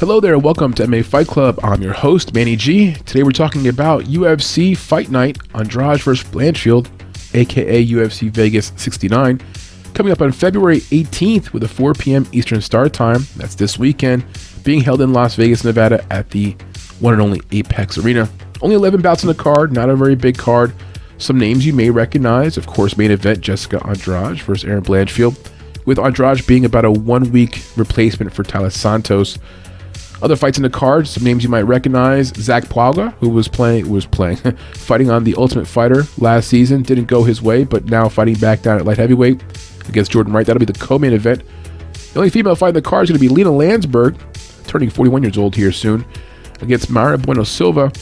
Hello there, welcome to MMA Fight Club. I'm your host, Manny G. Today we're talking about UFC Fight Night, Andrade vs. Blanchfield, aka UFC Vegas 69, coming up on February 18th with a 4 p.m. Eastern Start Time. That's this weekend, being held in Las Vegas, Nevada at the one and only Apex Arena. Only 11 bouts on the card, not a very big card. Some names you may recognize, of course, main event Jessica Andrade versus Erin Blanchfield, with Andrade being about a one week replacement for Taila Santos. Other fights in the card, some names you might recognize: Zach Pauga, who was playing was playing fighting on the Ultimate Fighter last season, didn't go his way, but now fighting back down at light heavyweight against Jordan Wright. That'll be the co-main event. The only female fight in the card is going to be Lina Lansberg, turning 41 years old here soon, against Mayra Bueno Silva.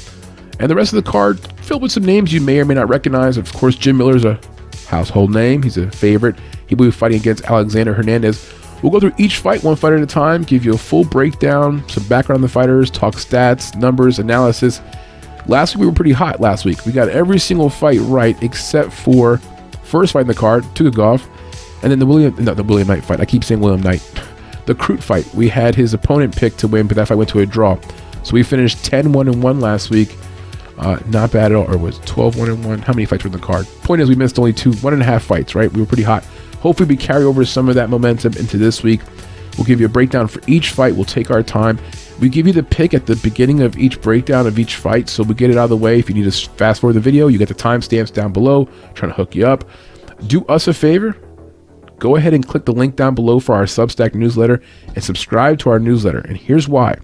And the rest of the card filled with some names you may or may not recognize. Of course, Jim Miller's a household name. He's a favorite. He will be fighting against Alexander Hernandez. We'll go through each fight one fight at a time, give you a full breakdown, some background on the fighters, talk stats, numbers, analysis. Last week we were pretty hot last week. We got every single fight right except for first fight in the card, Tukhugov, and then the William no, the William Knight fight. I keep saying William Knight. The Crute fight. We had his opponent picked to win, but that fight went to a draw. So we finished 10-1 and 1 last week. Uh, not bad at all. Or was 12 1 and 1? How many fights were in the card? Point is, we missed only two, one and a half fights, right? We were pretty hot. Hopefully, we carry over some of that momentum into this week. We'll give you a breakdown for each fight. We'll take our time. We give you the pick at the beginning of each breakdown of each fight, so we get it out of the way. If you need to fast forward the video, you get the timestamps down below, trying to hook you up. Do us a favor, go ahead and click the link down below for our Substack newsletter and subscribe to our newsletter. And here's why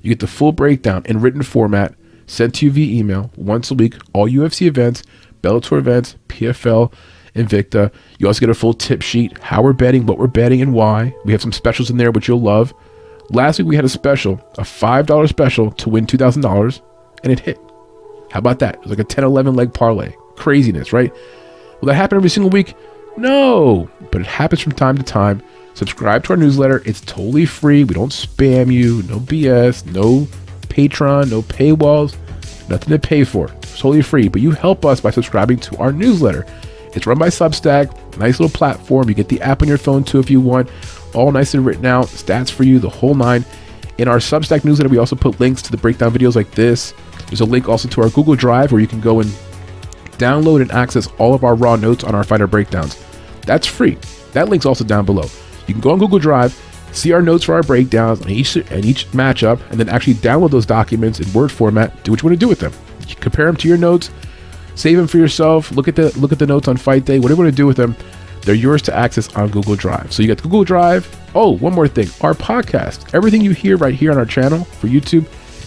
you get the full breakdown in written format sent to you via email once a week, all UFC events, Bellator events, PFL, Invicta. You also get a full tip sheet, how we're betting, what we're betting, and why. We have some specials in there, which you'll love. Last week we had a special, a $5 special to win $2,000, and it hit. How about that? It was like a 10 11 leg parlay. Craziness, right? Will that happen every single week? No, but it happens from time to time. Subscribe to our newsletter. It's totally free. We don't spam you. No BS. No Patreon. No paywalls. Nothing to pay for. It's totally free. But you help us by subscribing to our newsletter. It's run by Substack. Nice little platform. You get the app on your phone too if you want. All nice and written out. Stats for you. The whole nine. In our Substack newsletter, we also put links to the breakdown videos like this. There's a link also to our Google Drive where you can go and download and access all of our raw notes on our fighter breakdowns. That's free. That link's also down below. You can go on Google Drive, see our notes for our breakdowns and each and each matchup, and then actually download those documents in Word format. Do what you want to do with them. You compare them to your notes, save them for yourself. Look at the look at the notes on fight day. Whatever you want to do with them, they're yours to access on Google Drive. So you got Google Drive. Oh, one more thing, our podcast. Everything you hear right here on our channel for YouTube,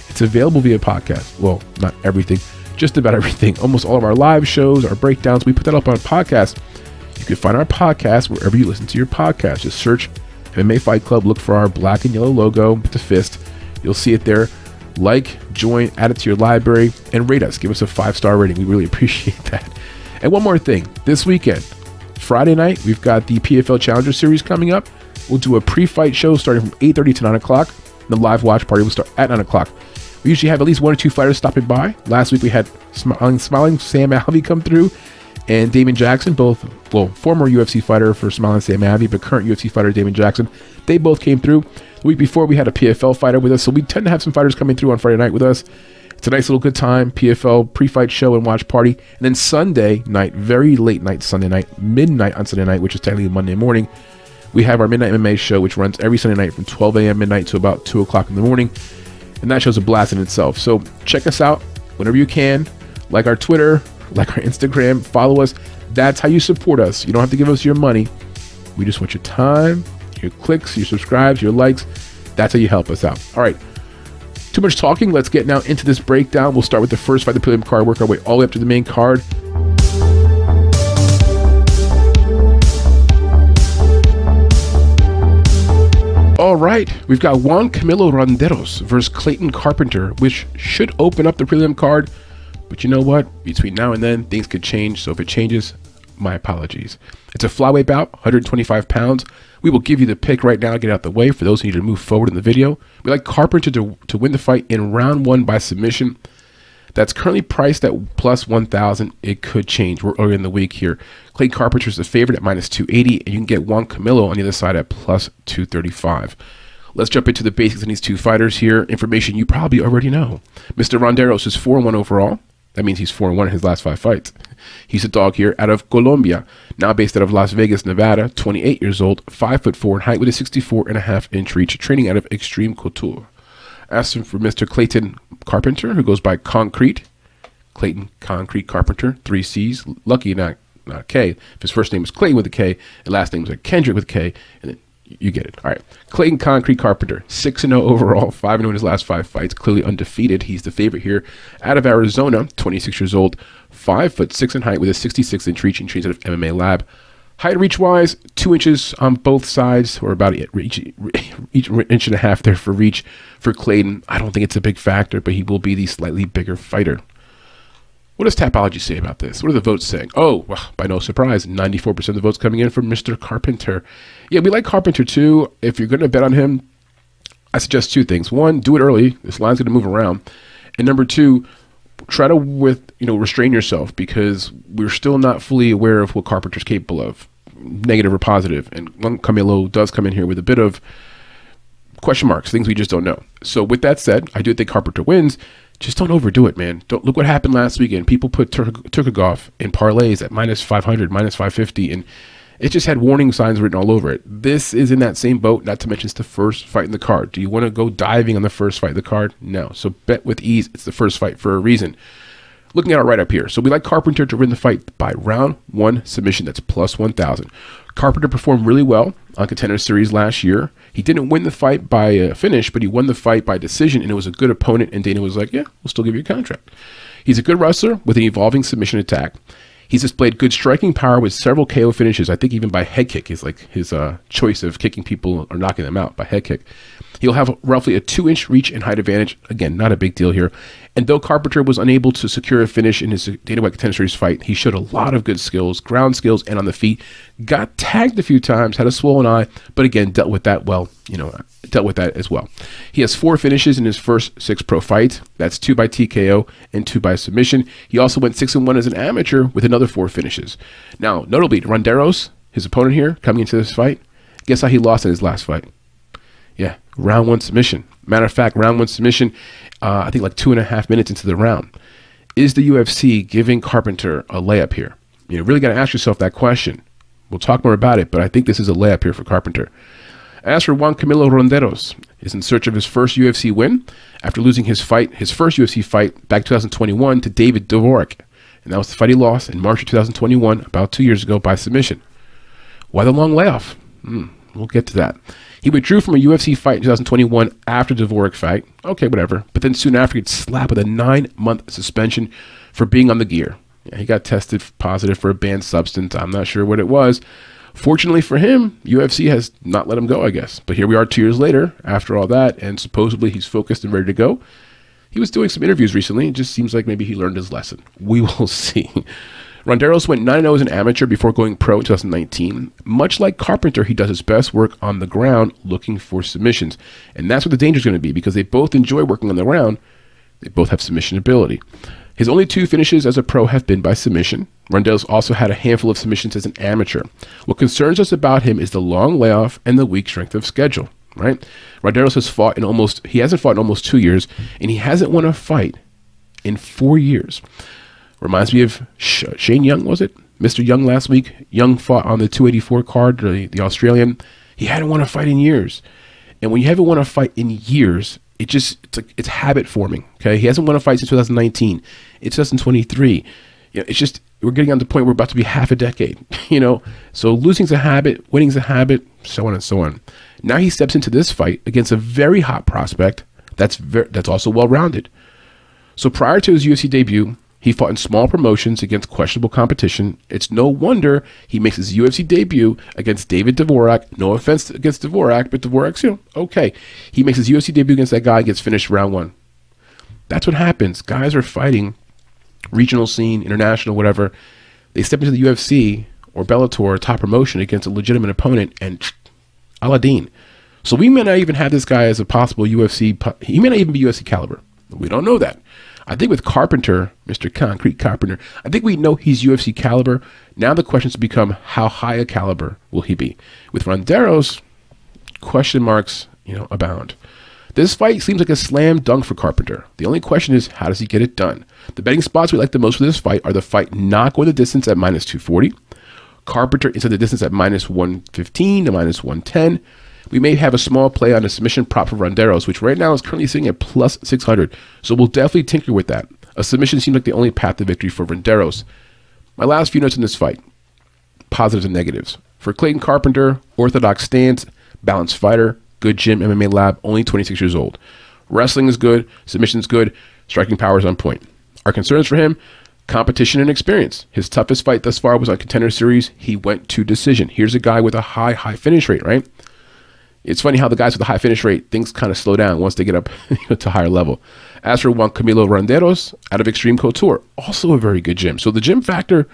it's available via podcast. Well, not everything, just about everything. Almost all of our live shows, our breakdowns, we put that up on podcast. You can find our podcast wherever you listen to your podcast. Just search MMA Fight Club, look for our black and yellow logo with the fist. You'll see it there. Like, join, add it to your library, and rate us. Give us a five star rating. We really appreciate that. And one more thing this weekend, Friday night, we've got the PFL Challenger Series coming up. We'll do a pre fight show starting from 8.30 to 9 o'clock. The live watch party will start at 9 o'clock. We usually have at least one or two fighters stopping by. Last week we had Smiling, Smiling Sam Alvey come through and Damon Jackson, both, well, former UFC fighter for Smiling Sam Alvey, but current UFC fighter Damon Jackson. They both came through. The week before we had a PFL fighter with us, so we tend to have some fighters coming through on Friday night with us. It's a nice little good time, PFL pre-fight show and watch party. And then Sunday night, very late night Sunday night, midnight on Sunday night, which is technically Monday morning, we have our Midnight MMA show, which runs every Sunday night from 12 a.m. midnight to about 2 o'clock in the morning. And that show's a blast in itself. So check us out whenever you can. Like our Twitter, like our Instagram, follow us. That's how you support us. You don't have to give us your money. We just want your time, your clicks, your subscribes, your likes. That's how you help us out. All right. Too much talking. Let's get now into this breakdown. We'll start with the first fight, the prelim card, work our way all the way up to the main card. All right, we've got Juan Camilo Ronderos versus Clayton Carpenter, which should open up the prelim card. But you know what? Between now and then, things could change. So if it changes, my apologies. It's a flyweight bout, 125 pounds. We will give you the pick right now, get out the way for those who need to move forward in the video. We like Carpenter to, to win the fight in round one by submission. That's currently priced at plus 1,000. It could change. We're early in the week here. Clay Carpenter is the favorite at minus 280, and you can get Juan Camilo on the other side at plus 235. Let's jump into the basics of these two fighters here. Information you probably already know. Mr. Ronderos is 4 1 overall. That means he's 4 and 1 in his last five fights. He's a dog here out of Colombia, now based out of Las Vegas, Nevada, 28 years old, 5 foot 4 in height with a 64 and a half inch reach, training out of Extreme Couture. Him for Mr. Clayton Carpenter, who goes by Concrete. Clayton Concrete Carpenter, three C's. Lucky not not K. If his first name is Clay with a K, and last name is Kendrick with a K, and then you get it. All right. Clayton Concrete Carpenter, 6 0 overall, 5 0 in his last five fights, clearly undefeated. He's the favorite here. Out of Arizona, 26 years old, 5 foot 6 in height with a 66 inch reach and trains out of MMA Lab. Height reach wise, 2 inches on both sides, or about each, each inch and a half there for reach for Clayton. I don't think it's a big factor, but he will be the slightly bigger fighter. What does Tapology say about this? What are the votes saying? Oh, well, by no surprise, 94% of the votes coming in from Mr. Carpenter. Yeah, we like Carpenter too. If you're going to bet on him, I suggest two things. One, do it early. This line's going to move around. And number two, try to with you know restrain yourself because we're still not fully aware of what Carpenter's capable of, negative or positive. And Camilo does come in here with a bit of question marks, things we just don't know. So with that said, I do think Carpenter wins just don't overdo it, man. Don't look what happened last weekend. People put Tur- Tukhugov in parlays at minus 500, minus 550, and it just had warning signs written all over it. This is in that same boat, not to mention it's the first fight in the card. Do you want to go diving on the first fight in the card? No. So bet with ease. It's the first fight for a reason. Looking at it right up here. So we like Carpenter to win the fight by round one submission. That's plus 1,000. Carpenter performed really well on Contender Series last year. He didn't win the fight by a finish, but he won the fight by decision, and it was a good opponent. And Dana was like, "Yeah, we'll still give you a contract." He's a good wrestler with an evolving submission attack. He's displayed good striking power with several KO finishes. I think even by head kick is like his uh, choice of kicking people or knocking them out by head kick. He'll have roughly a two inch reach and height advantage. Again, not a big deal here. And though Carpenter was unable to secure a finish in his Dana White Contender Series fight, he showed a lot of good skills, ground skills, and on the feet. Got tagged a few times, had a swollen eye, but again, dealt with that well, you know, dealt with that as well. He has four finishes in his first six pro fights. That's two by TKO and two by submission. He also went six and one as an amateur with another four finishes. Now, notably, Ronderos, his opponent here, coming into this fight, guess how he lost in his last fight? Yeah, round one submission. Matter of fact, round one submission, uh, I think like two and a half minutes into the round. Is the UFC giving Carpenter a layup here? You know, really got to ask yourself that question. We'll talk more about it, but I think this is a layup here for Carpenter. As for Juan Camilo Ronderos, is in search of his first UFC win after losing his fight, his first UFC fight back 2021 to David Dvorak, and that was the fight he lost in March of 2021, about two years ago by submission. Why the long layoff? Hmm, we'll get to that. He withdrew from a UFC fight in 2021 after the Dvorak fight. Okay, whatever. But then soon after, he'd slapped with a nine-month suspension for being on the gear. Yeah, he got tested positive for a banned substance. I'm not sure what it was. Fortunately for him, UFC has not let him go, I guess. But here we are two years later, after all that, and supposedly he's focused and ready to go. He was doing some interviews recently. It just seems like maybe he learned his lesson. We will see. Ronderos went 9 0 as an amateur before going pro in 2019. Much like Carpenter, he does his best work on the ground looking for submissions. And that's what the danger is going to be because they both enjoy working on the ground. They both have submission ability. His only two finishes as a pro have been by submission. Ronderos also had a handful of submissions as an amateur. What concerns us about him is the long layoff and the weak strength of schedule, right? Ronderos has fought in almost, he hasn't fought in almost two years, and he hasn't won a fight in four years. Reminds me of Shane Young, was it? Mr. Young last week. Young fought on the 284 card, the, the Australian. He hadn't won a fight in years. And when you haven't won a fight in years, it just it's, like, it's habit forming. Okay, he hasn't won a fight since 2019. It's 2023. You know, it's just we're getting on the point we're about to be half a decade. You know, so losing's a habit, winning's a habit, so on and so on. Now he steps into this fight against a very hot prospect that's that's also well rounded. So prior to his UFC debut, he fought in small promotions against questionable competition. It's no wonder he makes his UFC debut against David Dvorak. No offense against Dvorak, but Dvorak's, you know, okay. He makes his UFC debut against that guy, gets finished round one. That's what happens. Guys are fighting regional scene, international, whatever. They step into the UFC or Bellator, top promotion, against a legitimate opponent, and Aladdin. So we may not even have this guy as a possible UFC. He may not even be UFC caliber. We don't know that. I think with Carpenter, Mr. Concrete Carpenter, I think we know he's UFC caliber. Now the questions become how high a caliber will he be? With Ronderos, question marks you know, abound. This fight seems like a slam dunk for Carpenter. The only question is, how does he get it done? The betting spots we like the most for this fight are the fight not going the distance at minus 240, Carpenter inside the distance at minus 115 to minus 110. We may have a small play on a submission prop for Ronderos, which right now is currently sitting at plus 600. So we'll definitely tinker with that. A submission seems like the only path to victory for Ronderos. My last few notes in this fight positives and negatives. For Clayton Carpenter, orthodox stance, balanced fighter, good gym, MMA lab, only 26 years old. Wrestling is good, submission is good, striking power is on point. Our concerns for him competition and experience. His toughest fight thus far was on Contender Series. He went to decision. Here's a guy with a high, high finish rate, right? It's funny how the guys with a high finish rate, things kind of slow down once they get up to higher level. As for Juan Camilo Ronderos out of Extreme Couture, also a very good gym. So the gym factor,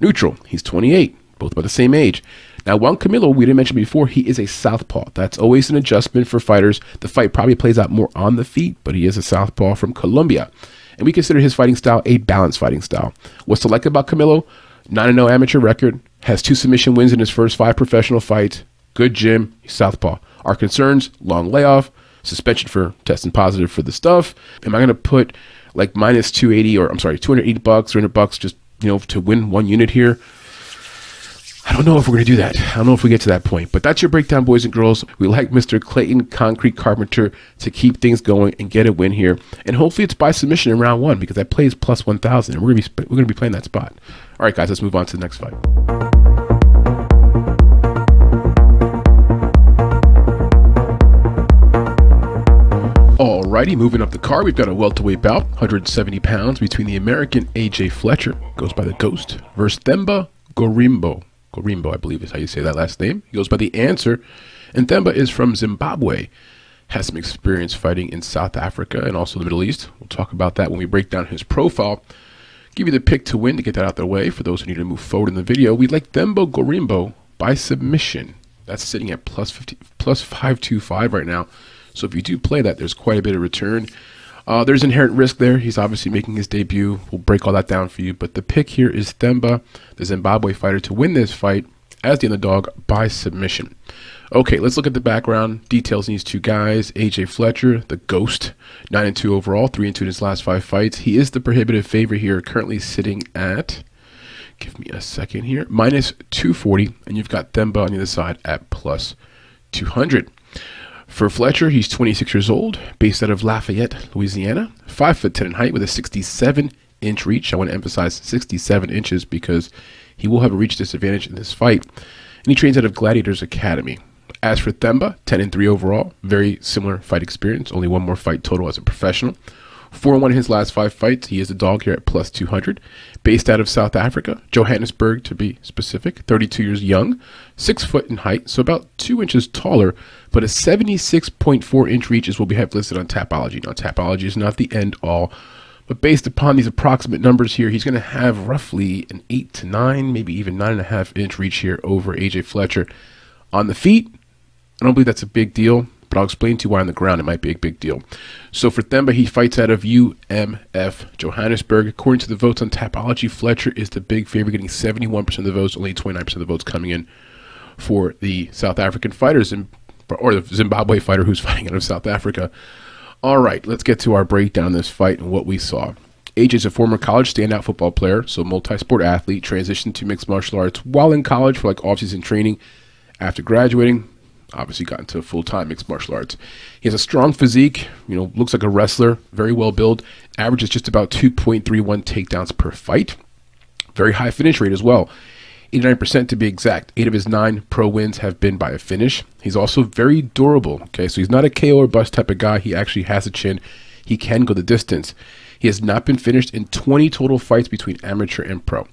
neutral. He's 28, both about the same age. Now, Juan Camilo, we didn't mention before, he is a southpaw. That's always an adjustment for fighters. The fight probably plays out more on the feet, but he is a southpaw from Colombia. And we consider his fighting style a balanced fighting style. What's to like about Camilo? 9 0 amateur record, has two submission wins in his first five professional fights, good gym, he's southpaw. Our concerns, long layoff, suspension for testing positive for the stuff. Am I going to put like minus 280 or I'm sorry, 280 bucks, 300 bucks just, you know, to win one unit here? I don't know if we're going to do that. I don't know if we get to that point. But that's your breakdown, boys and girls. We like Mr. Clayton Concrete Carpenter to keep things going and get a win here. And hopefully it's by submission in round one because that plays plus 1,000. And we're going to be, we're going to be playing that spot. All right, guys, let's move on to the next fight. Alrighty, moving up the card, we've got a welterweight bout, 170 pounds, between the American AJ Fletcher, goes by the Ghost, versus Themba Gorimbo. Gorimbo, I believe is how you say that last name. He goes by the answer. And Themba is from Zimbabwe. Has some experience fighting in South Africa and also the Middle East. We'll talk about that when we break down his profile. Give you the pick to win to get that out of the way. For those who need to move forward in the video, We'd like Themba Gorimbo by submission. That's sitting at plus 50, plus 525 right now. So if you do play that, there's quite a bit of return. Uh, there's inherent risk there. He's obviously making his debut. We'll break all that down for you. But the pick here is Themba, the Zimbabwe fighter, to win this fight as the underdog by submission. Okay, let's look at the background details in these two guys. AJ Fletcher, the ghost, 9 and 2 overall, 3 and 2 in his last five fights. He is the prohibitive favorite here, currently sitting at, give me a second here, minus 240. And you've got Themba on the other side at plus 200. For Fletcher, he's 26 years old, based out of Lafayette, Louisiana, 5 foot 10 in height with a 67 inch reach. I want to emphasize 67 inches because he will have a reach disadvantage in this fight. And he trains out of Gladiators Academy. As for Themba, 10 and 3 overall, very similar fight experience, only one more fight total as a professional. 4 1 in his last five fights. He is a dog here at plus 200. Based out of South Africa, Johannesburg to be specific, 32 years young, 6 foot in height, so about 2 inches taller, but a 76.4 inch reach is what we have listed on Tapology. Now, Tapology is not the end all, but based upon these approximate numbers here, he's going to have roughly an 8 to 9, maybe even 9.5 inch reach here over AJ Fletcher. On the feet, I don't believe that's a big deal but I'll explain to you why on the ground it might be a big deal. So for Themba, he fights out of UMF Johannesburg. According to the votes on Tapology, Fletcher is the big favorite, getting 71% of the votes, only 29% of the votes coming in for the South African fighters, or the Zimbabwe fighter who's fighting out of South Africa. All right, let's get to our breakdown of this fight and what we saw. AJ is a former college standout football player, so multi-sport athlete, transitioned to mixed martial arts while in college for like off-season training. After graduating, obviously got into full time mixed martial arts. He has a strong physique, you know, looks like a wrestler, very well built, averages just about 2.31 takedowns per fight. Very high finish rate as well. 89% to be exact. Eight of his nine pro wins have been by a finish. He's also very durable. Okay, so he's not a KO or bust type of guy. He actually has a chin. He can go the distance. He has not been finished in 20 total fights between amateur and pro.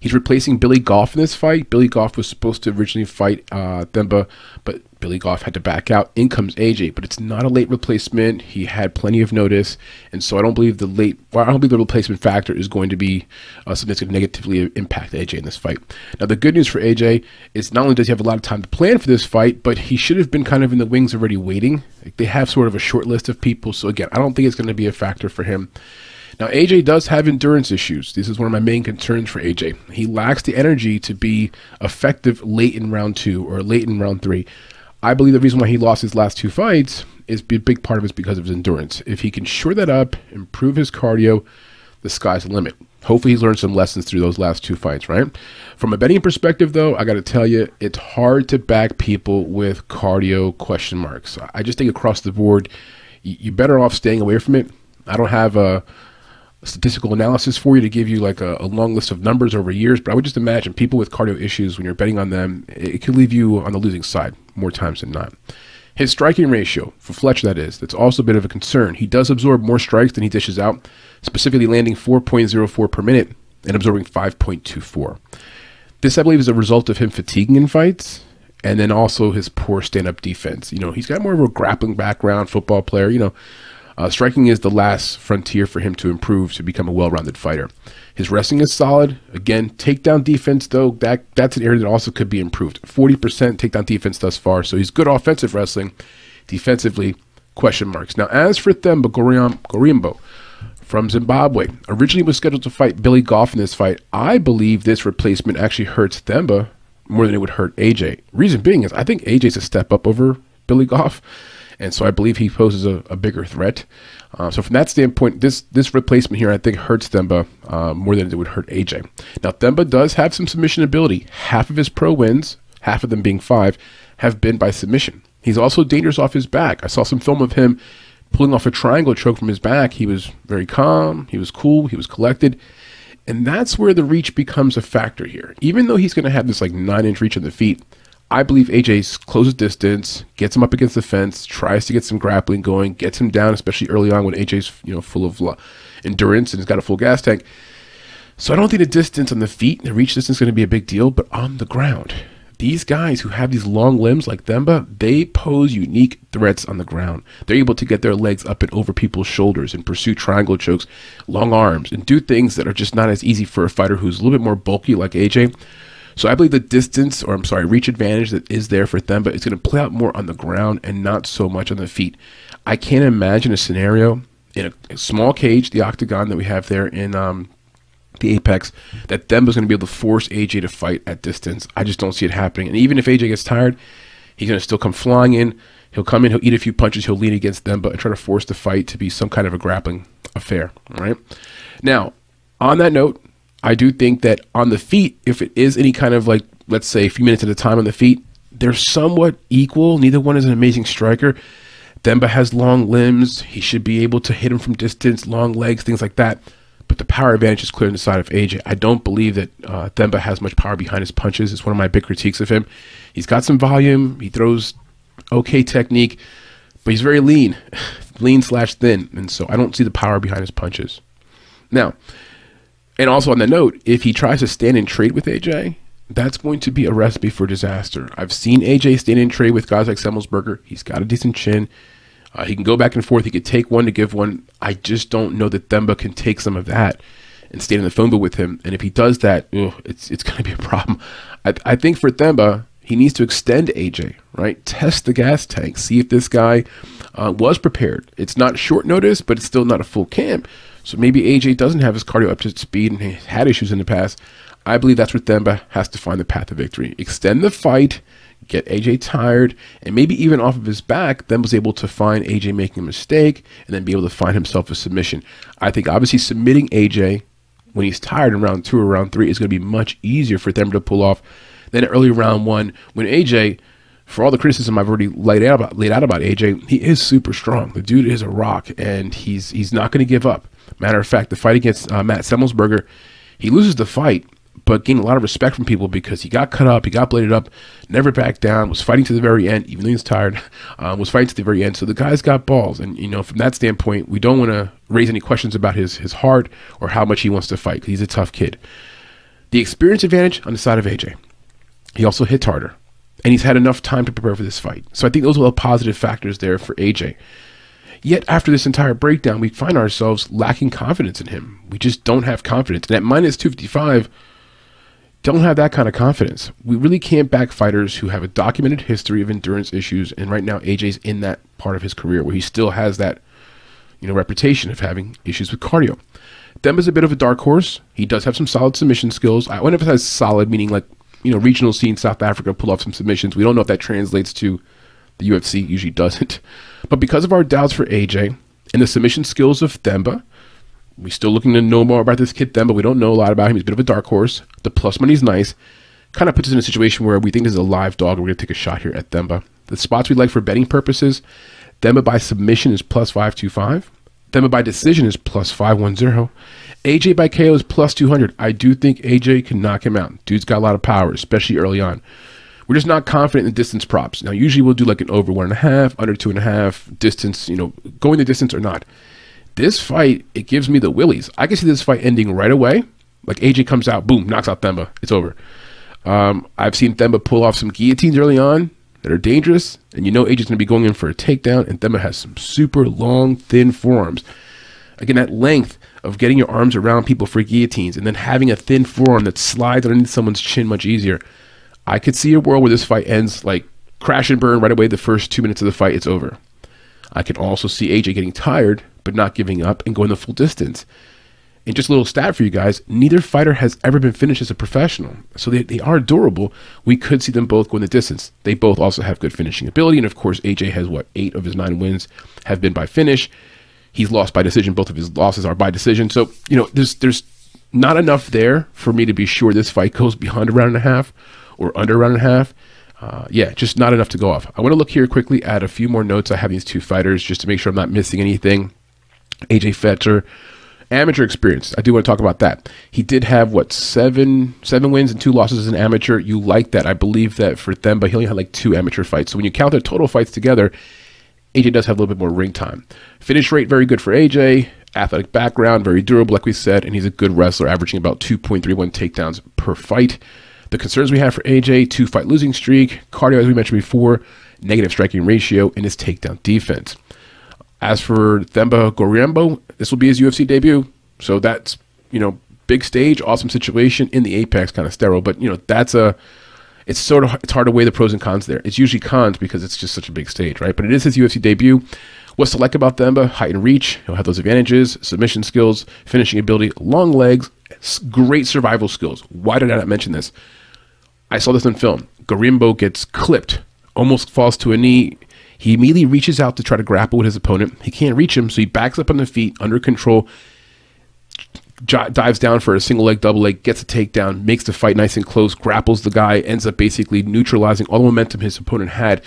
He's replacing Billy Goff in this fight. Billy Goff was supposed to originally fight uh, Themba, but Billy Goff had to back out. In comes AJ, but it's not a late replacement. He had plenty of notice, and so I don't believe the late, well, I don't believe the replacement factor is going to be uh, something that's going to negatively impact AJ in this fight. Now, the good news for AJ is not only does he have a lot of time to plan for this fight, but he should have been kind of in the wings already waiting. Like they have sort of a short list of people, so again, I don't think it's going to be a factor for him. Now, AJ does have endurance issues. This is one of my main concerns for AJ. He lacks the energy to be effective late in round two or late in round three. I believe the reason why he lost his last two fights is a big part of it is because of his endurance. If he can shore that up, improve his cardio, the sky's the limit. Hopefully, he's learned some lessons through those last two fights, right? From a betting perspective, though, I got to tell you, it's hard to back people with cardio question marks. I just think across the board, you're better off staying away from it. I don't have a statistical analysis for you to give you like a, a, long list of numbers over years, but I would just imagine people with cardio issues, when you're betting on them, it, it could leave you on the losing side more times than not. His striking ratio, for Fletcher that is, that's also a bit of a concern. He does absorb more strikes than he dishes out, specifically landing 4.04 per minute and absorbing 5.24. This, I believe, is a result of him fatiguing in fights and then also his poor stand up defense. You know, he's got more of a grappling background, football player. You know, uh, striking is the last frontier for him to improve to become a well-rounded fighter. His wrestling is solid. Again, takedown defense though that that's an area that also could be improved. Forty percent takedown defense thus far, so he's good offensive wrestling. Defensively, question marks. Now, as for Themba Gorimbo from Zimbabwe, originally was scheduled to fight Billy Goff in this fight. I believe this replacement actually hurts Themba more than it would hurt AJ. Reason being is I think AJ's a step up over Billy Goff and so I believe he poses a, a bigger threat. Uh, so from that standpoint, this this replacement here I think hurts Themba uh, more than it would hurt AJ. Now Themba does have some submission ability. Half of his pro wins, half of them being five, have been by submission. He's also dangerous off his back. I saw some film of him pulling off a triangle choke from his back. He was very calm. He was cool. He was collected. And that's where the reach becomes a factor here. Even though he's going to have this like nine inch reach on the feet, I believe AJ closes distance, gets him up against the fence, tries to get some grappling going, gets him down, especially early on when AJ's you know full of uh, endurance and he's got a full gas tank. So I don't think the distance on the feet, and the reach distance, is going to be a big deal. But on the ground, these guys who have these long limbs like Themba, they pose unique threats on the ground. They're able to get their legs up and over people's shoulders and pursue triangle chokes, long arms, and do things that are just not as easy for a fighter who's a little bit more bulky like AJ. So I believe the distance, or I'm sorry, reach advantage that is there for them, but it's going to play out more on the ground and not so much on the feet. I can't imagine a scenario in a, a small cage, the octagon that we have there in um, the Apex, that Themba's going to be able to force AJ to fight at distance. I just don't see it happening. And even if AJ gets tired, he's going to still come flying in. He'll come in, he'll eat a few punches, he'll lean against Themba and try to force the fight to be some kind of a grappling affair. All right. Now, on that note, I do think that on the feet, if it is any kind of like, let's say, a few minutes at a time on the feet, they're somewhat equal. Neither one is an amazing striker. Themba has long limbs. He should be able to hit him from distance, long legs, things like that. But the power advantage is clear on the side of AJ. I don't believe that uh, Themba has much power behind his punches. It's one of my big critiques of him. He's got some volume. He throws okay technique, but he's very lean, lean slash thin. And so I don't see the power behind his punches. Now, and also on the note, if he tries to stand and trade with AJ, that's going to be a recipe for disaster. I've seen AJ stand and trade with guys like Semelsberger. He's got a decent chin. Uh, he can go back and forth. He could take one to give one. I just don't know that Themba can take some of that and stand in the phone booth with him. And if he does that, ugh, it's it's going to be a problem. I, I think for Themba, he needs to extend AJ, right? Test the gas tank. See if this guy uh, was prepared. It's not short notice, but it's still not a full camp. So maybe AJ doesn't have his cardio up to speed and he's had issues in the past. I believe that's where Themba has to find the path to victory. Extend the fight, get AJ tired, and maybe even off of his back, then was able to find AJ making a mistake and then be able to find himself a submission. I think obviously submitting AJ when he's tired in round two or round three is going to be much easier for Themba to pull off than early round one when AJ for all the criticism I've already laid out about laid out about AJ, he is super strong. The dude is a rock, and he's he's not going to give up. Matter of fact, the fight against uh, Matt Semelsberger, he loses the fight, but gained a lot of respect from people because he got cut up, he got bladed up, never backed down, was fighting to the very end, even though he was tired, uh, was fighting to the very end. So the guy's got balls, and you know from that standpoint, we don't want to raise any questions about his his heart or how much he wants to fight because he's a tough kid. The experience advantage on the side of AJ. He also hits harder, and he's had enough time to prepare for this fight. So I think those are all positive factors there for AJ. Yet after this entire breakdown, we find ourselves lacking confidence in him. We just don't have confidence. And at minus 255, don't have that kind of confidence. We really can't back fighters who have a documented history of endurance issues. And right now, AJ's in that part of his career where he still has that, you know, reputation of having issues with cardio. Them is a bit of a dark horse. He does have some solid submission skills. I wonder if it has solid, meaning like, you know, regional scene South Africa pull off some submissions. We don't know if that translates to The UFC usually doesn't. But because of our doubts for AJ and the submission skills of Themba, we're still looking to know more about this kid Themba. We don't know a lot about him. He's a bit of a dark horse. The plus money's nice. Kind of puts us in a situation where we think this is a live dog. We're going to take a shot here at Themba. The spots we like for betting purposes, Themba by submission is plus 525. Themba by decision is plus 510. AJ by KO is plus 200. I do think AJ can knock him out. Dude's got a lot of power, especially early on. We're just not confident in distance props. Now, usually we'll do like an over one and a half, under two and a half, distance, you know, going the distance or not. This fight, it gives me the willies. I can see this fight ending right away. Like AJ comes out, boom, knocks out Themba. It's over. Um, I've seen Themba pull off some guillotines early on that are dangerous, and you know AJ's going to be going in for a takedown, and Themba has some super long, thin forearms. Again, that length of getting your arms around people for guillotines and then having a thin forearm that slides underneath someone's chin much easier. I could see a world where this fight ends like crash and burn right away. The first two minutes of the fight, it's over. I can also see AJ getting tired, but not giving up and going the full distance. And just a little stat for you guys neither fighter has ever been finished as a professional. So they, they are durable. We could see them both going the distance. They both also have good finishing ability. And of course, AJ has what, eight of his nine wins have been by finish. He's lost by decision. Both of his losses are by decision. So, you know, there's, there's not enough there for me to be sure this fight goes beyond a round and a half or under round and a half. Uh, yeah, just not enough to go off. I want to look here quickly at a few more notes I have these two fighters just to make sure I'm not missing anything. AJ Fletcher, amateur experience. I do want to talk about that. He did have what seven seven wins and two losses as an amateur. You like that? I believe that for them, but he only had like two amateur fights. So when you count their total fights together, AJ does have a little bit more ring time. Finish rate very good for AJ. Athletic background, very durable, like we said, and he's a good wrestler, averaging about 2.31 takedowns per fight. The concerns we have for AJ two fight losing streak, cardio, as we mentioned before, negative striking ratio, and his takedown defense. As for Themba Gorimbo, this will be his UFC debut. So that's, you know, big stage, awesome situation in the Apex, kind of sterile. But, you know, that's a, it's sort of, it's hard to weigh the pros and cons there. It's usually cons because it's just such a big stage, right? But it is his UFC debut. What's to like about Themba? Height and reach. He'll have those advantages, submission skills, finishing ability, long legs, great survival skills. Why did I not mention this? I saw this on film. Gorimbo gets clipped, almost falls to a knee. He immediately reaches out to try to grapple with his opponent. He can't reach him, so he backs up on the feet, under control, j- dives down for a single leg, double leg, gets a takedown, makes the fight nice and close, grapples the guy, ends up basically neutralizing all the momentum his opponent had.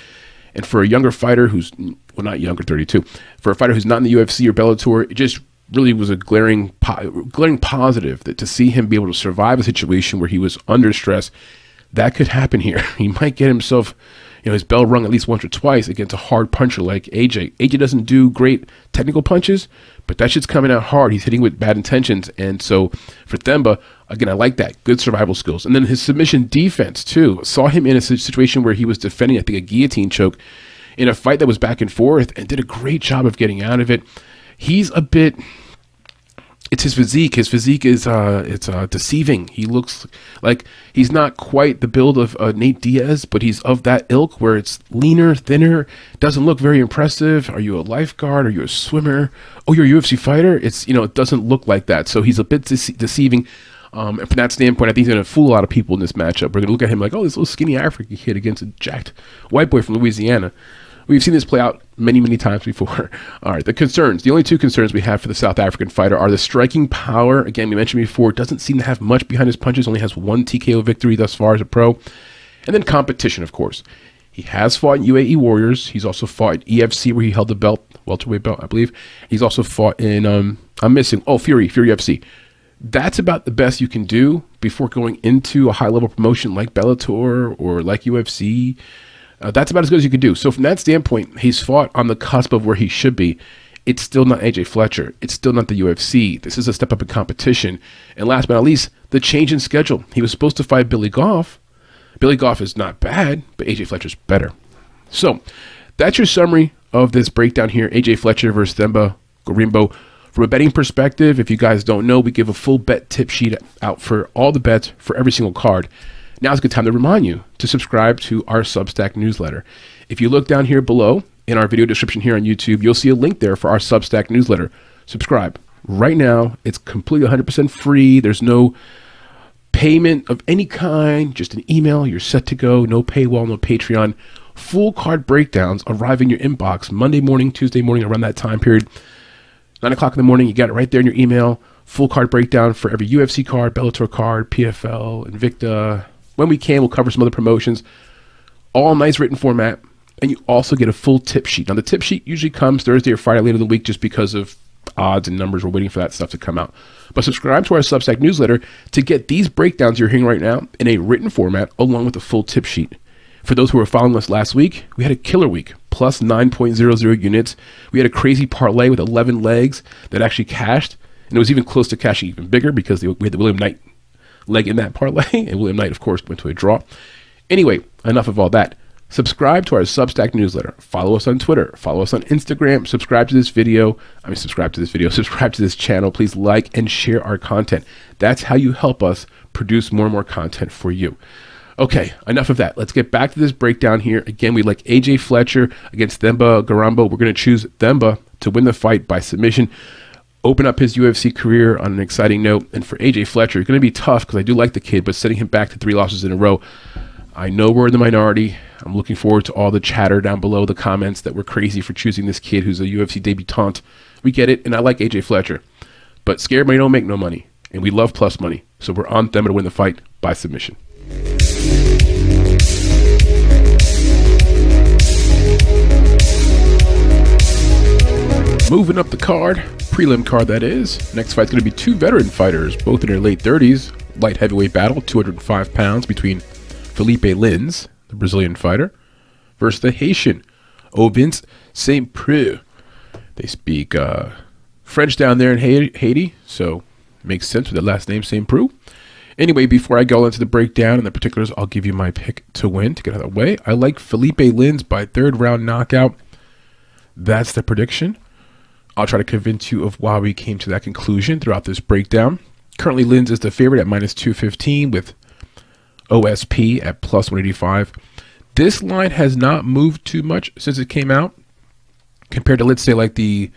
And for a younger fighter who's, well, not younger, 32, for a fighter who's not in the UFC or Bellator, it just really was a glaring, po- glaring positive that to see him be able to survive a situation where he was under stress that could happen here. He might get himself, you know, his bell rung at least once or twice against a hard puncher like AJ. AJ doesn't do great technical punches, but that shit's coming out hard. He's hitting with bad intentions. And so for Themba, again, I like that. Good survival skills. And then his submission defense, too. Saw him in a situation where he was defending, I think, a guillotine choke in a fight that was back and forth and did a great job of getting out of it. He's a bit it's his physique. His physique is uh, it's uh, deceiving. He looks like he's not quite the build of uh, Nate Diaz, but he's of that ilk where it's leaner, thinner, doesn't look very impressive. Are you a lifeguard? Are you a swimmer? Oh, you're a UFC fighter. It's you know it doesn't look like that. So he's a bit dece- deceiving. Um, and from that standpoint, I think he's going to fool a lot of people in this matchup. We're going to look at him like, oh, this little skinny African kid against a jacked white boy from Louisiana. We've seen this play out many, many times before. All right, the concerns. The only two concerns we have for the South African fighter are the striking power. Again, we mentioned before, doesn't seem to have much behind his punches, only has one TKO victory thus far as a pro. And then competition, of course. He has fought in UAE Warriors. He's also fought EFC where he held the belt, welterweight belt, I believe. He's also fought in, um, I'm missing, oh, Fury, Fury FC. That's about the best you can do before going into a high level promotion like Bellator or like UFC. Uh, that's about as good as you could do. So from that standpoint, he's fought on the cusp of where he should be. It's still not AJ Fletcher. It's still not the UFC. This is a step up in competition. And last but not least, the change in schedule. He was supposed to fight Billy Goff. Billy Goff is not bad, but AJ Fletcher's better. So that's your summary of this breakdown here. AJ Fletcher versus Themba Gorimbo. From a betting perspective, if you guys don't know, we give a full bet tip sheet out for all the bets for every single card. Now's a good time to remind you to subscribe to our Substack newsletter. If you look down here below in our video description here on YouTube, you'll see a link there for our Substack newsletter. Subscribe right now. It's completely 100% free. There's no payment of any kind, just an email. You're set to go. No paywall, no Patreon. full card breakdowns arrive in your inbox Monday morning, Tuesday morning, around that time period. Nine o'clock in the morning, you got it right there in your email. Full card breakdown for every UFC card, Bellator card, PFL, Invicta. When we can, we'll cover some other promotions. All nice written format. And you also get a full tip sheet. Now, the tip sheet usually comes Thursday or Friday later in the week just because of odds and numbers. We're waiting for that stuff to come out. But subscribe to our Substack newsletter to get these breakdowns you're hearing right now in a written format along with a full tip sheet. For those who were following us last week, we had a killer week, plus 9.00 units. We had a crazy parlay with 11 legs that actually cashed, and it was even close to cashing even bigger because we had the William Knight leg in that parlay, and William Knight, of course, went to a draw. Anyway, enough of all that. Subscribe to our Substack newsletter. Follow us on Twitter. Follow us on Instagram. Subscribe to this video. I mean, subscribe to this video. Subscribe to this channel. Please like and share our content. That's how you help us produce more and more content for you. Okay, enough of that. Let's get back to this breakdown here. Again, we like AJ Fletcher against Themba Gorimbo. We're going to choose Themba to win the fight by submission open up his UFC career on an exciting note. And for AJ Fletcher, it's going to be tough because I do like the kid, but setting him back to three losses in a row, I know we're in the minority. I'm looking forward to all the chatter down below, the comments that we're crazy for choosing this kid who's a UFC debutante. We get it, and I like AJ Fletcher. But scared money don't make no money, and we love plus money. So we're on them to win the fight by submission. Moving up the card, prelim card that is. Next fight's going to be two veteran fighters, both in their late 30s. Light heavyweight battle, 205 pounds between Felipe Lins, the Brazilian fighter, versus the Haitian Ovince St. Preux. They speak uh, French down there in Haiti, so makes sense with the last name St. Preux. Anyway, before I go into the breakdown and the particulars, I'll give you my pick to win to get out of the way. I like Felipe Lins by third round knockout. That's the prediction. I'll try to convince you of why we came to that conclusion throughout this breakdown. Currently, Lins is the favorite at minus 215 with OSP at plus 185. This line has not moved too much since it came out compared to, let's say, like the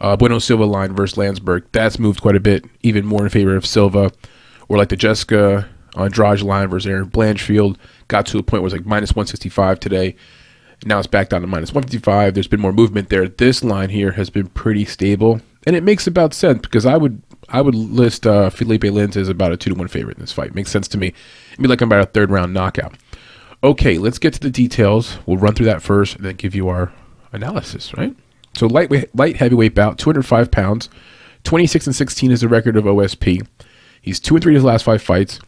uh, Bueno Silva line versus Lansberg. That's moved quite a bit, even more in favor of Silva. Or like the Jessica Andrade line versus Erin Blanchfield got to a point where it's like minus 165 today. Now it's back down to minus 155. There's been more movement there. This line here has been pretty stable, and it makes about sense because I would I would list uh, Felipe Lins as about a two to one favorite in this fight. Makes sense to me. It'd be like I'm about a third round knockout. Okay, let's get to the details. We'll run through that first, and then give you our analysis. Right. So lightweight, light heavyweight bout, 205 pounds, 26 and 16 is the record of OSP. He's two and three in his last five fights.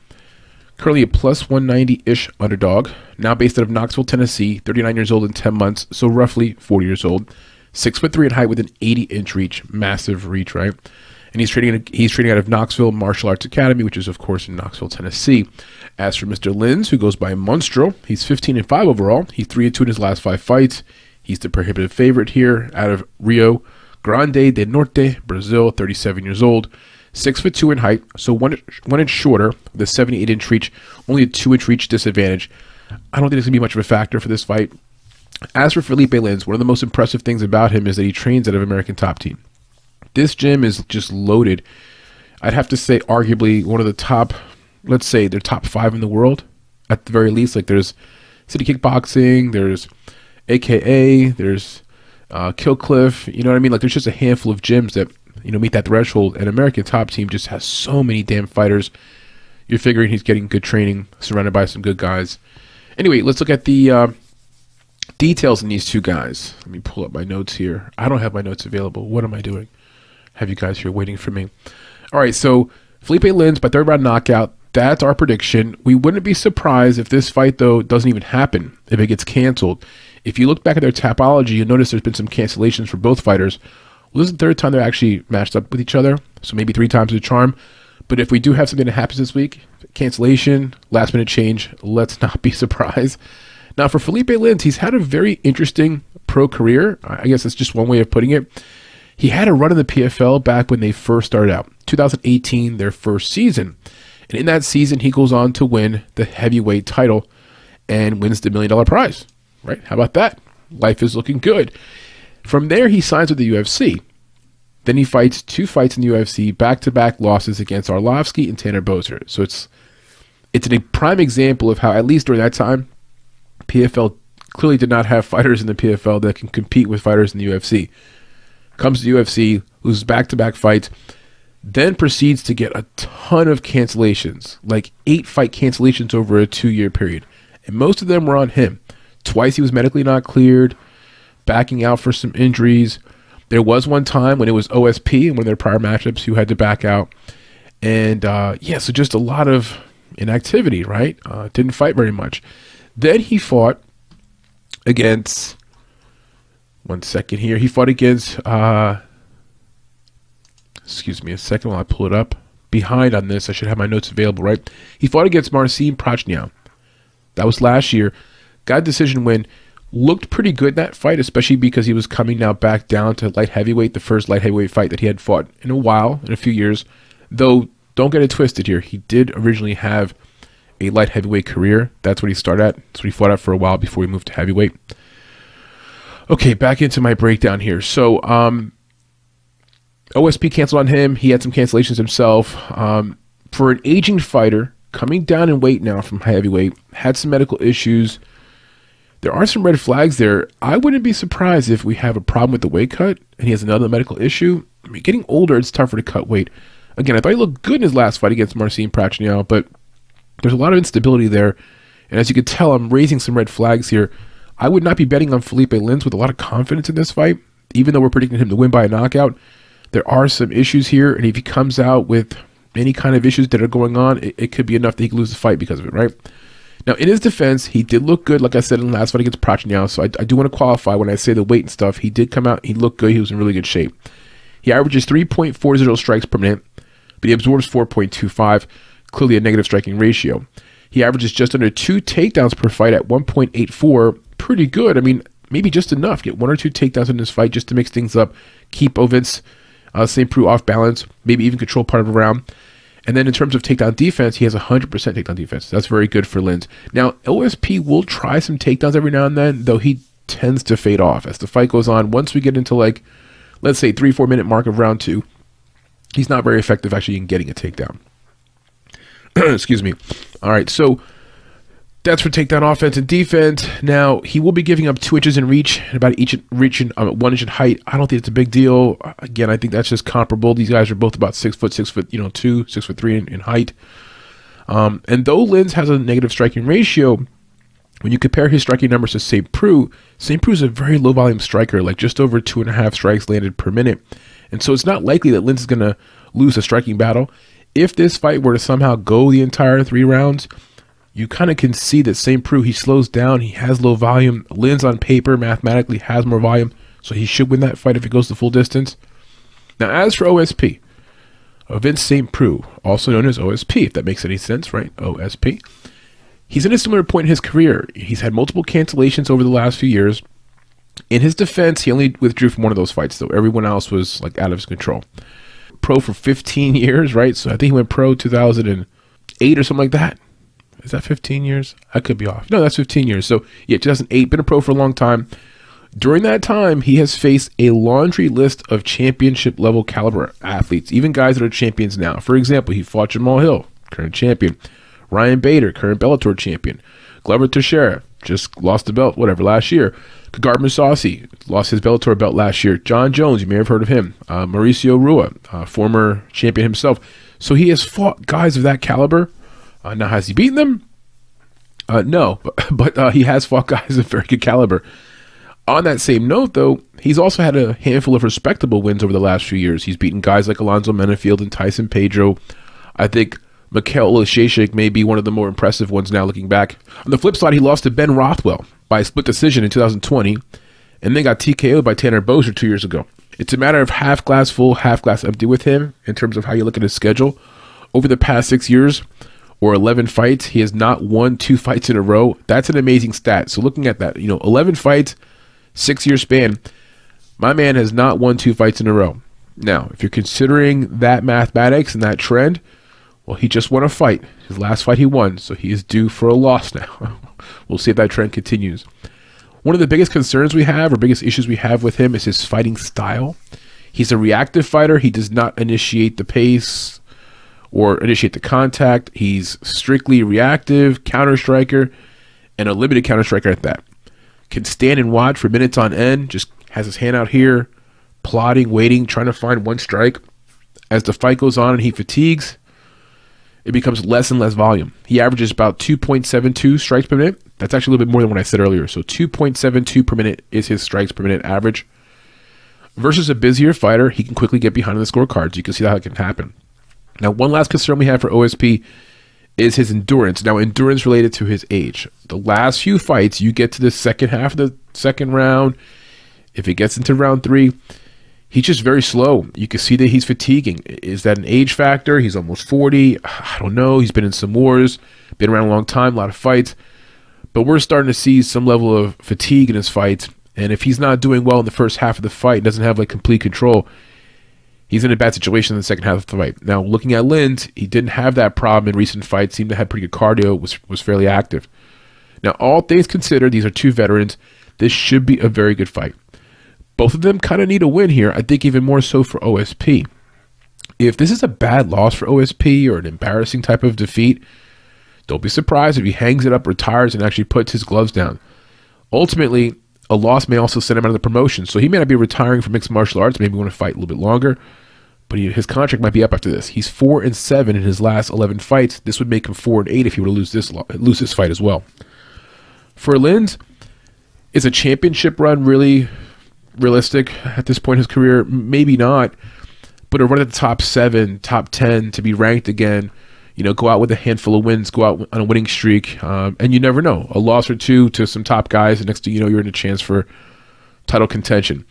Currently a plus 190 ish underdog. Now based out of Knoxville, Tennessee. 39 years old in 10 months, so roughly 40 years old. Six foot three in height with an 80 inch reach, massive reach, right? And he's training. He's training out of Knoxville Martial Arts Academy, which is of course in Knoxville, Tennessee. As for Mr. Lins, who goes by Monstro, he's 15 and five overall. He's three and two in his last five fights. He's the prohibitive favorite here out of Rio Grande do Norte, Brazil. 37 years old six foot two in height, so one one inch shorter, the 78 inch reach, only a two inch reach disadvantage. I don't think it's gonna be much of a factor for this fight. As for Felipe Lins, one of the most impressive things about him is that he trains out of American Top Team. This gym is just loaded. I'd have to say, arguably one of the top, let's say, they're top five in the world at the very least. Like there's City Kickboxing, there's AKA, there's uh, Kill Cliff. You know what I mean? Like there's just a handful of gyms that you know, meet that threshold. And American Top Team just has so many damn fighters. You're figuring he's getting good training, surrounded by some good guys. Anyway, let's look at the uh, details in these two guys. Let me pull up my notes here. I don't have my notes available. What am I doing? Have you guys here waiting for me? All right, so Felipe Lins by third round knockout. That's our prediction. We wouldn't be surprised if this fight, though, doesn't even happen, if it gets canceled. If you look back at their tapology, you'll notice there's been some cancellations for both fighters. This is the third time they're actually matched up with each other, so maybe three times the charm. But if we do have something that happens this week, cancellation, last minute change, let's not be surprised. Now, for Felipe Lins, he's had a very interesting pro career. I guess that's just one way of putting it. He had a run in the PFL back when they first started out, 2018, their first season. And in that season, he goes on to win the heavyweight title and wins the million dollar prize. Right? How about that? Life is looking good. From there, he signs with the UFC. Then he fights two fights in the UFC, back-to-back losses against Arlovsky and Tanner Boser. So it's it's a prime example of how, at least during that time, PFL clearly did not have fighters in the PFL that can compete with fighters in the UFC. Comes to the UFC, loses back to back fights, then proceeds to get a ton of cancellations, like eight fight cancellations over a two year period. And most of them were on him. Twice he was medically not cleared, backing out for some injuries. There was one time when it was OSP and one of their prior matchups who had to back out. And uh, yeah, so just a lot of inactivity, right? Uh, didn't fight very much. Then he fought against, one second here, he fought against, uh, excuse me a second while I pull it up. Behind on this, I should have my notes available, right? He fought against Marcin Prachnio. That was last year. Got a decision win. Looked pretty good that fight, especially because he was coming now back down to light heavyweight, the first light heavyweight fight that he had fought in a while, in a few years. Though, don't get it twisted here. He did originally have a light heavyweight career. That's what he started at. That's what he fought at for a while before he moved to heavyweight. Okay, back into my breakdown here. So, um, OSP canceled on him. He had some cancellations himself. Um, for an aging fighter coming down in weight now from heavyweight, had some medical issues. There are some red flags there. I wouldn't be surprised if we have a problem with the weight cut and he has another medical issue. I mean, getting older, it's tougher to cut weight. Again, I thought he looked good in his last fight against Marcin Prachnio, but there's a lot of instability there. And as you can tell, I'm raising some red flags here. I would not be betting on Felipe Lins with a lot of confidence in this fight, even though we're predicting him to win by a knockout. There are some issues here, and if he comes out with any kind of issues that are going on, it, it could be enough that he could lose the fight because of it, right? Now, in his defense, he did look good, like I said in the last fight against Prachnio. So I, I, do want to qualify when I say the weight and stuff. He did come out, he looked good, he was in really good shape. He averages 3.40 strikes per minute, but he absorbs 4.25, clearly a negative striking ratio. He averages just under two takedowns per fight at 1.84, pretty good. I mean, maybe just enough. Get one or two takedowns in this fight just to mix things up, keep Ovince uh, St. Preux off balance, maybe even control part of a round. And then in terms of takedown defense, he has 100% takedown defense. That's very good for Lins. Now, OSP will try some takedowns every now and then, though he tends to fade off as the fight goes on. Once we get into like, let's say, three, four minute mark of round two, he's not very effective actually in getting a takedown. Excuse me. All right, so that's for takedown offense and defense. Now he will be giving up two inches in reach and about each reach in um, one inch in height. I don't think it's a big deal. Again, I think that's just comparable. These guys are both about six foot, six foot, you know, two, six foot three in, in height. Um, and though Lins has a negative striking ratio, when you compare his striking numbers to St. Preux, St. Preux is a very low volume striker, like just over two and a half strikes landed per minute. And so it's not likely that Lins is going to lose a striking battle. If this fight were to somehow go the entire three rounds, you kind of can see that St. Preux, he slows down, he has low volume. Lins on paper mathematically has more volume, so he should win that fight if it goes the full distance. Now, as for OSP, Vince St. Preux, also known as OSP, if that makes any sense, right? OSP. He's in a similar point in his career. He's had multiple cancellations over the last few years. In his defense, he only withdrew from one of those fights, though. Everyone else was like out of his control. Pro for 15 years, right? So I think he went pro 2008 or something like that. Is that 15 years? I could be off. No, that's 15 years. So, yeah, 2008, been a pro for a long time. During that time, he has faced a laundry list of championship level caliber athletes, even guys that are champions now. For example, he fought Jamahal Hill, current champion. Ryan Bader, current Bellator champion. Glover Teixeira, just lost the belt, whatever, last year. Gegard Mousasi lost his Bellator belt last year. Jon Jones, you may have heard of him. Uh, Mauricio Rua, uh, former champion himself. So he has fought guys of that caliber uh, now, has he beaten them? Uh, no, but, but uh, he has fought guys of very good caliber. On that same note, though, he's also had a handful of respectable wins over the last few years. He's beaten guys like Alonzo Menifield and Tyson Pedro. I think Mikhail Oleksiejczuk may be one of the more impressive ones now looking back. On the flip side, he lost to Ben Rothwell by a split decision in 2020 and then got TKO'd by Tanner Boser two years ago. It's a matter of half glass full, half glass empty with him in terms of how you look at his schedule. Over the past six years, or 11 fights. He has not won two fights in a row. That's an amazing stat. So looking at that, you know, 11 fights, six year span, my man has not won two fights in a row. Now, if you're considering that mathematics and that trend, well, he just won a fight. His last fight he won, so he is due for a loss now. we'll see if that trend continues. One of the biggest concerns we have, or biggest issues we have with him, is his fighting style. He's a reactive fighter. He does not initiate the pace, or initiate the contact. He's strictly reactive, counter striker, and a limited counter striker at that. can stand and watch for minutes on end, just has his hand out here, plotting, waiting, trying to find one strike. As the fight goes on and he fatigues, it becomes less and less volume. He averages about 2.72 strikes per minute. That's actually a little bit more than what I said earlier. So 2.72 per minute is his strikes per minute average. Versus a busier fighter, he can quickly get behind the scorecards. You can see how it can happen. Now, one last concern we have for OSP is his endurance. Now, endurance related to his age. The last few fights, you get to the second half of the second round. If it gets into round three, he's just very slow. You can see that he's fatiguing. Is that an age factor? He's almost 40. I don't know. He's been in some wars, been around a long time, a lot of fights. But we're starting to see some level of fatigue in his fights. And if he's not doing well in the first half of the fight, doesn't have like complete control, he's in a bad situation in the second half of the fight. Now, looking at Lins, he didn't have that problem in recent fights. Seemed to have pretty good cardio. was was fairly active. Now, all things considered, these are two veterans. This should be a very good fight. Both of them kind of need a win here. I think even more so for OSP. If this is a bad loss for OSP or an embarrassing type of defeat, don't be surprised if he hangs it up, retires, and actually puts his gloves down. Ultimately, a loss may also send him out of the promotion, so he may not be retiring from mixed martial arts. Maybe want to fight a little bit longer, but he, his contract might be up after this. He's four and seven in his last eleven fights. This would make him four and eight if he were to lose this lose this fight as well. For Lins, is a championship run really realistic at this point in his career? Maybe not, but a run at the top seven, top ten to be ranked again you know, go out with a handful of wins, go out on a winning streak, um, and you never know. A loss or two to some top guys, and next thing you know, you're in a chance for title contention.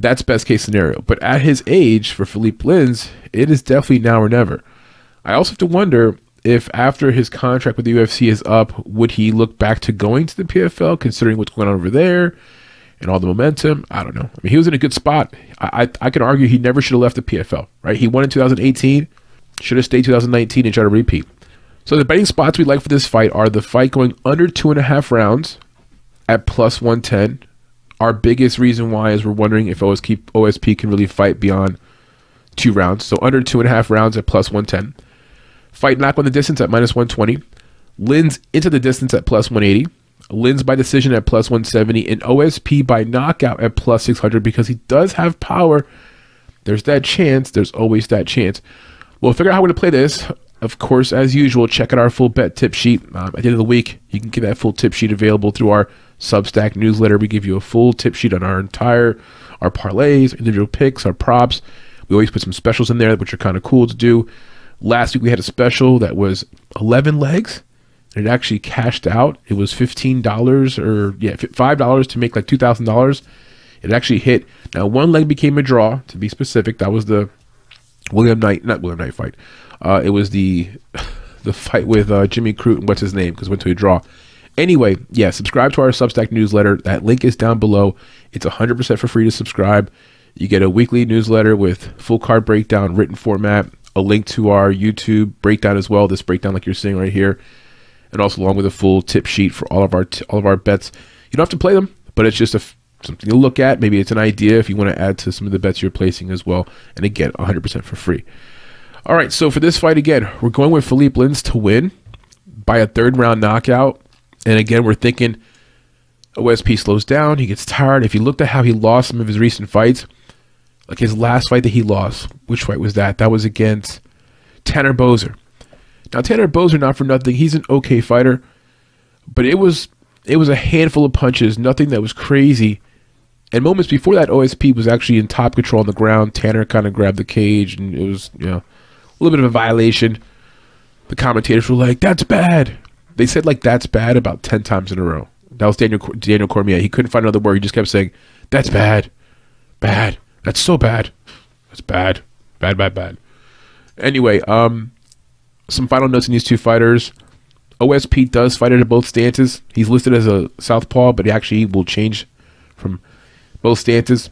That's best case scenario. But at his age, for Philippe Lins, it is definitely now or never. I also have to wonder if after his contract with the UFC is up, would he look back to going to the PFL, considering what's going on over there and all the momentum? I don't know. I mean, he was in a good spot. I I, I could argue he never should have left the PFL. Right? He won in 2018 should have stayed 2019 and try to repeat. So the betting spots we like for this fight are the fight going under two and a half rounds at plus 110. Our biggest reason why is we're wondering if OSP, OSP can really fight beyond two rounds. So under two and a half rounds at plus 110. Fight knock on the distance at minus 120. Lins into the distance at plus 180. Lins by decision at plus 170. And OSP by knockout at plus 600 because he does have power. There's that chance. There's always that chance. We'll figure out how we're going to play this. Of course, as usual, check out our full bet tip sheet. Um, at the end of the week, you can get that full tip sheet available through our Substack newsletter. We give you a full tip sheet on our entire, our parlays, individual picks, our props. We always put some specials in there, which are kind of cool to do. Last week we had a special that was 11 legs. And it actually cashed out. It was $15 or, yeah, $5 to make like $2,000. It actually hit. Now, one leg became a draw, to be specific. That was the William Knight, not William Knight fight. Uh, it was the the fight with uh, Jimmy Crute and what's his name because went to a draw. Anyway, yeah, subscribe to our Substack newsletter. That link is down below. It's 100% for free to subscribe. You get a weekly newsletter with full card breakdown, written format, a link to our YouTube breakdown as well. This breakdown, like you're seeing right here, and also along with a full tip sheet for all of our t- all of our bets. You don't have to play them, but it's just a something to look at. Maybe it's an idea if you want to add to some of the bets you're placing as well. And again, 100% for free. All right, so for this fight again, we're going with Philippe Lins to win by a third round knockout. And again, we're thinking OSP slows down, he gets tired. If you looked at how he lost some of his recent fights, like his last fight that he lost, which fight was that? That was against Tanner Boser. Now Tanner Boser, not for nothing, he's an okay fighter, but it was it was a handful of punches, nothing that was crazy. And moments before that, OSP was actually in top control on the ground. Tanner kind of grabbed the cage, and it was, you know, a little bit of a violation. The commentators were like, "That's bad." They said like "That's bad" about ten times in a row. That was Daniel Daniel Cormier. He couldn't find another word. He just kept saying, "That's bad, bad. That's so bad. That's bad, bad, bad, bad." Anyway, um, some final notes on these two fighters. OSP does fight at both stances. He's listed as a southpaw, but he actually will change from both stances.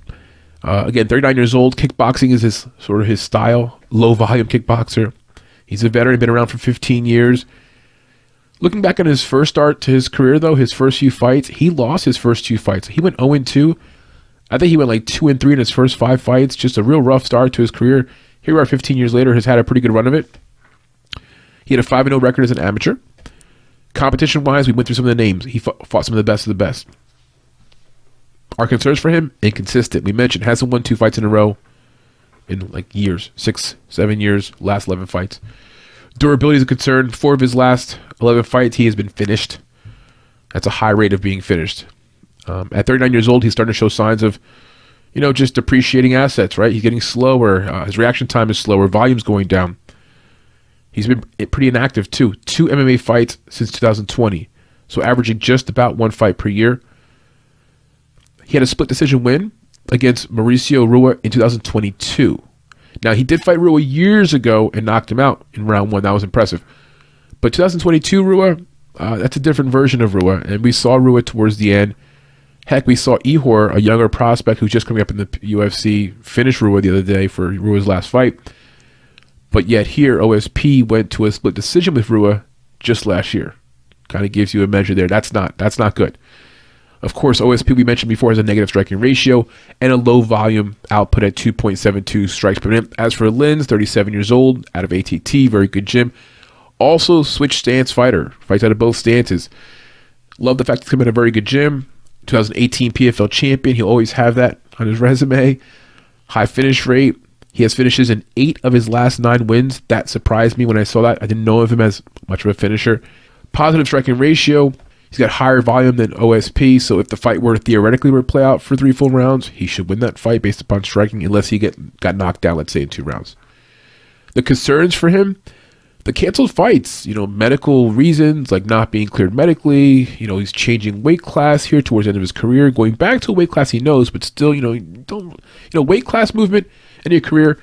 Uh, again, 39 years old. Kickboxing is his sort of his style. Low volume kickboxer. He's a veteran, been around for 15 years. Looking back on his first start to his career, though, his first few fights, he lost his first two fights. He went 0 2. I think he went like 2 and 3 in his first five fights. Just a real rough start to his career. Here we are 15 years later, has had a pretty good run of it. He had a 5 0 record as an amateur. Competition wise, we went through some of the names. He fought, fought some of the best of the best. Our concerns for him, inconsistent. We mentioned hasn't won two fights in a row in like years, six, seven years, last 11 fights. Durability is a concern. Four of his last 11 fights, he has been finished. That's a high rate of being finished. Um, at 39 years old, he's starting to show signs of, you know, just depreciating assets, right? He's getting slower. Uh, his reaction time is slower. Volume's going down. He's been pretty inactive, too. Two MMA fights since 2020. So averaging just about one fight per year. He had a split decision win against Mauricio Rua in 2022. Now, he did fight Rua years ago and knocked him out in round one. That was impressive. But 2022 Rua, uh, that's a different version of Rua. And we saw Rua towards the end. Heck, we saw Ihor, a younger prospect who's just coming up in the UFC, finish Rua the other day for Rua's last fight. But yet here, OSP went to a split decision with Rua just last year. Kind of gives you a measure there. That's not that's not good. Of course, OSP we mentioned before has a negative striking ratio and a low volume output at 2.72 strikes per minute. As for Lins, 37 years old, out of ATT, very good gym. Also, switch stance fighter, fights out of both stances. Love the fact he's coming in a very good gym. 2018 PFL champion. He'll always have that on his resume. High finish rate. He has finishes in eight of his last nine wins. That surprised me when I saw that. I didn't know of him as much of a finisher. Positive striking ratio. He's got higher volume than OSP, so if the fight were theoretically to play out for three full rounds, he should win that fight based upon striking, unless he get got knocked down, let's say in two rounds. The concerns for him, the canceled fights, you know, medical reasons like not being cleared medically. You know, he's changing weight class here towards the end of his career, going back to a weight class he knows, but still, you know, don't you know, weight class movement in your career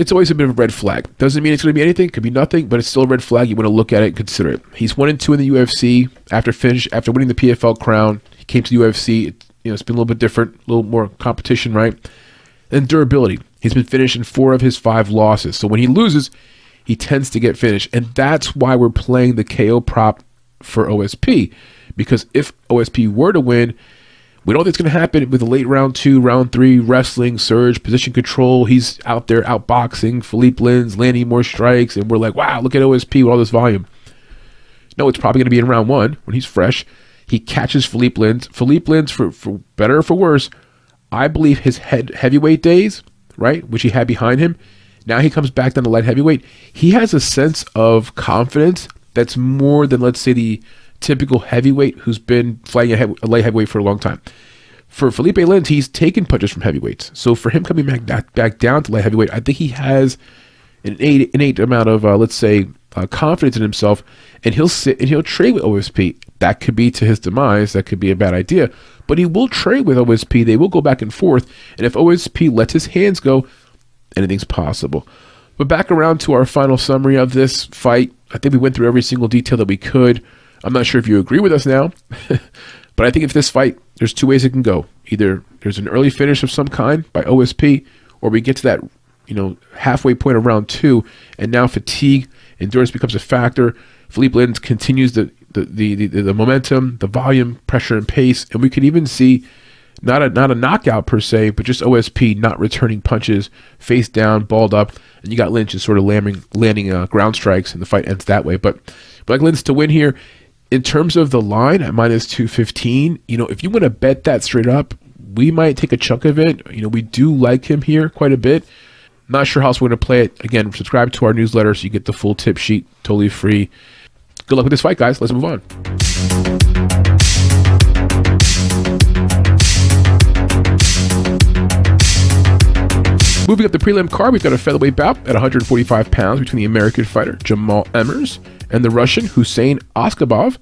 it's always a bit of a red flag. Doesn't mean it's going to be anything, could be nothing, but it's still a red flag. You want to look at it and consider it. He's one and two in the UFC after finish after winning the PFL crown. He came to the UFC. It, you know, it's been a little bit different, a little more competition, right? And durability. He's been finished in four of his five losses. So when he loses, he tends to get finished, and that's why we're playing the KO prop for OSP. Because if OSP were to win, we think it's going to happen with a late round two, round three wrestling surge, position control. He's out there outboxing Philippe Lins, landing more strikes, and we're like, wow, look at OSP with all this volume. No, it's probably going to be in round one when he's fresh. He catches Philippe Lins. Philippe Lins, for, for better or for worse, I believe his head heavyweight days, right, which he had behind him, now he comes back down to light heavyweight. He has a sense of confidence that's more than, let's say, the typical heavyweight who's been fighting a, heavy, a light heavyweight for a long time. For Felipe Lins, he's taken punches from heavyweights. So for him coming back back down to light heavyweight, I think he has an innate, innate amount of, uh, let's say, uh, confidence in himself, and he'll sit and he'll trade with OSP. That could be to his demise. That could be a bad idea. But he will trade with OSP. They will go back and forth. And if OSP lets his hands go, anything's possible. But back around to our final summary of this fight. I think we went through every single detail that we could. I'm not sure if you agree with us now, but I think if this fight, there's two ways it can go. Either there's an early finish of some kind by OSP, or we get to that, you know, halfway point of round two, and now fatigue, endurance becomes a factor. Philippe Lins continues the the, the, the, the momentum, the volume, pressure, and pace, and we could even see not a not a knockout per se, but just OSP not returning punches, face down, balled up, and you got Lins just sort of landing landing uh, ground strikes, and the fight ends that way. But Black Lynch to win here, in terms of the line at minus 215, you know, if you want to bet that straight up, we might take a chunk of it. You know, we do like him here quite a bit. Not sure how else we're going to play it. Again, subscribe to our newsletter so you get the full tip sheet totally free. Good luck with this fight, guys. Let's move on. Moving up the prelim card, we've got a featherweight bout at 145 pounds between the American fighter Jamal Emmers and the Russian Hussein Askhabov.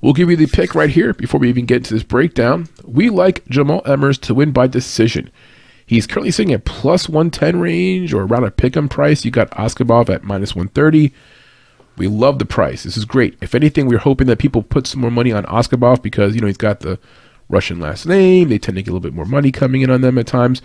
We'll give you the pick right here before we even get into this breakdown. We like Jamal Emmers to win by decision. He's currently sitting at plus 110 range or around a pick'em price. You got Askhabov at minus 130. We love the price. This is great. If anything, we're hoping that people put some more money on Askhabov because, you know, he's got the Russian last name. They tend to get a little bit more money coming in on them at times.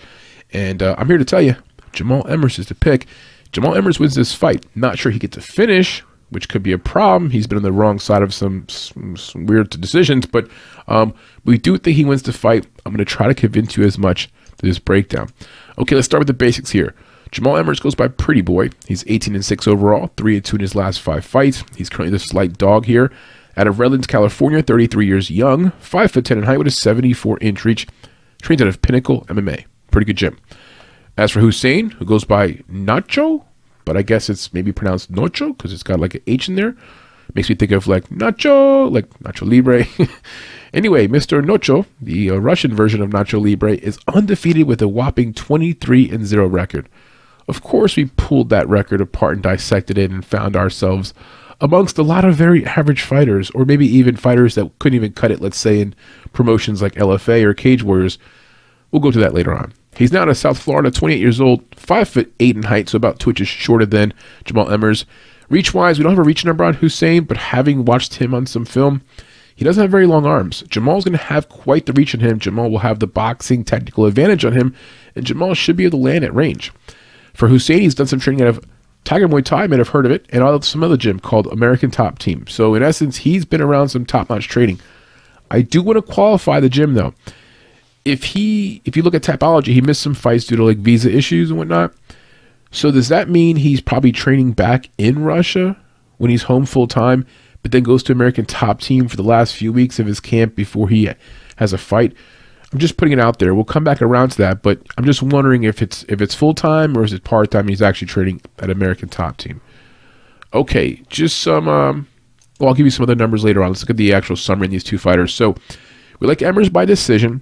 And uh, I'm here to tell you, Jamal Emmers is the pick. Jamal Emmers wins this fight. Not sure he gets a finish, which could be a problem. He's been on the wrong side of some, some, some weird decisions, but um, we do think he wins the fight. I'm going to try to convince you as much to this breakdown. Okay, let's start with the basics here. Jamal Emmers goes by Pretty Boy. He's 18 and 6 overall, 3 and 2 in his last five fights. He's currently the slight dog here Out of Redlands, California, 33 years young, 5 foot 10 in height with a 74 inch reach. Trains out of Pinnacle MMA. Pretty good gym. As for Hussein, who goes by Nacho, but I guess it's maybe pronounced Nocho because it's got like an H in there. Makes me think of like Nacho, like Nacho Libre. anyway, Mr. Nocho, the uh, Russian version of Nacho Libre, is undefeated with a whopping 23 and 0 record. Of course, we pulled that record apart and dissected it and found ourselves amongst a lot of very average fighters, or maybe even fighters that couldn't even cut it, let's say, in promotions like LFA or Cage Warriors. We'll go to that later on. He's now in South Florida, 28 years old, 5 foot 8 in height, so about two inches shorter than Jamal Emmers. Reach wise, we don't have a reach number on Hussein, but having watched him on some film, he doesn't have very long arms. Jamal's going to have quite the reach on him. Jamal will have the boxing technical advantage on him, and Jamal should be able to land at range. For Hussein, he's done some training out of Tiger Muay Thai, might have heard of it, and some other gym called American Top Team. So in essence, he's been around some top-notch training. I do want to qualify the gym though. If he, if you look at Tapology, he missed some fights due to like visa issues and whatnot. So does that mean he's probably training back in Russia when he's home full time, but then goes to American Top Team for the last few weeks of his camp before he has a fight? I'm just putting it out there. We'll come back around to that, but I'm just wondering if it's if it's full time or is it part time. He's actually training at American Top Team. Okay, just some. Um, well, I'll give you some other numbers later on. Let's look at the actual summary in these two fighters. So, we like Emmers by decision.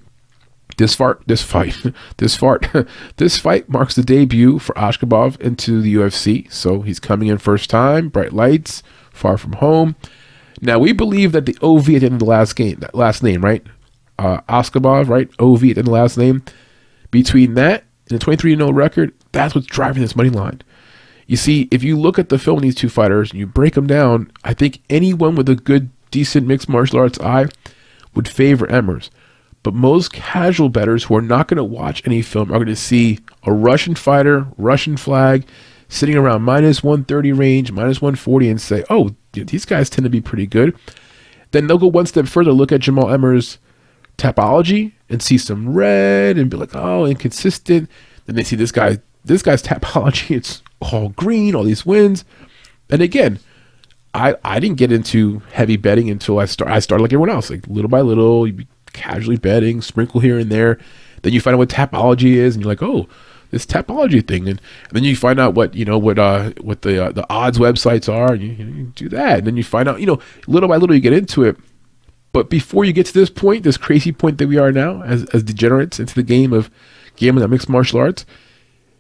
This fart, this fight, this fart, this fight marks the debut for Askhabov into the UFC. So he's coming in first time, bright lights, far from home. Now we believe that the OV at the end of the last game, that last name, right? uh, Askhabov, right? OV in the last name. Between that and the 23 0 record, that's what's driving this money line. You see, if you look at the film of these two fighters and you break them down, I think anyone with a good, decent mixed martial arts eye would favor Emmers. But most casual bettors who are not going to watch any film are going to see a Russian fighter, Russian flag, sitting around minus 130 range, minus 140, and say, oh, these guys tend to be pretty good. Then they'll go one step further, look at Jamal Emmers' Tapology and see some red and be like, oh, inconsistent. Then they see this guy, this guy's Tapology, It's all green, all these wins. And again, I I didn't get into heavy betting until I start. I started like everyone else, like little by little, you casually betting, sprinkle here and there. Then you find out what Tapology is, and you're like, oh, this Tapology thing, and, and then you find out what you know what uh what the uh, the odds websites are, and you, you do that, and then you find out, you know, little by little you get into it but before you get to this point, this crazy point that we are now, as, as degenerates into the game of gambling and mixed martial arts,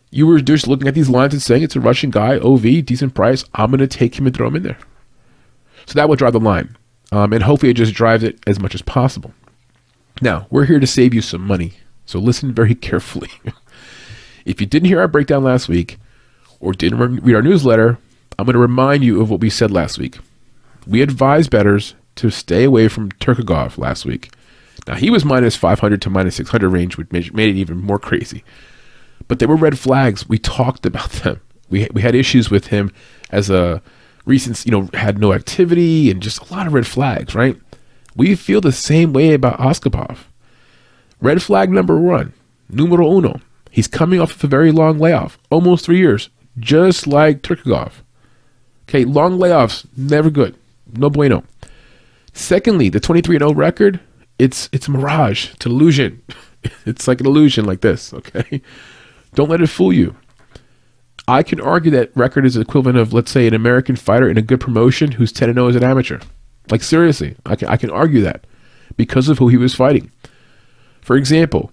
you were just looking at these lines and saying it's a Russian guy, OV, decent price. I'm going to take him and throw him in there. So that would drive the line. Um, and hopefully it just drives it as much as possible. Now, we're here to save you some money. So listen very carefully. if you didn't hear our breakdown last week or didn't read our newsletter, I'm going to remind you of what we said last week. We advised bettors to stay away from Tukhugov last week. Now he was minus 500 to minus 600 range, which made it even more crazy. But there were red flags. We talked about them. We we had issues with him as a recent, you know, had no activity and just a lot of red flags. Right? We feel the same way about Askhabov. Red flag number one, numero uno. He's coming off of a very long layoff, almost three years, just like Tukhugov. Okay, long layoffs, never good. No bueno. Secondly, the 23 0 record, it's it's a mirage, it's an illusion. it's like an illusion like this, okay? Don't let it fool you. I can argue that record is equivalent of, let's say, an American fighter in a good promotion who's 10 0 as an amateur. Like, seriously, I can, I can argue that because of who he was fighting. For example,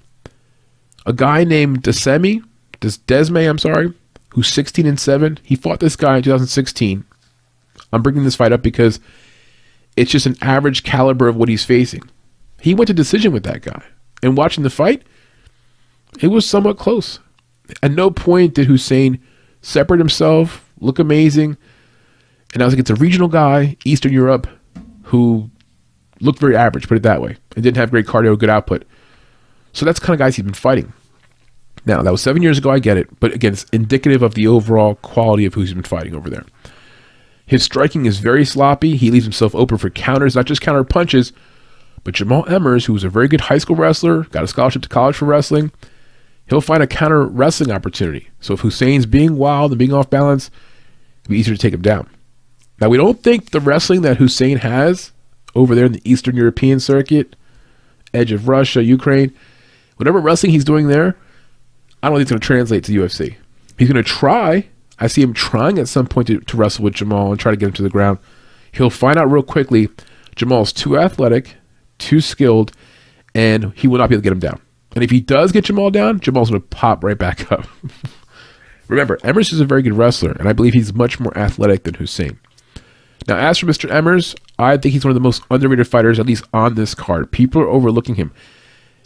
a guy named Desemi, Des Desme, I'm sorry, who's 16 and 7, he fought this guy in 2016. I'm bringing this fight up because it's just an average caliber of what he's facing. He went to decision with that guy. And watching the fight, it was somewhat close. At no point did Hussein separate himself, look amazing. And I was like, it's a regional guy, Eastern Europe, who looked very average, put it that way, and didn't have great cardio, good output. So that's kind of guys he's been fighting. Now, that was seven years ago, I get it, but again, it's indicative of the overall quality of who he's been fighting over there. His striking is very sloppy. He leaves himself open for counters, not just counter punches. But Jamal Emmers, who was a very good high school wrestler, got a scholarship to college for wrestling, he'll find a counter wrestling opportunity. So if Hussein's being wild and being off balance, it'll be easier to take him down. Now, we don't think the wrestling that Hussein has over there in the Eastern European circuit, edge of Russia, Ukraine. Whatever wrestling he's doing there, I don't think it's going to translate to UFC. He's going to try. I see him trying at some point to, to wrestle with Jamal and try to get him to the ground. He'll find out real quickly Jamal's too athletic, too skilled, and he will not be able to get him down. And if he does get Jamal down, Jamal's going to pop right back up. Remember, Emmers is a very good wrestler, and I believe he's much more athletic than Hussein. Now, as for Mr. Emmers, I think he's one of the most underrated fighters, at least on this card. People are overlooking him.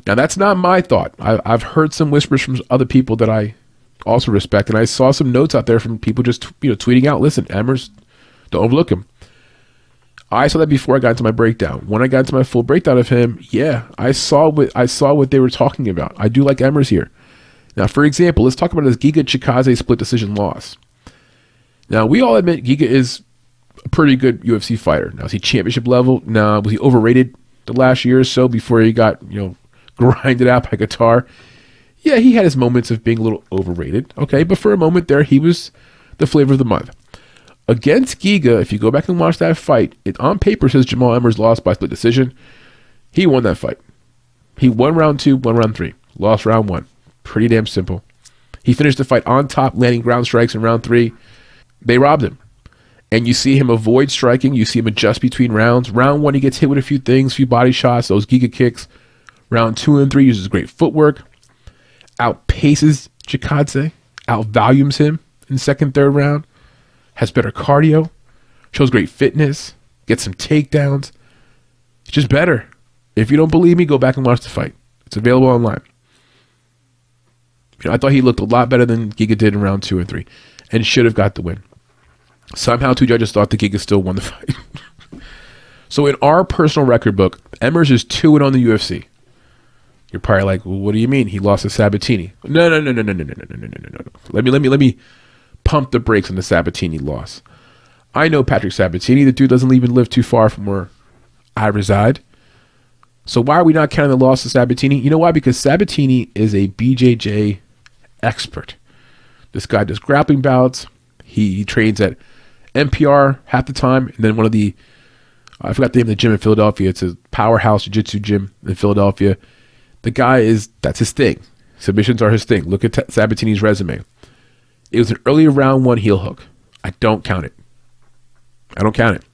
Now, that's not my thought. I, have heard some whispers from other people that I also respect, and I saw some notes out there from people just you know tweeting out, "Listen, Emmers, don't overlook him." I saw that before I got into my breakdown. When I got into my full breakdown of him, yeah, I saw what I saw what they were talking about. I do like Emmers here. Now, for example, let's talk about his Giga Chikadze split decision loss. Now, we all admit Giga is a pretty good UFC fighter. Now, is he championship level? Now, was he overrated the last year or so before he got, you know, grinded out by Kattar? Yeah, he had his moments of being a little overrated. Okay, but for a moment there, he was the flavor of the month. Against Giga, if you go back and watch that fight, it on paper says Jamal Emmers lost by split decision. He won that fight. He won round two, won round three, lost round one. Pretty damn simple. He finished the fight on top, landing ground strikes in round three. They robbed him. And you see him avoid striking. You see him adjust between rounds. Round one, he gets hit with a few things, a few body shots, those giga kicks. Round two and three uses great footwork, outpaces Chikadze, outvalues him in second, third round, has better cardio, shows great fitness, gets some takedowns. It's just better. If you don't believe me, go back and watch the fight. It's available online. You know, I thought he looked a lot better than Giga did in round two and three, and should have got the win. Somehow, two judges thought the Giga still won the fight. so, in our personal record book, Emmers is two and on the UFC. You're probably like, well, what do you mean he lost to Sabatini? No, no, no, no, no, no, no, no, no, no, no, no. Let me, let me, let me pump the brakes on the Sabatini loss. I know Patrick Sabatini. The dude doesn't even live too far from where I reside. So why are we not counting the loss of Sabatini? You know why? Because Sabatini is a BJJ expert. This guy does grappling bouts. He, he trains at NPR half the time, and then one of the I forgot the name of the gym in Philadelphia. It's a powerhouse jiu-jitsu gym in Philadelphia. The guy is that's his thing. Submissions are his thing. Look at Sabatini's resume. It was an early round one heel hook. I don't count it. I don't count it.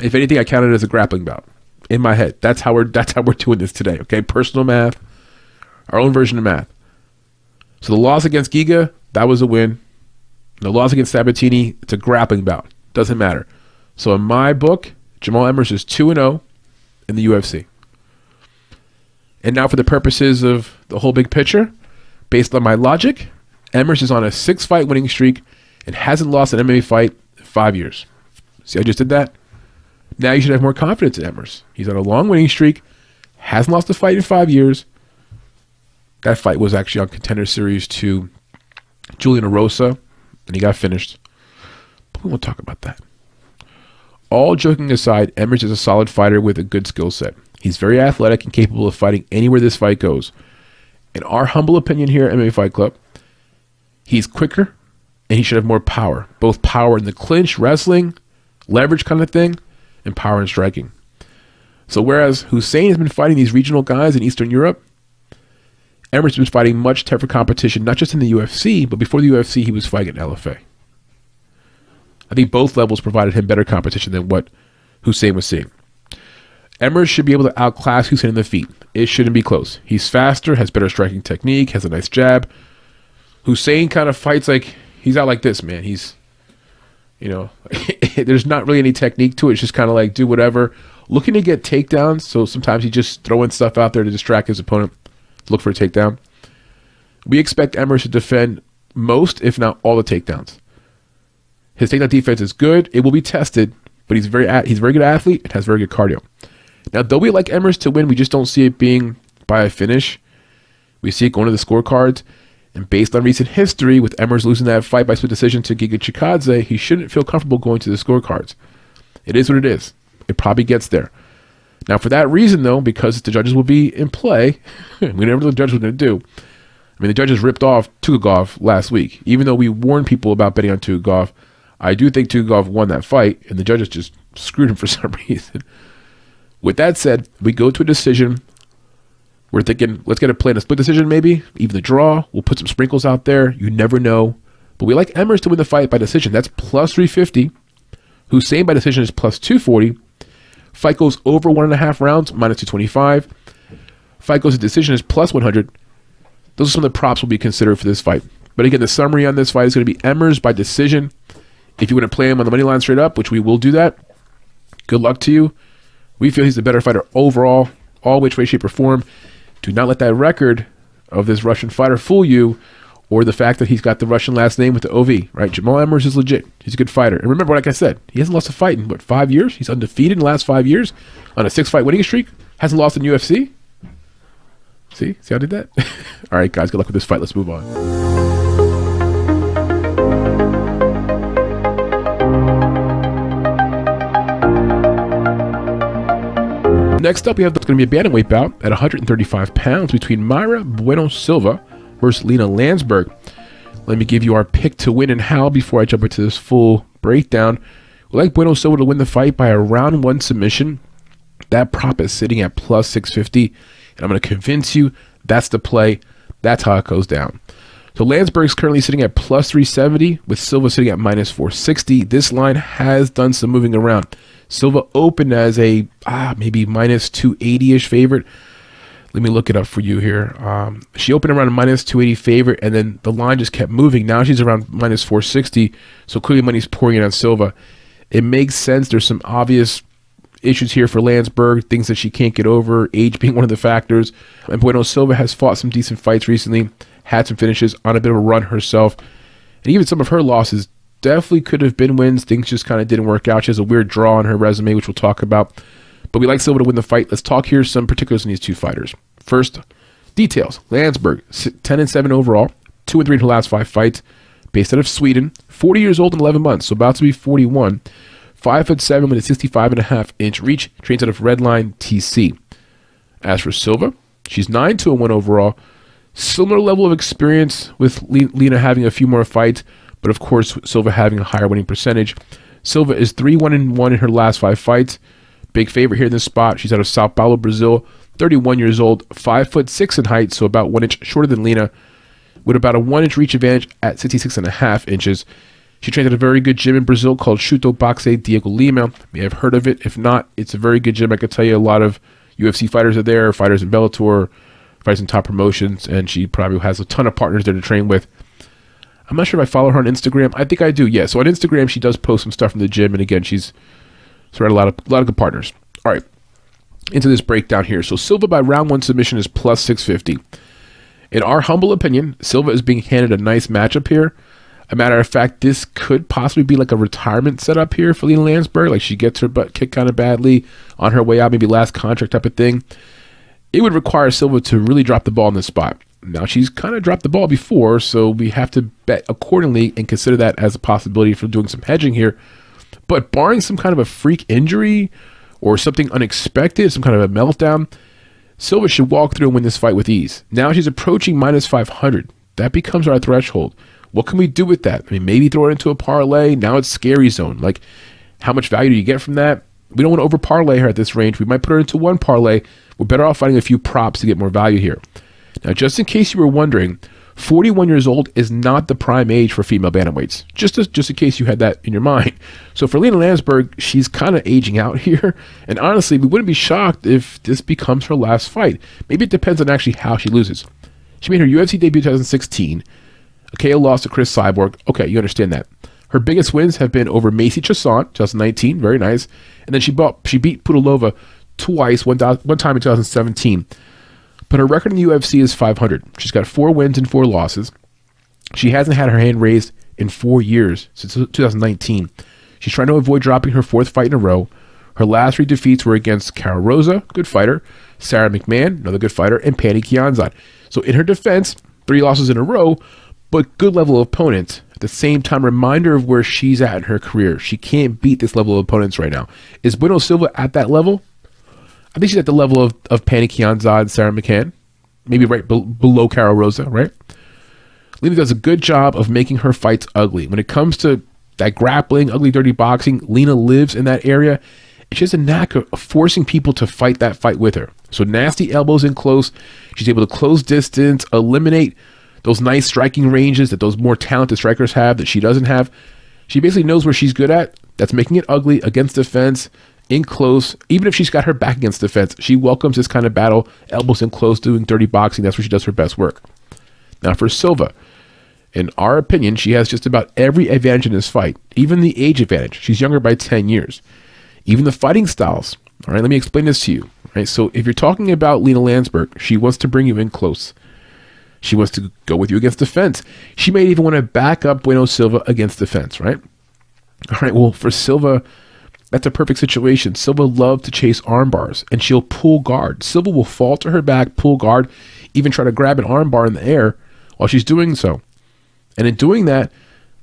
If anything, I count it as a grappling bout in my head. That's how we're that's how we're doing this today. Okay, personal math, our own version of math. So the loss against Giga, that was a win. The loss against Sabatini, it's a grappling bout. Doesn't matter. So in my book, Jamal Emmers is 2 0 in the UFC. And now, for the purposes of the whole big picture, based on my logic, Emmers is on a six fight winning streak and hasn't lost an MMA fight in five years. See, I just did that? Now you should have more confidence in Emmers. He's on a long winning streak, hasn't lost a fight in five years, that fight was actually on Contender Series to Julian Erosa, and he got finished. But we won't talk about that. All joking aside, Emmers is a solid fighter with a good skill set. He's very athletic and capable of fighting anywhere this fight goes. In our humble opinion here at MMA Fight Club, he's quicker and he should have more power. Both power in the clinch, wrestling, leverage kind of thing, and power in striking. So whereas Hussein has been fighting these regional guys in Eastern Europe, Emmers was fighting much tougher competition, not just in the UFC, but before the UFC, he was fighting LFA. I think both levels provided him better competition than what Hussein was seeing. Emmers should be able to outclass Hussein in the feet. It shouldn't be close. He's faster, has better striking technique, has a nice jab. Hussein kind of fights like he's out like this, man. He's, you know, there's not really any technique to it. It's just kind of like do whatever. Looking to get takedowns, so sometimes he's just throwing stuff out there to distract his opponent look for a takedown. We expect Emmers to defend most, if not all, the takedowns. His takedown defense is good. It will be tested, but he's very he's a very good athlete and has very good cardio. Now, though we like Emmers to win, we just don't see it being by a finish. We see it going to the scorecards. And based on recent history, with Emmers losing that fight by split decision to Giga Chikadze, he shouldn't feel comfortable going to the scorecards. It is what it is. It probably gets there. Now, for that reason, though, because the judges will be in play, we never know what the judges are going to do. I mean, the judges ripped off Tukhugov last week. Even though we warned people about betting on Tukhugov, I do think Tukhugov won that fight, and the judges just screwed him for some reason. With that said, we go to a decision. We're thinking, let's get a plan, a split decision maybe, even the draw. We'll put some sprinkles out there. You never know. But we like Emmers to win the fight by decision. That's plus 350. Hussein by decision is plus 240. Fight goes over one and a half rounds, minus 225. Fight goes to decision is plus 100. Those are some of the props we'll be considered for this fight. But again, the summary on this fight is going to be Emmers by decision. If you want to play him on the money line straight up, which we will do that, good luck to you. We feel he's the better fighter overall, all which way, shape, or form. Do not let that record of this Russian fighter fool you, or the fact that he's got the Russian last name with the OV, right? Jamal Emmers is legit. He's a good fighter. And remember, like I said, he hasn't lost a fight in, what, five years? He's undefeated in the last five years on a six fight winning streak. Hasn't lost in UFC. See? See how I did that? All right, guys, good luck with this fight. Let's move on. Next up, we have that's going to be a bantamweight bout at 135 pounds between Mayra Bueno Silva versus Lina Lansberg. Let me give you our pick to win and how before I jump into this full breakdown. We like Bueno Silva to win the fight by a round one submission. That prop is sitting at plus 650, and I'm going to convince you that's the play. That's how it goes down. So Lansberg's currently sitting at plus 370, with Silva sitting at minus 460. This line has done some moving around. Silva opened as a ah, maybe minus 280 ish favorite. Let me look it up for you here. Um, she opened around minus 280 favorite, and then the line just kept moving. Now she's around minus 460, so clearly money's pouring in on Silva. It makes sense. There's some obvious issues here for Lansberg, things that she can't get over, age being one of the factors. And Bueno Silva has fought some decent fights recently, had some finishes on a bit of a run herself. And even some of her losses definitely could have been wins. Things just kind of didn't work out. She has a weird draw on her resume, which we'll talk about. But we like Silva to win the fight. Let's talk here some particulars in these two fighters. First, details. Lansberg, 10 and 7 overall, 2 and 3 in her last five fights, based out of Sweden, 40 years old in 11 months, so about to be 41. 5 foot 7 with a 65 and a half inch reach, trains out of Redline TC. As for Silva, she's 9 2 1 overall. Similar level of experience with Lina having a few more fights, but of course, Silva having a higher winning percentage. Silva is 3 1 and 1 in her last five fights. Big favorite here in this spot. She's out of Sao Paulo, Brazil. 31 years old, 5 foot 6 in height, so about 1 inch shorter than Lina, with about a 1 inch reach advantage at 66 and a half inches. She trains at a very good gym in Brazil called Chute Boxe Diego Lima. May have heard of it. If not, it's a very good gym. I can tell you a lot of UFC fighters are there, fighters in Bellator, fighters in top promotions, and she probably has a ton of partners there to train with. I'm not sure if I follow her on Instagram. I think I do. Yeah. So on Instagram, she does post some stuff from the gym, and again, she's surrounded a lot of a lot of good partners. All right, into this breakdown here. So Silva by round one submission is plus 650. In our humble opinion, Silva is being handed a nice matchup here. A matter of fact, this could possibly be like a retirement setup here for Lina Lansberg. Like she gets her butt kicked kind of badly on her way out, maybe last contract type of thing. It would require Silva to really drop the ball in this spot. Now she's kind of dropped the ball before, so we have to bet accordingly and consider that as a possibility for doing some hedging here. But barring some kind of a freak injury or something unexpected, some kind of a meltdown, Silva should walk through and win this fight with ease. Now she's approaching minus 500. That becomes our threshold. What can we do with that? I mean, maybe throw it into a parlay. Now it's scary zone. Like, how much value do you get from that? We don't want to over parlay her at this range. We might put her into one parlay. We're better off finding a few props to get more value here. Now, just in case you were wondering, 41 years old is not the prime age for female bantamweights. Just just in case you had that in your mind. So for Lina Lansberg, she's kind of aging out here, and honestly, we wouldn't be shocked if this becomes her last fight. Maybe it depends on actually how she loses. She made her UFC debut in 2016. KO lost to Cris Cyborg. Okay, you understand that. Her biggest wins have been over Macy Chiasson, 2019, very nice, and then she bought, she beat Pudilova twice, one, one time in 2017. But her record in the UFC is 500. She's got four wins and four losses. She hasn't had her hand raised in four years since 2019. She's trying to avoid dropping her fourth fight in a row. Her last three defeats were against Karol Rosa, good fighter, Sara McMann, another good fighter, and Patty Kianzad. So in her defense, three losses in a row, but good level of opponents. At the same time, reminder of where she's at in her career. She can't beat this level of opponents right now. Is Bueno Silva at that level? I think she's at the level of, of Pannie Kianzad, Sara McMann, maybe right be- below Karol Rosa, right? Lina does a good job of making her fights ugly. When it comes to that grappling, ugly, dirty boxing, Lina lives in that area. she has a knack of forcing people to fight that fight with her. So nasty elbows in close. She's able to close distance, eliminate those nice striking ranges that those more talented strikers have that she doesn't have. She basically knows where she's good at. That's making it ugly against the fence, in close. Even if she's got her back against the fence, she welcomes this kind of battle. Elbows in close, doing dirty boxing. That's where she does her best work. Now for Silva, in our opinion, she has just about every advantage in this fight, even the age advantage. She's younger by 10 years. Even the fighting styles. All right, let me explain this to you. All right, so if you're talking about Lina Lansberg, she wants to bring you in close. She wants to go with you against the fence. She may even want to back up Bueno Silva against the fence, right? All right, well, for Silva, that's a perfect situation. Silva loves to chase arm bars, and she'll pull guard. Silva will fall to her back, pull guard, even try to grab an arm bar in the air while she's doing so. And in doing that,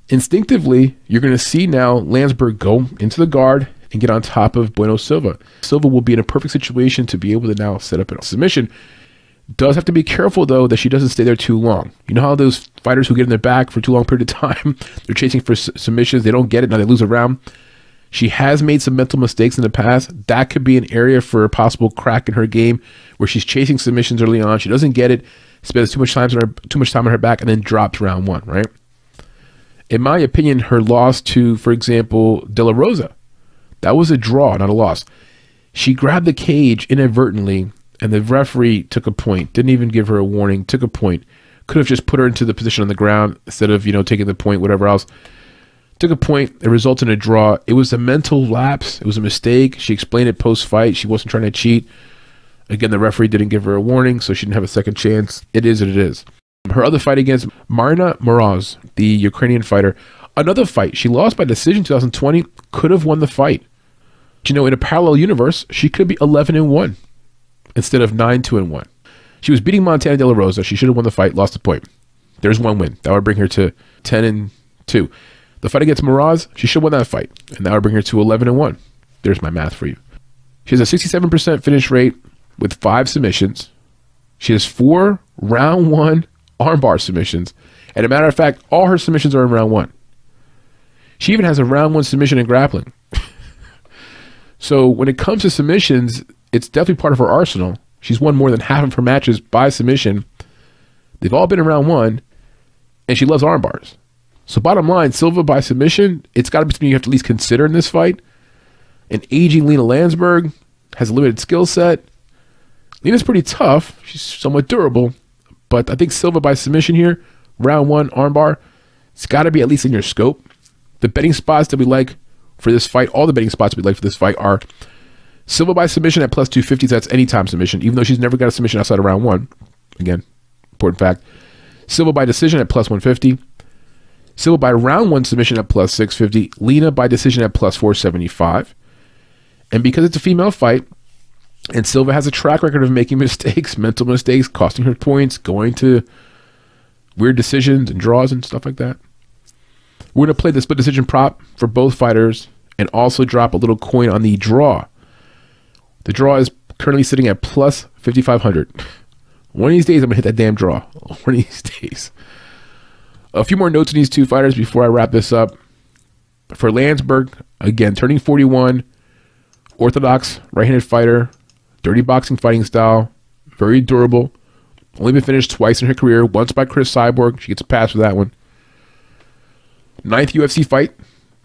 instinctively, you're going to see now Lansberg go into the guard and get on top of Bueno Silva. Silva will be in a perfect situation to be able to now set up a submission. Does have to be careful though that she doesn't stay there too long. You know how those fighters who get in their back for too long period of time, they're chasing for submissions, they don't get it, now they lose a round. She has made some mental mistakes in the past. That could be an area for a possible crack in her game where she's chasing submissions early on. She doesn't get it, spends too much time on her too much time on her back, and then drops round one, right? In my opinion, her loss to, for example, De La Rosa, that was a draw, not a loss. She grabbed the cage inadvertently, and the referee took a point. Didn't even give her a warning. Took a point. Could have just put her into the position on the ground instead of you know taking the point, whatever else. Took a point. It resulted in a draw. It was a mental lapse. It was a mistake. She explained it post fight. She wasn't trying to cheat. Again, the referee didn't give her a warning, so she didn't have a second chance. It is what it is. Her other fight against Marina Moroz, the Ukrainian fighter, another fight. She lost by decision 2020. Could have won the fight you know, in a parallel universe, she could be 11 and 1 instead of 9 2 and 1. She was beating Montana De La Rosa. She should have won the fight, lost the point. There's one win. That would bring her to 10 and 2. The fight against Moroz, she should win that fight, and that would bring her to 11 and 1. There's my math for you. She has a 67% finish rate with five submissions. She has four round one armbar submissions. And a matter of fact, all her submissions are in round one. She even has a round one submission in grappling. So when it comes to submissions, it's definitely part of her arsenal. She's won more than half of her matches by submission. They've all been in round one, and she loves arm bars. So bottom line, Silva by submission, it's got to be something you have to at least consider in this fight. An aging Lina Lansberg has a limited skill set. Lina's pretty tough. She's somewhat durable, but I think Silva by submission here, round one armbar, it's got to be at least in your scope. The betting spots that we like for this fight. All the betting spots we'd like for this fight are Silva by submission at plus 250. So that's anytime submission, even though she's never got a submission outside of round one. Again, important fact. Silva by decision at plus 150. Silva by round one submission at plus 650. Lina by decision at plus 475. And because it's a female fight, and Silva has a track record of making mistakes, mental mistakes, costing her points, going to weird decisions and draws and stuff like that. We're going to play the split decision prop for both fighters and also drop a little coin on the draw. The draw is currently sitting at plus 5,500. One of these days, I'm going to hit that damn draw. One of these days. A few more notes on these two fighters before I wrap this up. For Lansberg, again, turning 41, orthodox right handed fighter, dirty boxing fighting style, very durable. Only been finished twice in her career, once by Cris Cyborg. She gets a pass for that one. Ninth UFC fight.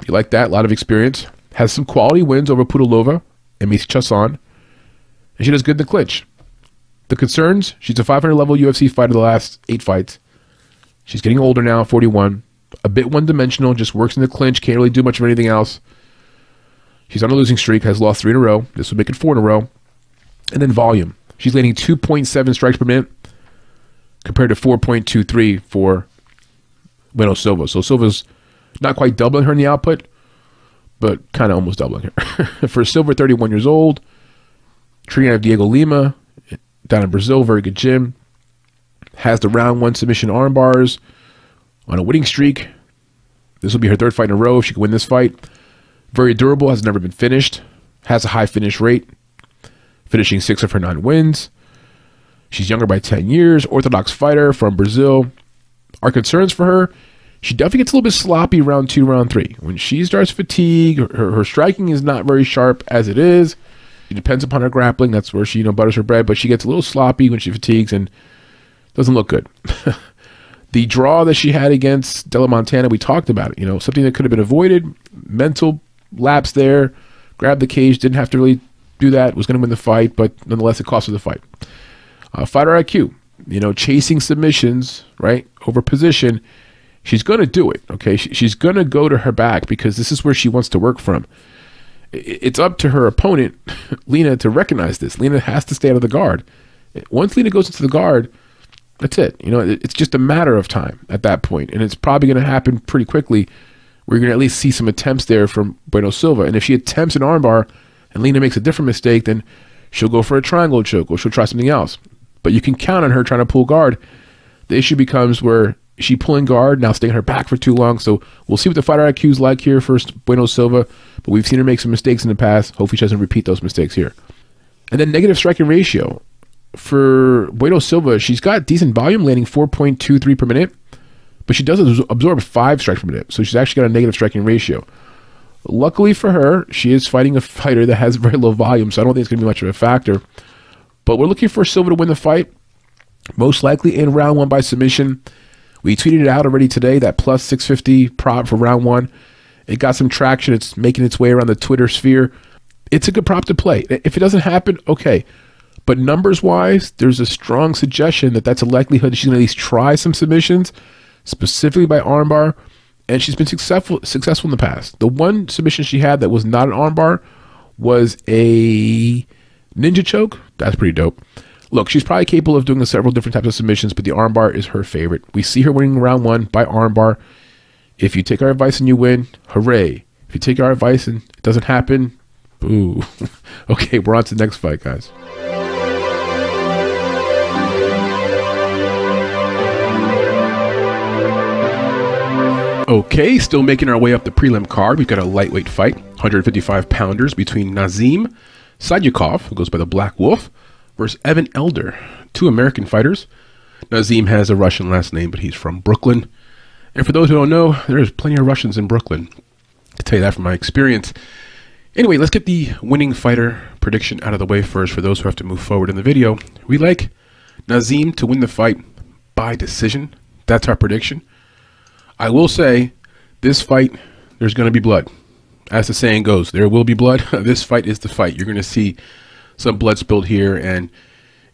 You like that? A lot of experience. Has some quality wins over Pudilova and Macy Chiasson. And she does good in the clinch. The concerns, she's a 500 level UFC fighter the last eight fights. She's getting older now, 41. A bit one dimensional, just works in the clinch, can't really do much of anything else. She's on a losing streak, has lost three in a row. This would make it four in a row. And then volume. She's landing 2.7 strikes per minute compared to 4.23 for Bueno Silva. So Silva's not quite doubling her in the output, but kind of almost doubling her. For Silva, 31 years old, training out of Diego Lima down in Brazil, very good gym. Has the round one submission arm bars on a winning streak. This will be her third fight in a row if she can win this fight. Very durable, has never been finished. Has a high finish rate, finishing six of her nine wins. She's younger by 10 years, orthodox fighter from Brazil. Our concerns for her she definitely gets a little bit sloppy round two, round three. When she starts fatigue, her, her striking is not very sharp as it is. It depends upon her grappling. That's where she, you know, butters her bread, but she gets a little sloppy when she fatigues and doesn't look good. the draw that she had against Della Montana, we talked about it. You know, something that could have been avoided. Mental lapse there. Grabbed the cage. Didn't have to really do that. Was going to win the fight, but nonetheless, it cost her the fight. Uh, fighter IQ. You know, chasing submissions right over position she's going to do it. Okay, she, she's going to go to her back because this is where she wants to work from. It's up to her opponent, Lina, to recognize this. Lina has to stay out of the guard. Once Lina goes into the guard, that's it. You know, it's just a matter of time at that point, and it's probably going to happen pretty quickly. We're going to at least see some attempts there from Bueno Silva, and if she attempts an armbar and Lina makes a different mistake, then she'll go for a triangle choke or she'll try something else. But you can count on her trying to pull guard. The issue becomes where she pulling guard, now staying her back for too long. So we'll see what the fighter IQ is like here for Bueno Silva. But we've seen her make some mistakes in the past. Hopefully, she doesn't repeat those mistakes here. And then negative striking ratio. For Bueno Silva, she's got decent volume, landing 4.23 per minute, but she does absorb five strikes per minute. So she's actually got a negative striking ratio. Luckily for her, she is fighting a fighter that has very low volume, so I don't think it's going to be much of a factor. But we're looking for Silva to win the fight, most likely in round one by submission. We tweeted it out already today, that plus 650 prop for round one. It got some traction. It's making its way around the Twitter sphere. It's a good prop to play. If it doesn't happen, okay. But numbers wise, there's a strong suggestion that that's a likelihood that she's going to at least try some submissions, specifically by armbar. And she's been successful successful in the past. The one submission she had that was not an armbar was a ninja choke. That's pretty dope. Look, she's probably capable of doing several different types of submissions, but the armbar is her favorite. We see her winning round one by armbar. If you take our advice and you win, hooray. If you take our advice and it doesn't happen, boo. okay, we're on to the next fight, guys. Okay, still making our way up the prelim card. We've got a lightweight fight, 155 pounders between Nazim Sadykhov, who goes by the Black Wolf, versus Evan Elder, two American fighters. Nazim has a Russian last name, but he's from Brooklyn. And for those who don't know, there's plenty of Russians in Brooklyn. I can tell you that from my experience. Anyway, let's get the winning fighter prediction out of the way first for those who have to move forward in the video. We like Nazim to win the fight by decision. That's our prediction. I will say, this fight, there's going to be blood. As the saying goes, there will be blood. this fight is the fight. You're going to see some blood spilled here. And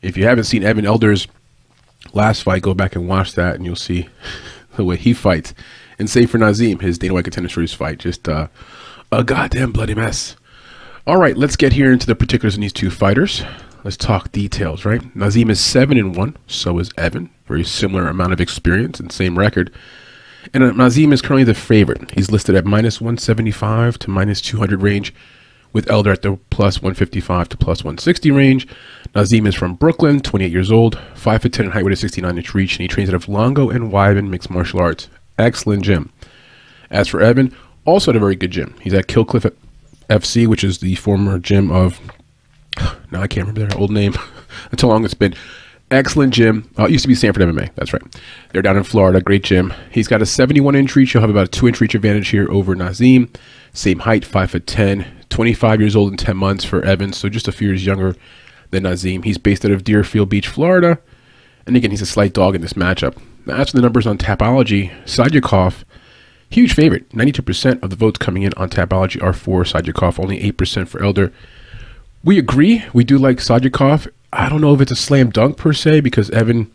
if you haven't seen Evan Elder's last fight, go back and watch that, and you'll see the way he fights. And same for Nazim, his Dana White Contender Series fight, just uh, a goddamn bloody mess. All right, let's get here into the particulars in these two fighters. Let's talk details, right? Nazim is seven and one, so is Evan. Very similar amount of experience and same record. And Nazim is currently the favorite. He's listed at minus 175 to minus 200 range with Elder at the plus 155 to plus 160 range. Nazim is from Brooklyn, 28 years old, 5 foot 10 in height with a 69 inch reach, and he trains out of Longo and Weidman Mixed Martial Arts. Excellent gym. As for Evan, also at a very good gym. He's at Kill Cliff FC, which is the former gym of. Now I can't remember their old name. That's how long it's been. Excellent gym. Oh, it used to be Sanford MMA. That's right. They're down in Florida. Great gym. He's got a 71 inch reach. He'll have about a 2 inch reach advantage here over Nazim. Same height, 5 foot 10, 25 years old in 10 months for Evans, so just a few years younger than Nazim. He's based out of Deerfield Beach, Florida. And again, he's a slight dog in this matchup. Now, as for the numbers on Tapology, Sadykhov, huge favorite. 92% of the votes coming in on Tapology are for Sadykhov, only 8% for Elder. We agree. We do like Sadykhov. I don't know if it's a slam dunk per se because Evan,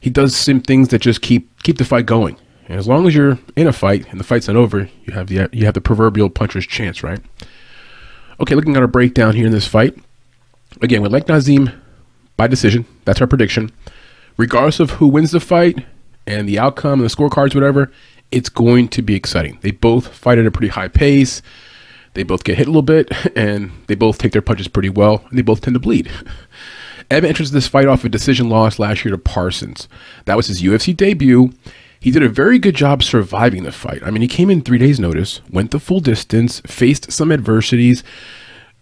he does some things that just keep keep the fight going. And as long as you're in a fight and the fight's not over, you have the you have the proverbial puncher's chance, right? Okay, looking at our breakdown here in this fight. Again, we like Nazim by decision. That's our prediction. Regardless of who wins the fight and the outcome and the scorecards, whatever, it's going to be exciting. They both fight at a pretty high pace. They both get hit a little bit, and they both take their punches pretty well, and they both tend to bleed. Evan enters this fight off a decision loss last year to Parsons. That was his UFC debut, he did a very good job surviving the fight. I mean, he came in three days' notice, went the full distance, faced some adversities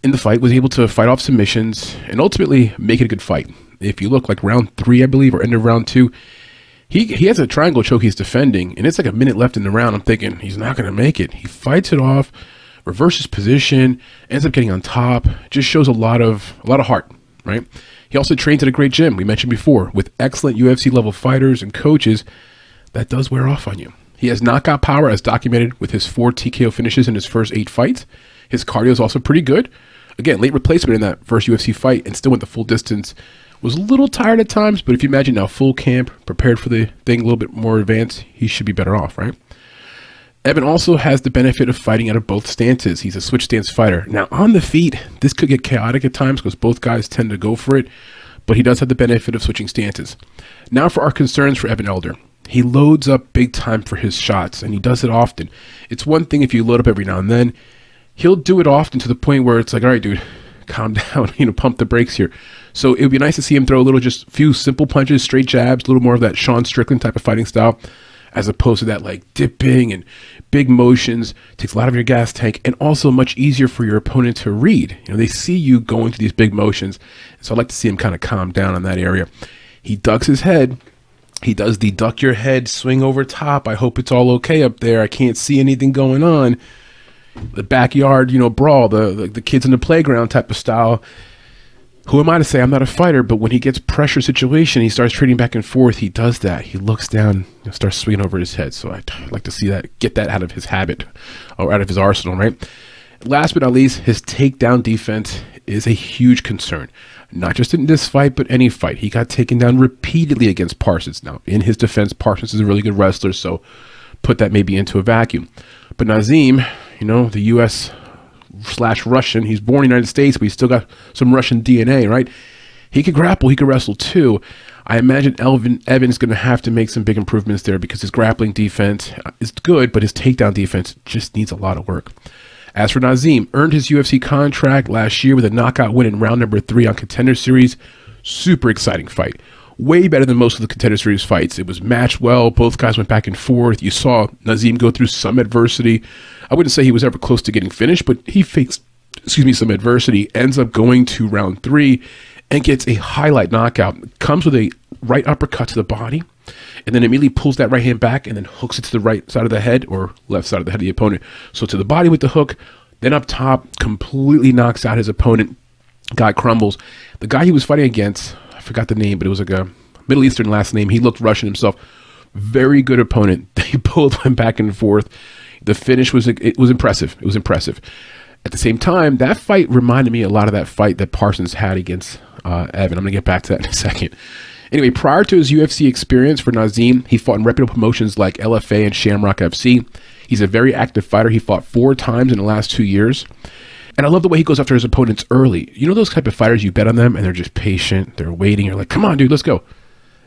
in the fight, was able to fight off submissions, and ultimately make it a good fight. If you look like round three, I believe, or end of round two, He, he has a triangle choke he's defending, and it's like a minute left in the round. I'm thinking he's not going to make it. He fights it off, reverses position, ends up getting on top. Just shows a lot of a lot of heart, right? He also trains at a great gym we mentioned before with excellent UFC level fighters and coaches. That does wear off on you. He has knockout power as documented with his four TKO finishes in his first eight fights. His cardio is also pretty good. Again, late replacement in that first UFC fight and still went the full distance. Was a little tired at times, but if you imagine now full camp, prepared for the thing a little bit more advanced, he should be better off, right? Evan also has the benefit of fighting out of both stances. He's a switch stance fighter. Now, on the feet, this could get chaotic at times because both guys tend to go for it, but he does have the benefit of switching stances. Now, for our concerns for Evan Elder. He loads up big time for his shots, and he does it often. It's one thing if you load up every now and then, he'll do it often to the point where it's like, all right, dude, calm down, you know, pump the brakes here. So it would be nice to see him throw a little, just few simple punches, straight jabs, a little more of that Sean Strickland type of fighting style as opposed to that like dipping and big motions takes a lot of your gas tank and also much easier for your opponent to read. You know they see you going through these big motions so i like to see him kind of calm down on that area. He ducks his head. He does the duck your head swing over top. I hope it's all okay up there. I can't see anything going on. The backyard you know brawl the, the, the kids in the playground type of style who am I to say I'm not a fighter? But when he gets pressure situation, he starts trading back and forth. He does that. He looks down, and starts swinging over his head. So I'd like to see that, get that out of his habit or out of his arsenal, right? Last but not least, his takedown defense is a huge concern. Not just in this fight, but any fight. He got taken down repeatedly against Parsons. Now, in his defense, Parsons is a really good wrestler, so put that maybe into a vacuum. But Nazim, you know, the U.S slash Russian. He's born in the United States, but he's still got some Russian DNA, right? He could grapple, he could wrestle too. I imagine Elvin Evans going to have to make some big improvements there because his grappling defense uh, is good, but his takedown defense just needs a lot of work. As for Nazim, earned his UFC contract last year with a knockout win in round number three on Contender Series. Super exciting fight way better than most of the contender series fights. It was matched well. Both guys went back and forth. You saw Nazim go through some adversity. I wouldn't say he was ever close to getting finished, but he faced, excuse me, some adversity. Ends up going to round three and gets a highlight knockout. Comes with a right uppercut to the body, and then immediately pulls that right hand back and then hooks it to the right side of the head or left side of the head of the opponent. So to the body with the hook, then up top, completely knocks out his opponent. Guy crumbles. The guy he was fighting against, I forgot the name, but it was like a Middle Eastern last name. He looked Russian himself. Very good opponent. They both went back and forth. The finish was it was impressive. It was impressive. At the same time, that fight reminded me a lot of that fight that Parsons had against uh, Evan. I'm gonna get back to that in a second. Anyway, prior to his UFC experience for Nazim, he fought in reputable promotions like LFA and Shamrock FC. He's a very active fighter. He fought four times in the last two years. And I love the way he goes after his opponents early. You know those type of fighters you bet on them and they're just patient, they're waiting, you're like, come on, dude, let's go.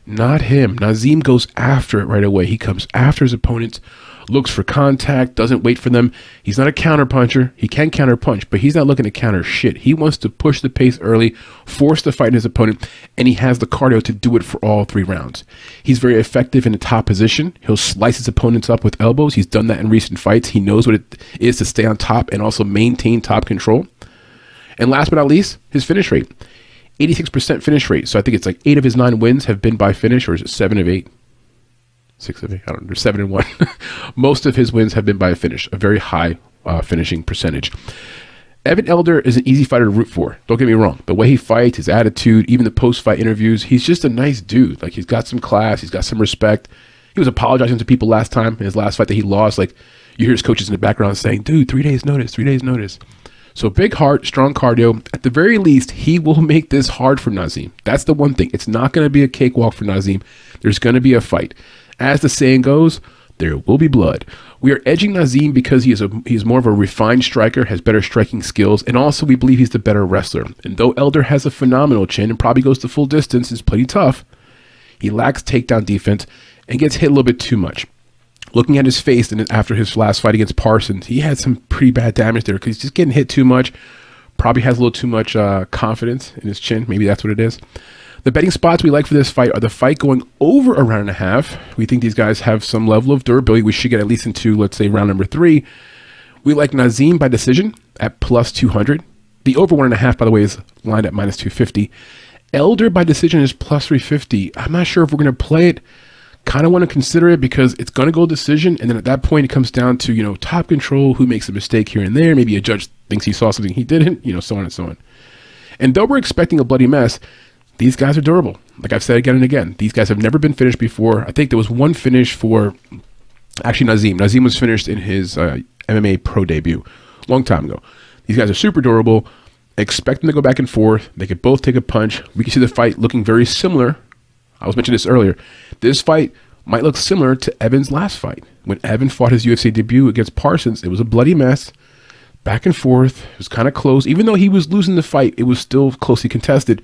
Not him. Nazim goes after it right away. He comes after his opponents looks for contact, doesn't wait for them. He's not a counterpuncher. He can counterpunch, but he's not looking to counter shit. He wants to push the pace early, force the fight in his opponent, and he has the cardio to do it for all three rounds. He's very effective in the top position. He'll slice his opponents up with elbows. He's done that in recent fights. He knows what it is to stay on top and also maintain top control. And last but not least, his finish rate. 86% finish rate. So I think it's like eight of his nine wins have been by finish, or is it seven of eight? Six of eight, I don't know, seven and one. Most of his wins have been by a finish, a very high uh, finishing percentage. Evan Elder is an easy fighter to root for. Don't get me wrong. The way he fights, his attitude, even the post-fight interviews, he's just a nice dude. Like he's got some class, he's got some respect. He was apologizing to people last time in his last fight that he lost. Like you hear his coaches in the background saying, "Dude, three days notice, three days notice." So big heart, strong cardio. At the very least, he will make this hard for Nazim. That's the one thing. It's not going to be a cakewalk for Nazim. There's going to be a fight. As the saying goes, there will be blood. We are edging Nazim because he is a he's more of a refined striker, has better striking skills, and also we believe he's the better wrestler. And though Elder has a phenomenal chin and probably goes the full distance, is pretty tough, he lacks takedown defense and gets hit a little bit too much. Looking at his face and after his last fight against Parsons, he had some pretty bad damage there because he's just getting hit too much. Probably has a little too much uh, confidence in his chin. Maybe that's what it is. The betting spots we like for this fight are the fight going over a round and a half. We think these guys have some level of durability. We should get at least into, let's say, round number three. We like Nazim by decision at plus 200. The over one and a half, by the way, is lined at minus 250. Elder by decision is plus 350. I'm not sure if we're going to play it. kind of want to consider it because it's going to go decision. And then at that point, it comes down to, you know, top control, who makes a mistake here and there. Maybe a judge thinks he saw something he didn't, you know, so on and so on. And though we're expecting a bloody mess, these guys are durable. Like I've said again and again, these guys have never been finished before. I think there was one finish for actually Nazim. Nazim was finished in his uh, MMA pro debut long time ago. These guys are super durable. Expect them to go back and forth. They could both take a punch. We can see the fight looking very similar. I was mentioning this earlier. This fight might look similar to Evan's last fight. When Evan fought his UFC debut against Parsons, it was a bloody mess. Back and forth. It was kind of close. Even though he was losing the fight, it was still closely contested.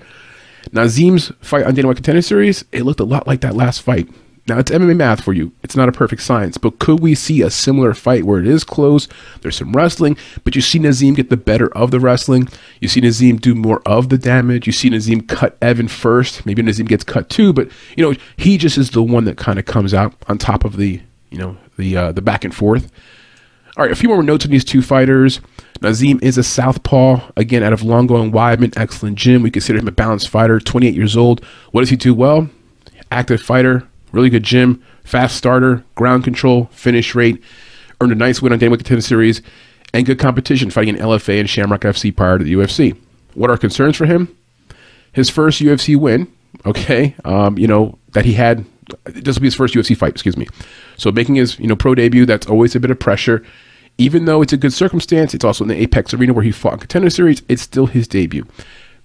Nazim's fight on Dana Contender Series, it looked a lot like that last fight. Now it's MMA math for you. It's not a perfect science, but could we see a similar fight where it is close? There's some wrestling, but you see Nazim get the better of the wrestling. You see Nazim do more of the damage. You see Nazim cut Evan first. Maybe Nazim gets cut too, but you know he just is the one that kind of comes out on top of the you know the uh, the back and forth. All right, a few more notes on these two fighters. Nazim is a southpaw, again, out of Longo and Weidman. Excellent gym. We consider him a balanced fighter, 28 years old. What does he do well? Active fighter, really good gym, fast starter, ground control, finish rate. Earned a nice win on White Contender Series, and good competition fighting in LFA and Shamrock FC prior to the UFC. What are concerns for him? His first UFC win, okay, um, you know, that he had, this will be his first UFC fight, excuse me. So making his, you know, pro debut, that's always a bit of pressure even though it's a good circumstance, it's also in the Apex Arena where he fought in Contender Series. It's still his debut.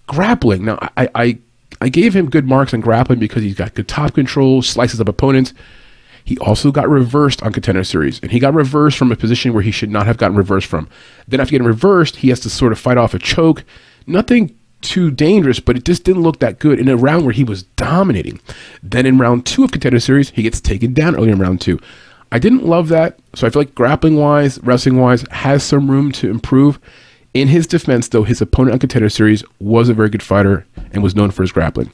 Grappling. Now, I, I, I gave him good marks on grappling because he's got good top control, slices up opponents. He also got reversed on Contender Series, and he got reversed from a position where he should not have gotten reversed from. Then, after getting reversed, he has to sort of fight off a choke. Nothing too dangerous, but it just didn't look that good in a round where he was dominating. Then, in round two of Contender Series, he gets taken down early in round two. I didn't love that. So I feel like grappling wise, wrestling wise, has some room to improve. In his defense, though, his opponent on Contender Series was a very good fighter and was known for his grappling.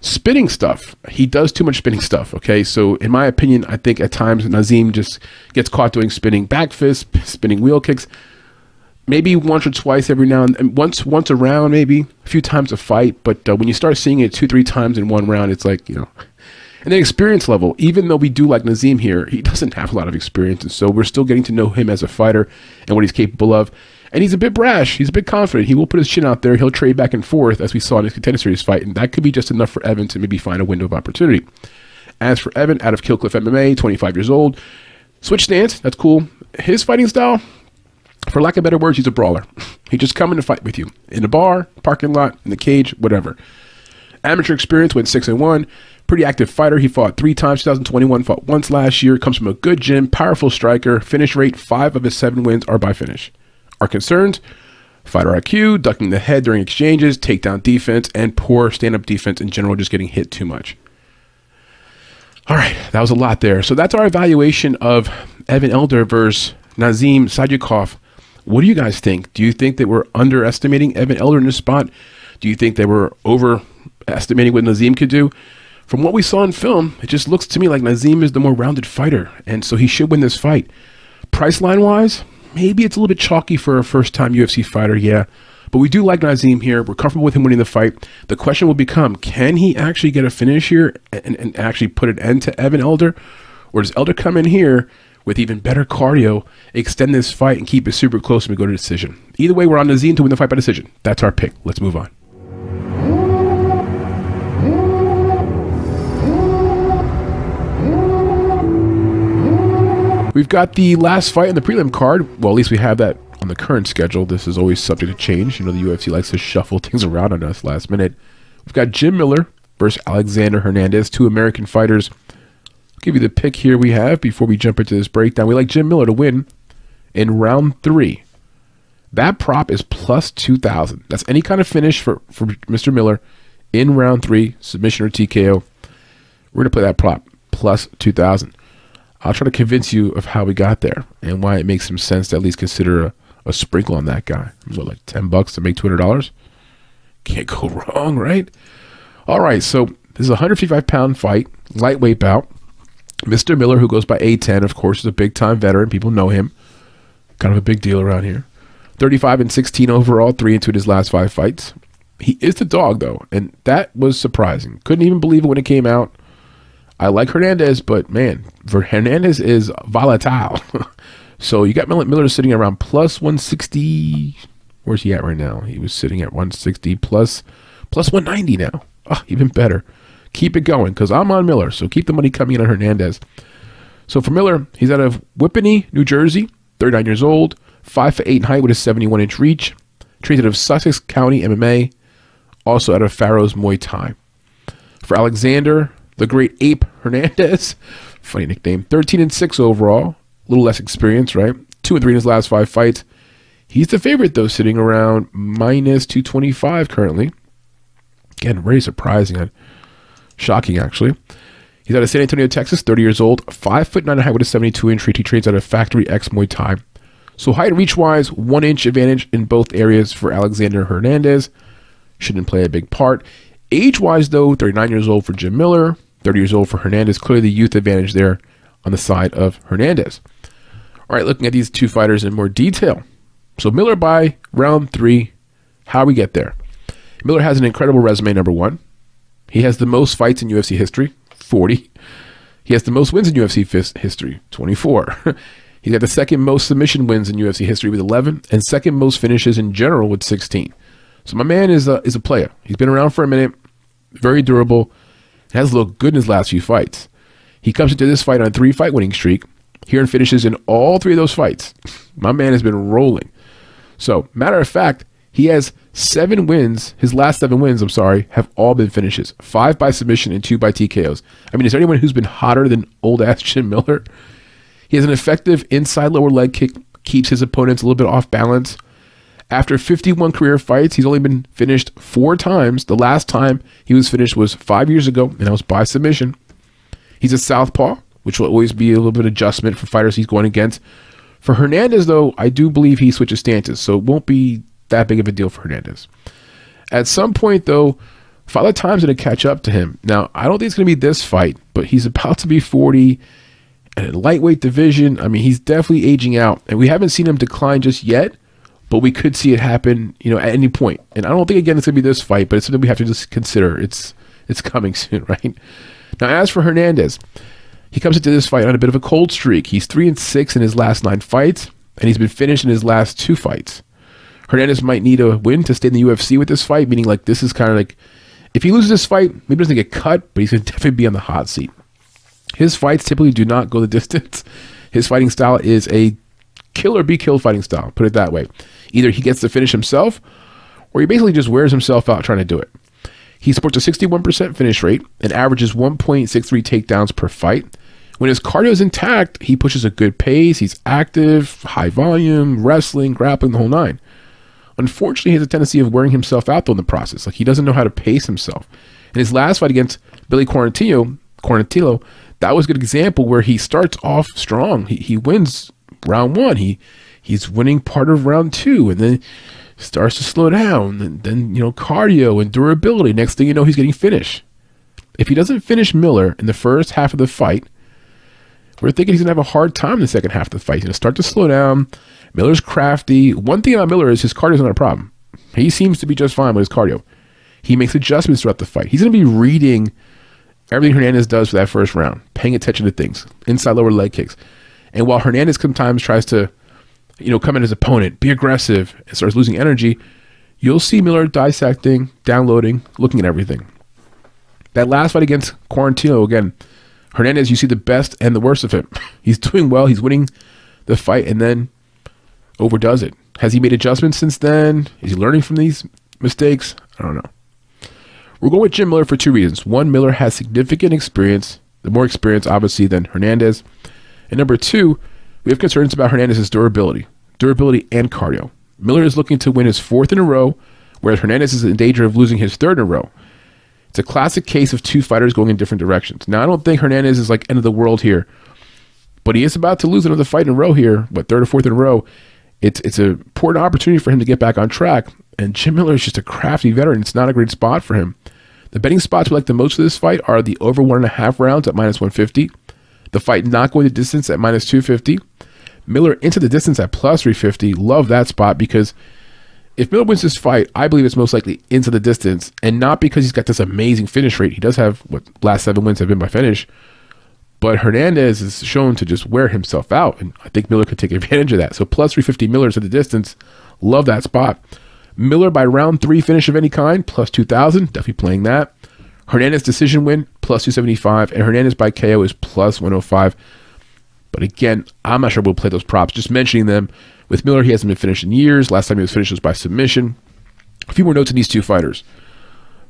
Spinning stuff, he does too much spinning stuff. Okay, so in my opinion, I think at times Nazim just gets caught doing spinning back fists, spinning wheel kicks. Maybe once or twice every now and, and once once a round, maybe a few times a fight. But uh, when you start seeing it two three times in one round, it's like you know and then experience level, even though we do like Nazim here, he doesn't have a lot of experience. And so we're still getting to know him as a fighter and what he's capable of. And he's a bit brash. He's a bit confident. He will put his chin out there. He'll trade back and forth, as we saw in his contender series fight. And that could be just enough for Evan to maybe find a window of opportunity. As for Evan, out of Kill Cliff MMA, 25 years old, switch stance. That's cool. His fighting style, for lack of better words, he's a brawler. He just come in to fight with you in a bar, parking lot, in the cage, whatever. Amateur experience went six and one pretty active fighter. He fought three times 2021, fought once last year, comes from a good gym, powerful striker. Finish rate five of his seven wins are by finish. Our concerns fighter IQ, ducking the head during exchanges, takedown defense, and poor stand up defense in general, just getting hit too much. All right, that was a lot there. So that's our evaluation of Evan Elder versus Nazim Sadykhov. What do you guys think? Do you think that we're underestimating Evan Elder in this spot? Do you think they were overestimating what Nazim could do? From what we saw in film, it just looks to me like Nazim is the more rounded fighter, and so he should win this fight. Price line wise, maybe it's a little bit chalky for a first time UFC fighter, yeah. But we do like Nazim here. We're comfortable with him winning the fight. The question will become can he actually get a finish here and, and actually put an end to Evan Elder? Or does Elder come in here with even better cardio, extend this fight, and keep it super close and we go to decision? Either way, we're on Nazim to win the fight by decision. That's our pick. Let's move on. We've got the last fight in the prelim card. Well, at least we have that on the current schedule. This is always subject to change. You know, the UFC likes to shuffle things around on us last minute. We've got Jim Miller versus Alexander Hernandez, two American fighters. I'll give you the pick here we have before we jump into this breakdown. We like Jim Miller to win in round three. That prop is plus 2,000. That's any kind of finish for, for Mr. Miller in round three, submission or TKO. We're going to play that prop plus 2,000. I'll try to convince you of how we got there and why it makes some sense to at least consider a, a sprinkle on that guy. What, like 10 bucks to make $200? Can't go wrong, right? All right, so this is a 155 pound fight, lightweight bout. Mr. Miller, who goes by A10, of course, is a big time veteran. People know him. Kind of a big deal around here. 35 and 16 overall, three into his last five fights. He is the dog, though, and that was surprising. Couldn't even believe it when it came out. I like Hernandez, but man, Hernandez is volatile. so you got Miller sitting around plus 160. Where's he at right now? He was sitting at 160 plus plus 190 now. Oh, even better. Keep it going because I'm on Miller. So keep the money coming in on Hernandez. So for Miller, he's out of Whippany, New Jersey, 39 years old, 5 foot 8 in height with a 71 inch reach. Out of Sussex County MMA, also out of Pharaohs Muay Thai. For Alexander, the great Ape Hernandez, funny nickname, 13 and 6 overall, a little less experience, right? 2 and 3 in his last five fights. He's the favorite, though, sitting around minus 225 currently. Again, very surprising. And shocking, actually. He's out of San Antonio, Texas, 30 years old, 5 foot 9 height with a 72 inch reach. He trains out of Factory X Muay Thai. So height reach wise, one inch advantage in both areas for Alexander Hernandez. Shouldn't play a big part. Age wise, though, 39 years old for Jim Miller, 30 years old for Hernandez. Clearly the youth advantage there on the side of Hernandez. All right, looking at these two fighters in more detail. So Miller by round three. How we get there? Miller has an incredible resume, number one. He has the most fights in UFC history, 40. He has the most wins in UFC history, 24. He's got the second most submission wins in UFC history with 11, and second most finishes in general with 16. So my man is a, is a player. He's been around for a minute, very durable, has looked good in his last few fights. He comes into this fight on a three fight winning streak. Here and finishes in all three of those fights. My man has been rolling. So, matter of fact, he has seven wins. His last seven wins, I'm sorry, have all been finishes. Five by submission and two by TKOs. I mean, is there anyone who's been hotter than old ass Jim Miller? He has an effective inside lower leg kick, keeps his opponents a little bit off balance. After 51 career fights, he's only been finished four times. The last time he was finished was five years ago, and that was by submission. He's a southpaw, which will always be a little bit of adjustment for fighters he's going against. For Hernandez, though, I do believe he switches stances, so it won't be that big of a deal for Hernandez. At some point, though, Father Time's going to catch up to him. Now, I don't think it's going to be this fight, but he's about to be 40 and in lightweight division. I mean, he's definitely aging out, and we haven't seen him decline just yet, but we could see it happen, you know, at any point. And I don't think again it's to be this fight, but it's something we have to just consider. It's it's coming soon, right? Now, as for Hernandez, he comes into this fight on a bit of a cold streak. He's three and six in his last nine fights, and he's been finished in his last two fights. Hernandez might need a win to stay in the UFC with this fight, meaning like this is kind of like if he loses this fight, maybe doesn't get cut, but he's gonna definitely be on the hot seat. His fights typically do not go the distance. His fighting style is a kill or be killed fighting style, put it that way. Either he gets to finish himself, or he basically just wears himself out trying to do it. He sports a 61% finish rate and averages 1.63 takedowns per fight. When his cardio is intact, he pushes a good pace. He's active, high volume, wrestling, grappling, the whole nine. Unfortunately, he has a tendency of wearing himself out though in the process. Like he doesn't know how to pace himself. In his last fight against Billy Quarantillo, Quarantillo, that was a good example where he starts off strong. He, he wins round one. He he's winning part of round two, and then starts to slow down. And then you know cardio and durability. Next thing you know, he's getting finished. If he doesn't finish Miller in the first half of the fight, we're thinking he's gonna have a hard time in the second half of the fight. He's gonna start to slow down. Miller's crafty. One thing about Miller is his cardio is not a problem. He seems to be just fine with his cardio. He makes adjustments throughout the fight. He's gonna be reading everything Hernandez does for that first round, paying attention to things, inside lower leg kicks. And while Hernandez sometimes tries to, you know, come at his opponent, be aggressive, and starts losing energy, you'll see Miller dissecting, downloading, looking at everything. That last fight against Quarantillo, again, Hernandez, you see the best and the worst of him. He's doing well, he's winning the fight, and then overdoes it. Has he made adjustments since then? Is he learning from these mistakes? I don't know. We're going with Jim Miller for two reasons. One, Miller has significant experience, the more experience, obviously, than Hernandez. And number two, we have concerns about Hernandez's durability, durability and cardio. Miller is looking to win his fourth in a row, whereas Hernandez is in danger of losing his third in a row. It's a classic case of two fighters going in different directions. Now, I don't think Hernandez is like end of the world here, but he is about to lose another fight in a row here, what third or fourth in a row. It's it's an important opportunity for him to get back on track. And Jim Miller is just a crafty veteran. It's not a great spot for him. The betting spots we like the most for this fight are the over one and a half rounds at minus 150, the fight not going the distance at minus 250, Miller into the distance at plus 350. Love that spot because If Miller wins this fight, I believe it's most likely into the distance, and not because he's got this amazing finish rate. He does have what last seven wins have been by finish, but Hernandez is shown to just wear himself out, and I think Miller could take advantage of that. So plus 350 Miller to the distance. Love that spot. Miller by round three finish of any kind, plus 2,000. Definitely playing that. Hernandez decision win, plus 275. And Hernandez by KO is plus 105. But again, I'm not sure we'll play those props. Just mentioning them. With Miller, he hasn't been finished in years. Last time he was finished was by submission. A few more notes on these two fighters.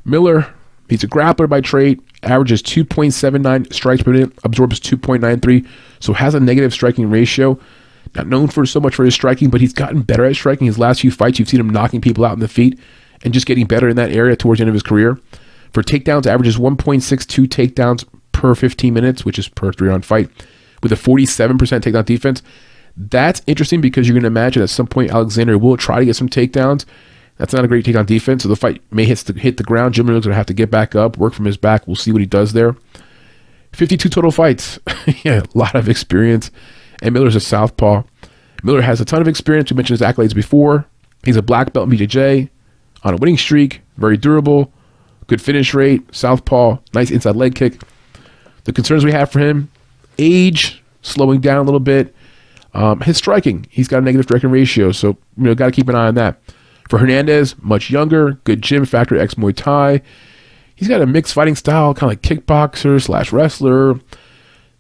Miller, he's a grappler by trade, averages 2.79 strikes per minute, absorbs 2.93, so has a negative striking ratio. Not known for so much for his striking, but he's gotten better at striking. His last few fights, you've seen him knocking people out in the feet and just getting better in that area towards the end of his career. For takedowns, averages 1.62 takedowns per 15 minutes, which is per three round fight, with a 47% takedown defense. That's interesting because you're going to imagine at some point Alexander will try to get some takedowns. That's not a great takedown defense. So the fight may hit the, hit the ground. Jim Miller's going to have to get back up, work from his back. We'll see what he does there. 52 total fights. yeah, a lot of experience and Miller's a southpaw. Miller has a ton of experience. We mentioned his accolades before. He's a black belt in BJJ, on a winning streak, very durable, good finish rate, southpaw, nice inside leg kick. The concerns we have for him: age, slowing down a little bit. Um, his striking, he's got a negative striking ratio, so you know, got to keep an eye on that. For Hernandez, much younger, good gym factor, ex Muay Thai. He's got a mixed fighting style, kind of like kickboxer slash wrestler.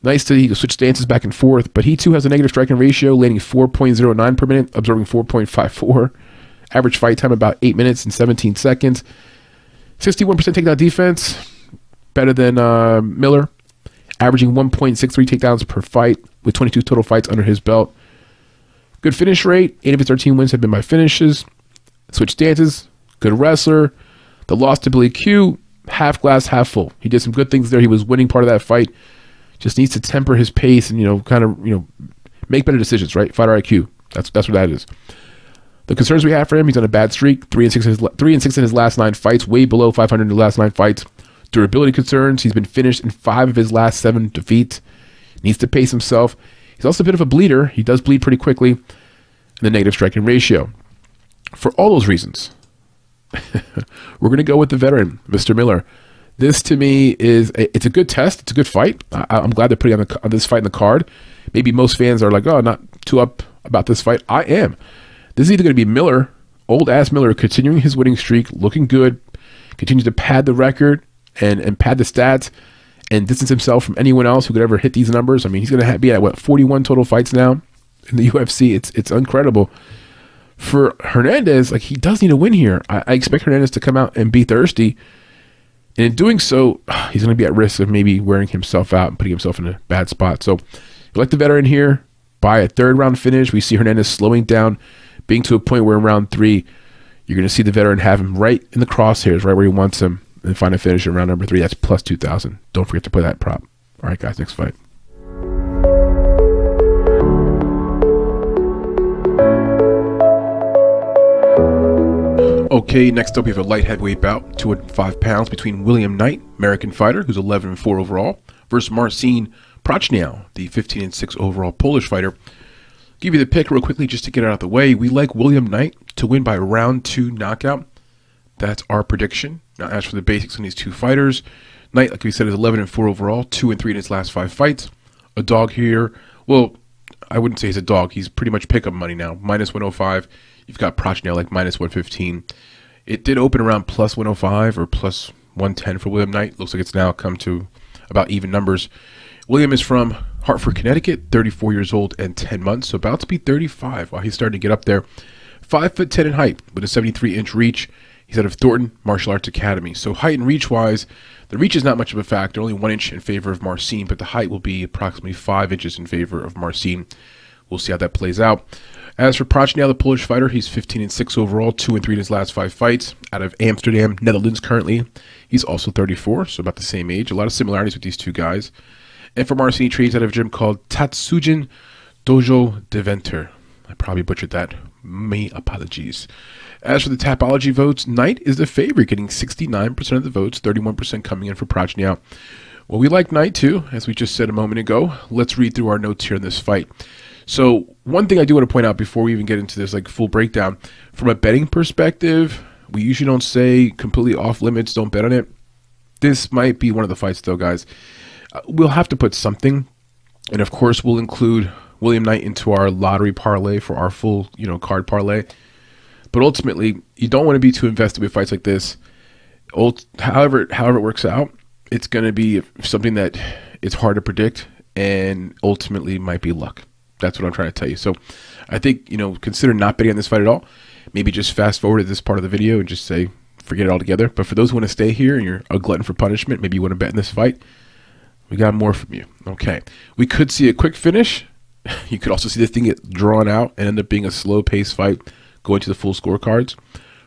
Nice to he can switch stances back and forth, but he too has a negative striking ratio, landing 4.09 per minute, absorbing 4.54. Average fight time about 8 minutes and 17 seconds. 61% takedown defense, better than uh, Miller, averaging 1.63 takedowns per fight with 22 total fights under his belt. Good finish rate. 8 of his 13 wins have been by finishes. Switch stances. Good wrestler. The loss to Billy Q, half glass, half full. He did some good things there. He was winning part of that fight just needs to temper his pace and you know kind of you know make better decisions. Right, fighter IQ. That's that's what that is. The concerns we have for him: he's on a bad streak, three and six in his three and six in his last nine fights, way below 500 in the last nine fights. Durability concerns: he's been finished in five of his last seven defeats. Needs to pace himself. He's also a bit of a bleeder. He does bleed pretty quickly. And the negative striking ratio. For all those reasons, we're going to go with the veteran, Mr. Miller. This to me is a, it's a good test. It's a good fight. I, am glad they're putting on, the, on this fight in the card. Maybe most fans are like, oh, not too up about this fight. I am. This is either going to be Miller, old ass Miller, continuing his winning streak, looking good, continues to pad the record and and pad the stats and distance himself from anyone else who could ever hit these numbers. I mean, he's going to be at what 41 total fights now in the UFC. It's it's incredible. For Hernandez, like he does need a win here. I, I expect Hernandez to come out and be thirsty and in doing so, he's going to be at risk of maybe wearing himself out and putting himself in a bad spot. So, like the veteran here, by a third round finish, we see Hernandez slowing down, being to a point where in round three, you're going to see the veteran have him right in the crosshairs, right where he wants him, and find a finish in round number three. That's plus 2,000. Don't forget to play that prop. All right, guys, next fight. Okay, next up we have a light heavyweight bout, 205 pounds, between William Knight, American fighter, who's 11 and 4 overall, versus Marcin Prachnio, the 15 and 6 overall Polish fighter. Give you the pick real quickly just to get it out of the way. We like William Knight to win by round two knockout. That's our prediction. Now, as for the basics on these two fighters, Knight, like we said, is 11 and 4 overall, 2 and 3 in his last five fights. A dog here. Well, I wouldn't say he's a dog. He's pretty much pickup money now, minus 105 You've got Prachnio like minus 115. It did open around plus 105 or plus 110 for William Knight. Looks like it's now come to about even numbers. William is from Hartford, Connecticut, 34 years old and 10 months, so about to be 35 while he's starting to get up there. 5 foot 10 in height with a 73 inch reach. He's out of Thornton Martial Arts Academy. So height and reach wise, the reach is not much of a factor, only one inch in favor of Marcin, but the height will be approximately five inches in favor of Marcin. We'll see how that plays out. As for Prachnio, the Polish fighter, he's 15 and 6 overall, 2 and 3 in his last five fights. Out of Amsterdam, Netherlands currently. He's also 34, so about the same age. A lot of similarities with these two guys. And Marcin, he trains out of a gym called Tatsujin Dojo Deventer. I probably butchered that. May apologies. As for the Tapology votes, Knight is the favorite, getting 69% of the votes, 31% coming in for Prachnio. Well, we like Knight too, as we just said a moment ago. Let's read through our notes here in this fight. So one thing I do want to point out before we even get into this like full breakdown, from a betting perspective, we usually don't say completely off limits, don't bet on it. This might be one of the fights though, guys. We'll have to put something, and of course we'll include William Knight into our lottery parlay for our full, you know, card parlay. But ultimately, you don't want to be too invested with fights like this. However, however it works out, it's going to be something that it's hard to predict and ultimately might be luck. That's what I'm trying to tell you. So I think, you know, consider not betting on this fight at all. Maybe just fast forward to this part of the video and just say, forget it altogether. But for those who want to stay here and you're a glutton for punishment, maybe you want to bet in this fight, we got more from you. Okay. We could see a quick finish. You could also see this thing get drawn out and end up being a slow pace fight going to the full scorecards.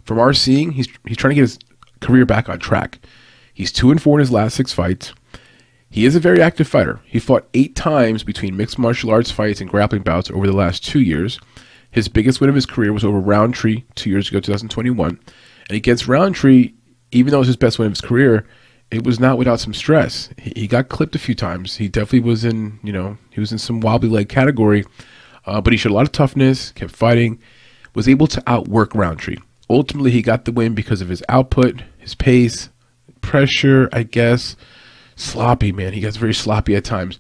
From our seeing, he's he's trying to get his career back on track. He's two and four in his last six fights. He is a very active fighter. He fought eight times between mixed martial arts fights and grappling bouts over the last two years. His biggest win of his career was over Rountree two years ago, 2021. And against Rountree, even though it was his best win of his career, it was not without some stress. He, he got clipped a few times. He definitely was in, you know, he was in some wobbly leg category, uh, but he showed a lot of toughness, kept fighting, was able to outwork Rountree. Ultimately, he got the win because of his output, his pace, pressure, I guess. Sloppy, man. He gets very sloppy at times.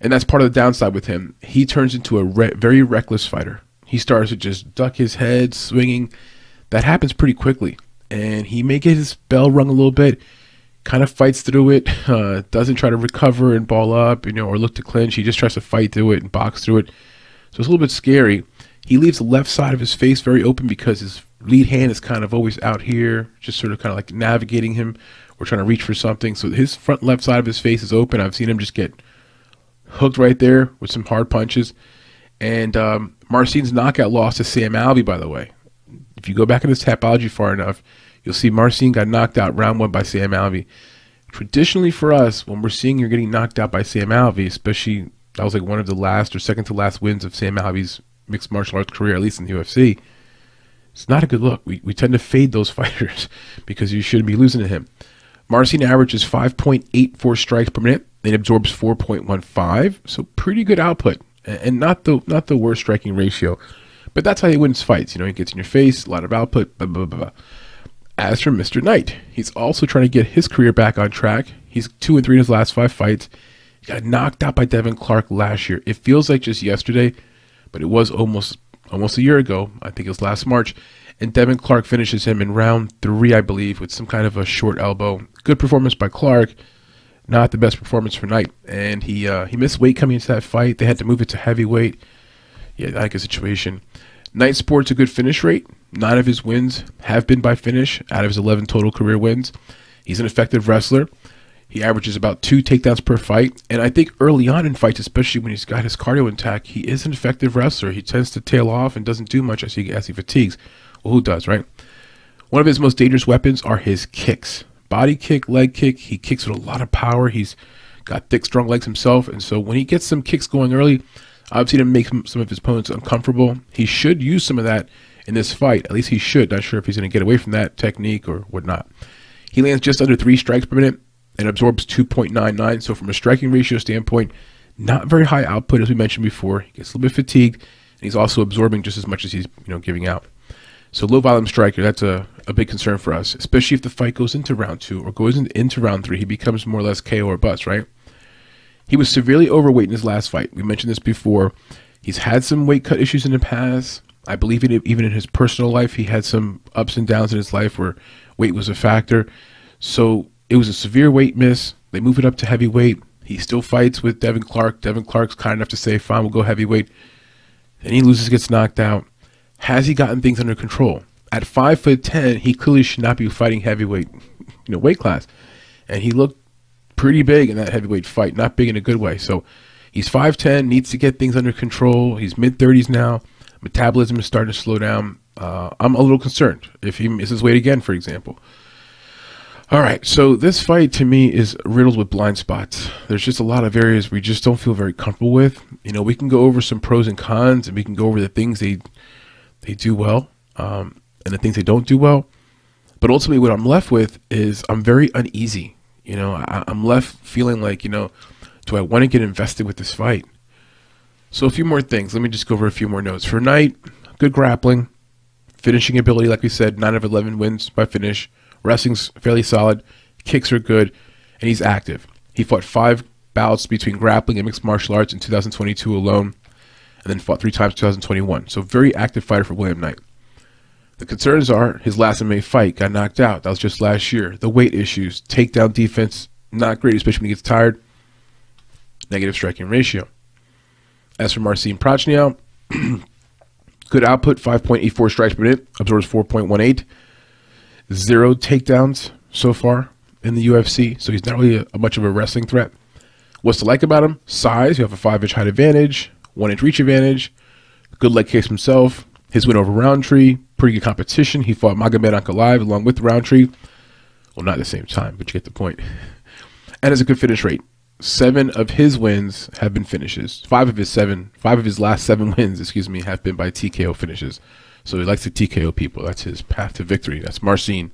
And that's part of the downside with him. He turns into a re- very reckless fighter. He starts to just duck his head, swinging. That happens pretty quickly. And he may get his bell rung a little bit, kind of fights through it, uh, doesn't try to recover and ball up, you know, or look to clinch. He just tries to fight through it and box through it. So it's a little bit scary. He leaves the left side of his face very open because his lead hand is kind of always out here, just sort of kind of like navigating him or trying to reach for something. So his front left side of his face is open. I've seen him just get hooked right there with some hard punches. And um, Marcin's knockout loss to Sam Alvey, by the way. If you go back in this Tapology far enough, you'll see Marcin got knocked out round one by Sam Alvey. Traditionally for us, when we're seeing you're getting knocked out by Sam Alvey, especially that was like one of the last or second to last wins of Sam Alvey's mixed martial arts career, at least in the UFC, it's not a good look. We, we tend to fade those fighters because you shouldn't be losing to him. Marcin averages 5.84 strikes per minute and absorbs 4.15, so pretty good output and not the not the worst striking ratio. But that's how he wins fights. You know, he gets in your face, a lot of output, blah, blah, blah, blah. As for Mr. Knight, he's also trying to get his career back on track. He's two and three in his last five fights. He got knocked out by Devin Clark last year. It feels like just yesterday, but it was almost almost a year ago. I think it was last March. And Devin Clark finishes him in round three, I believe, with some kind of a short elbow. Good performance by Clark. Not the best performance for Knight. And he uh, he missed weight coming into that fight. They had to move it to heavyweight. Yeah, like a situation. Knight sports a good finish rate. Nine of his wins have been by finish out of his 11 total career wins. He's an effective wrestler. He averages about two takedowns per fight. And I think early on in fights, especially when he's got his cardio intact, he is an effective wrestler. He tends to tail off and doesn't do much as he, as he fatigues. Well, who does, right? One of his most dangerous weapons are his kicks. Body kick, leg kick. He kicks with a lot of power. He's got thick, strong legs himself. And so when he gets some kicks going early, Seen him make some of his opponents uncomfortable. He should use some of that in this fight. At least he should. Not sure if he's going to get away from that technique or whatnot. He lands just under three strikes per minute and absorbs 2.99. So from a striking ratio standpoint, not very high output as we mentioned before. He gets a little bit fatigued, and he's also absorbing just as much as he's you know giving out. So low volume striker, that's a, a big concern for us, especially if the fight goes into round two or goes into round three. He becomes more or less KO or bust, right? He was severely overweight in his last fight. We mentioned this before. He's had some weight cut issues in the past. I believe it, even in his personal life, he had some ups and downs in his life where weight was a factor. So it was a severe weight miss. They move it up to heavyweight. He still fights with Devin Clark. Devin Clark's kind enough to say, fine, we'll go heavyweight. Then he loses, gets knocked out. Has he gotten things under control? At five foot ten, he clearly should not be fighting heavyweight, you know, weight class. And he looked pretty big in that heavyweight fight, not big in a good way. So he's five ten, needs to get things under control. He's mid thirties now. Metabolism is starting to slow down. Uh, I'm a little concerned if he misses weight again, for example. All right, so this fight to me is riddled with blind spots. There's just a lot of areas we just don't feel very comfortable with. You know, we can go over some pros and cons, and we can go over the things they they do well um, and the things they don't do well. But ultimately, what I'm left with is I'm very uneasy. You know, I, I'm left feeling like, you know, do I want to get invested with this fight? So a few more things. Let me just go over a few more notes. For Knight, good grappling, finishing ability, like we said, 9 of 11 wins by finish. Wrestling's fairly solid. Kicks are good, and he's active. He fought five bouts between grappling and mixed martial arts in 2022 alone, and then fought three times in 2021. So very active fighter for William Knight. The concerns are his last MMA fight got knocked out. That was just last year. The weight issues, takedown defense, not great, especially when he gets tired. Negative striking ratio. As for Marcin Prachnio, good output, 5.84 strikes per minute, absorbs 4.18. Zero takedowns so far in the UFC, so he's not really a, a much of a wrestling threat. What's to like about him? Size, you have a 5 inch height advantage, 1 inch reach advantage, good leg kicks himself. His win over Rountree, pretty good competition. He fought Magomed Ankalaev along with Rountree. Well, not at the same time, but you get the point. And has a good finish rate seven of his wins have been finishes. Five of his seven, five of his last seven wins, excuse me, have been by TKO finishes. So he likes to TKO people. That's his path to victory. That's Marcin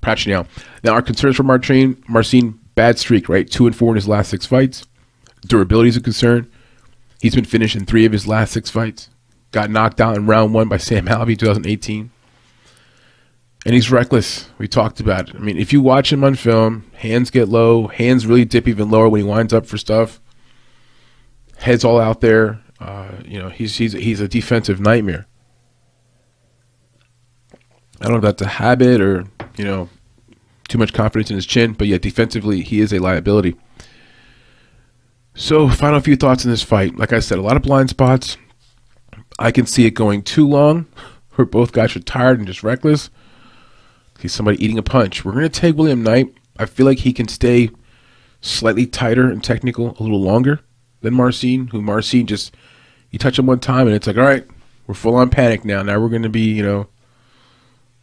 Prachnio. Now our concerns for Marcin, Marcin, bad streak, right? Two and four in his last six fights. Durability is a concern. He's been finished in three of his last six fights. Got knocked out in round one by Sam Alvey 2018 and he's reckless. We talked about it. I mean, if you watch him on film, hands get low, hands really dip even lower when he winds up for stuff. Head's all out there. Uh, you know, he's he's he's a defensive nightmare. I don't know if that's a habit or you know too much confidence in his chin, but yeah, defensively he is a liability. So, final few thoughts in this fight. Like I said, a lot of blind spots. I can see it going too long, where both guys are tired and just reckless. He's somebody eating a punch. We're going to take William Knight. I feel like he can stay slightly tighter and technical a little longer than Marcin, who Marcin just, you touch him one time and it's like, all right, we're full on panic now. Now we're going to be, you know,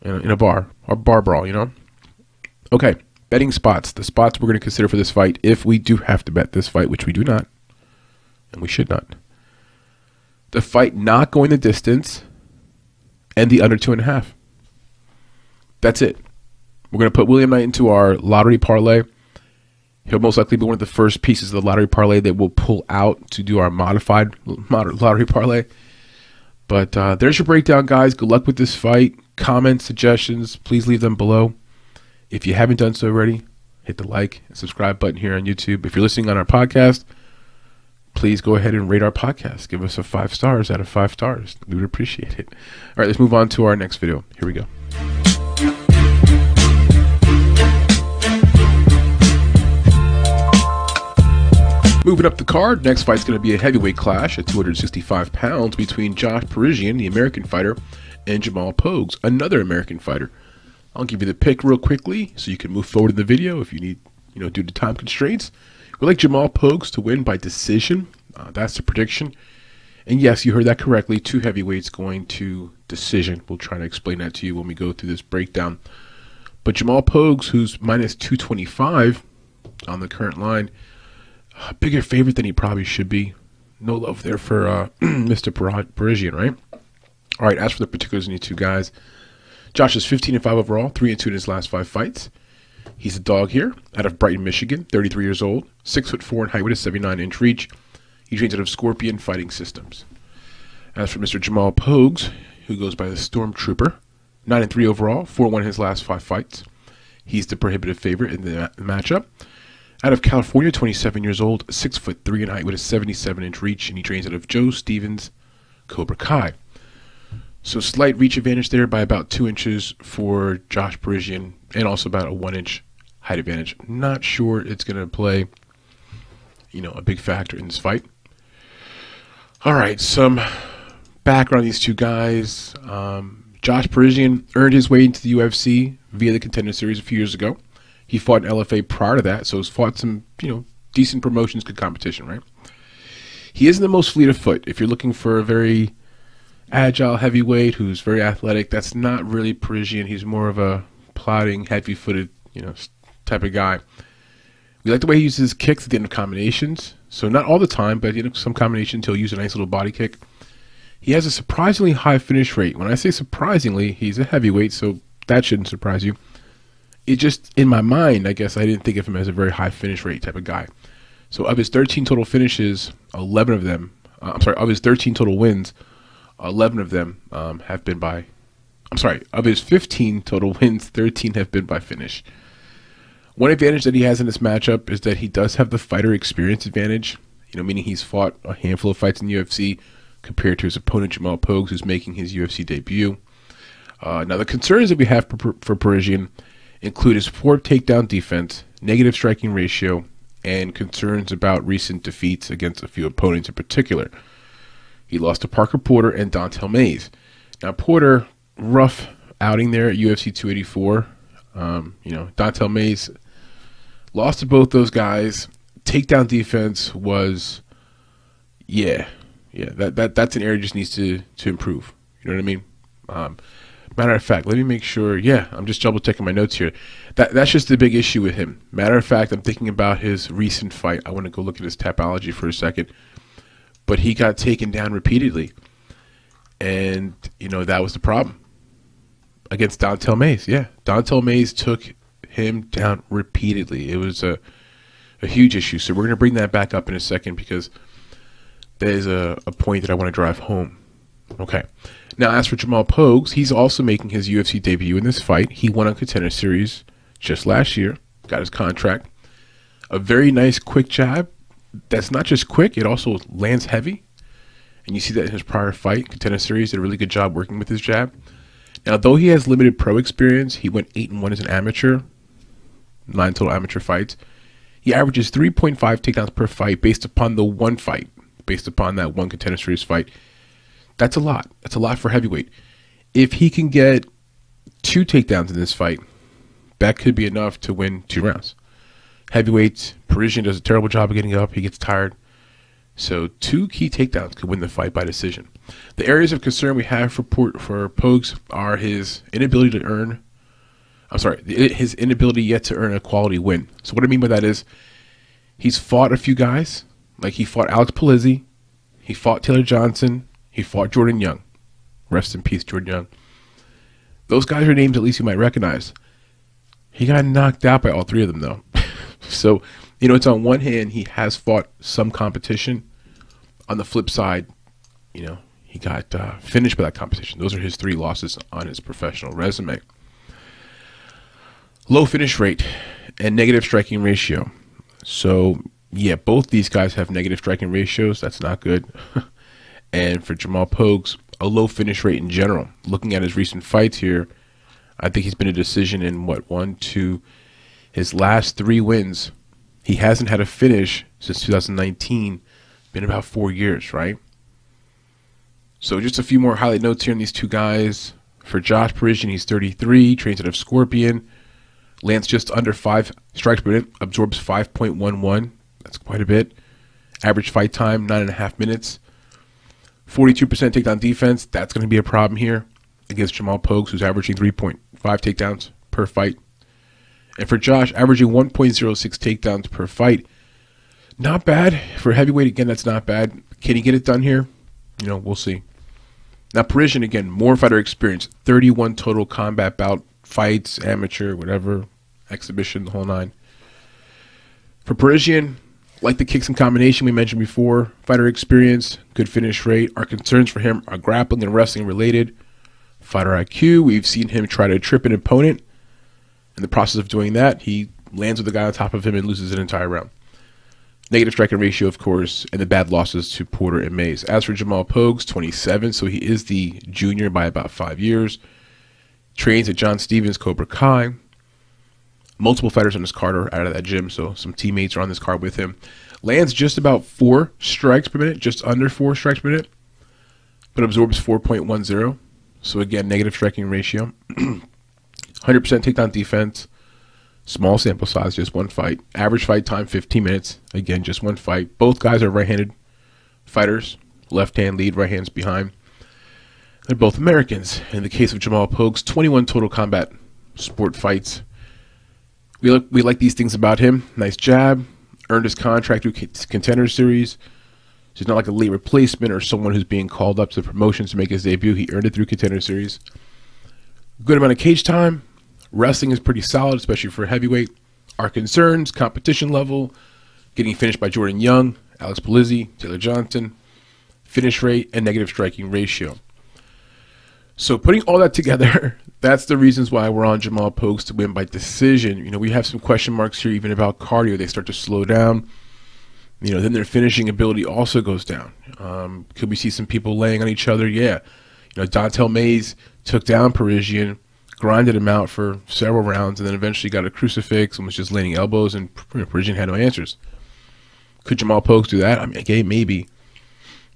in a, in a bar, a bar brawl, you know? Okay, betting spots. The spots we're going to consider for this fight, if we do have to bet this fight, which we do not, and we should not. The fight not going the distance and the under two and a half. That's it. We're going to put William Knight into our lottery parlay. He'll most likely be one of the first pieces of the lottery parlay that we'll pull out to do our modified lottery parlay. But uh, there's your breakdown, guys. Good luck with this fight. Comments, suggestions, please leave them below. If you haven't done so already, hit the like and subscribe button here on YouTube. If you're listening on our podcast, please go ahead and rate our podcast. Give us a five stars out of five stars. We would appreciate it. All right, let's move on to our next video. Here we go. Moving up the card, next fight's going to be a heavyweight clash at 265 pounds between Josh Parisian, the American fighter, and Jamal Pogues, another American fighter. I'll give you the pick real quickly so you can move forward in the video if you need, you know, due to time constraints. We like Jamal Pogues to win by decision. Uh, that's the prediction. And yes, you heard that correctly. Two heavyweights going to decision. We'll try to explain that to you when we go through this breakdown. But Jamal Pogues, who's minus 225 on the current line, a bigger favorite than he probably should be. No love there for uh, Mr. Parisian, right? All right, as for the particulars of these two guys, Josh is 15 and 5 overall, 3 and 2 in his last five fights. He's a dog here out of Brighton, Michigan, 33 years old, 6 foot 4 in height with a 79 inch reach. He trains out of Scorpion Fighting Systems. As for Mr. Jamal Pogues, who goes by the Stormtrooper, 9 and 3 overall, 4 1 in his last five fights. He's the prohibitive favorite in the matchup. Out of California, 27 years old, 6 foot 3 in height with a 77 inch reach, and he trains out of Joe Stevens Cobra Kai. So slight reach advantage there by about 2 inches for Josh Parisian, and also about a 1 inch height advantage. Not sure it's going to play, you know, a big factor in this fight. All right, some background on these two guys. Um, Josh Parisian earned his way into the UFC via the Contender Series a few years ago. He fought in LFA prior to that, so he's fought some, you know, decent promotions, good competition, right? He isn't the most fleet of foot. If you're looking for a very agile heavyweight who's very athletic, that's not really Parisian. He's more of a plodding, heavy-footed, you know, type of guy. We like the way he uses kicks at the end of combinations. So not all the time, but you know, some combinations he'll use a nice little body kick. He has a surprisingly high finish rate. When I say surprisingly, he's a heavyweight, so that shouldn't surprise you it just in my mind, I guess I didn't think of him as a very high finish rate type of guy. So of his 13 total finishes, 11 of them uh, I'm sorry, of his 13 total wins, 11 of them um, have been by. I'm sorry, of his 15 total wins, 13 have been by finish. One advantage that he has in this matchup is that he does have the fighter experience advantage. You know, meaning he's fought a handful of fights in the UFC compared to his opponent Jamal Pogues, who's making his UFC debut. Uh, now, the concerns that we have for, for Parisian include his poor takedown defense, negative striking ratio, and concerns about recent defeats against a few opponents in particular. He lost to Parker Porter and Don'Tale Mayes. Now, Porter, rough outing there at UFC 284. Um, you know, Don'Tale Mayes lost to both those guys. Takedown defense was, yeah, yeah. That that that's an area just needs to to improve. You know what I mean? Um, Matter of fact, let me make sure. Yeah, I'm just double checking my notes here. That that's just the big issue with him. Matter of fact, I'm thinking about his recent fight. I want to go look at his tapology for a second. But he got taken down repeatedly, and you know that was the problem against Don'Tale Mayes. Yeah, Don'Tale Mayes took him down repeatedly. It was a a huge issue. So we're gonna bring that back up in a second because there's a, a point that I want to drive home. Okay. Now, as for Jamal Pogues, he's also making his UFC debut in this fight. He won a contender series just last year, got his contract. A very nice quick jab. That's not just quick, it also lands heavy. And you see that in his prior fight, contender series, did a really good job working with his jab. Now, though he has limited pro experience, he went 8 and 1 as an amateur, nine total amateur fights. He averages 3.5 takedowns per fight based upon the one fight, based upon that one contender series fight. That's a lot. That's a lot for heavyweight. If he can get two takedowns in this fight, that could be enough to win two rounds. Heavyweight, Parisian does a terrible job of getting up. He gets tired. So two key takedowns could win the fight by decision. The areas of concern we have for Port, for Pogues are his inability to earn. I'm sorry, his inability yet to earn a quality win. So what I mean by that is, he's fought a few guys, like he fought Alex Polizzi, he fought Taylor Johnson, he fought Jordan Young. Rest in peace, Jordan Young. Those guys are names at least you might recognize. He got knocked out by all three of them, though. so, you know, it's on one hand, he has fought some competition. On the flip side, you know, he got uh, finished by that competition. Those are his three losses on his professional resume. Low finish rate and negative striking ratio. So, yeah, both these guys have negative striking ratios. That's not good. And for Jamal Pogues, a low finish rate in general. Looking at his recent fights here, I think he's been a decision in what one, two, his last three wins. He hasn't had a finish since 2019. Been about four years, right? So just a few more highlight notes here on these two guys. For Josh Parisian, he's 33, trains out of Scorpion, lands just under five strikes per minute, absorbs 5.11. That's quite a bit. Average fight time nine and a half minutes. 42% takedown defense. That's going to be a problem here against Jamal Pogues, who's averaging 3.5 takedowns per fight. And for Josh, averaging 1.06 takedowns per fight. Not bad. For heavyweight, again, that's not bad. Can he get it done here? You know, we'll see. Now, Parisian, again, more fighter experience. 31 total combat bout fights, amateur, whatever, exhibition, the whole nine. For Parisian, like the kicks and combination we mentioned before, fighter experience, good finish rate. Our concerns for him are grappling and wrestling related. Fighter IQ, we've seen him try to trip an opponent. In the process of doing that, he lands with the guy on top of him and loses an entire round. Negative striking ratio, of course, and the bad losses to Porter and Mayes. As for Jamal Pogues, 27, so he is the junior by about five years. Trains at John Stevens Cobra Kai multiple fighters on this card are out of that gym, so some teammates are on this card with him. Lands just about four strikes per minute, just under four strikes per minute, but absorbs 4.10. So again, negative striking ratio. 100% takedown defense. Small sample size, just one fight. Average fight time 15 minutes. Again, just one fight. Both guys are right-handed fighters. Left hand lead, right hands behind. They're both Americans. In the case of Jamal Pogues, 21 total combat sport fights we like we like these things about him. Nice jab, earned his contract through contender series. So he's not like a late replacement or someone who's being called up to promotions to make his debut. He earned it through contender series. Good amount of cage time. Wrestling is pretty solid, especially for heavyweight. Our concerns: competition level, getting finished by Jordan Young, Alex Polizzi, Taylor Johnson. finish rate, and negative striking ratio. So putting all that together, that's the reasons why we're on Jamal Pogues to win by decision. You know, we have some question marks here even about cardio. They start to slow down. You know, then their finishing ability also goes down. Um, could we see some people laying on each other? Yeah. You know, Don'Tale Mayes took down Parisian, grinded him out for several rounds, and then eventually got a crucifix and was just laying elbows, and Parisian had no answers. Could Jamal Pogues do that? I mean, okay, maybe.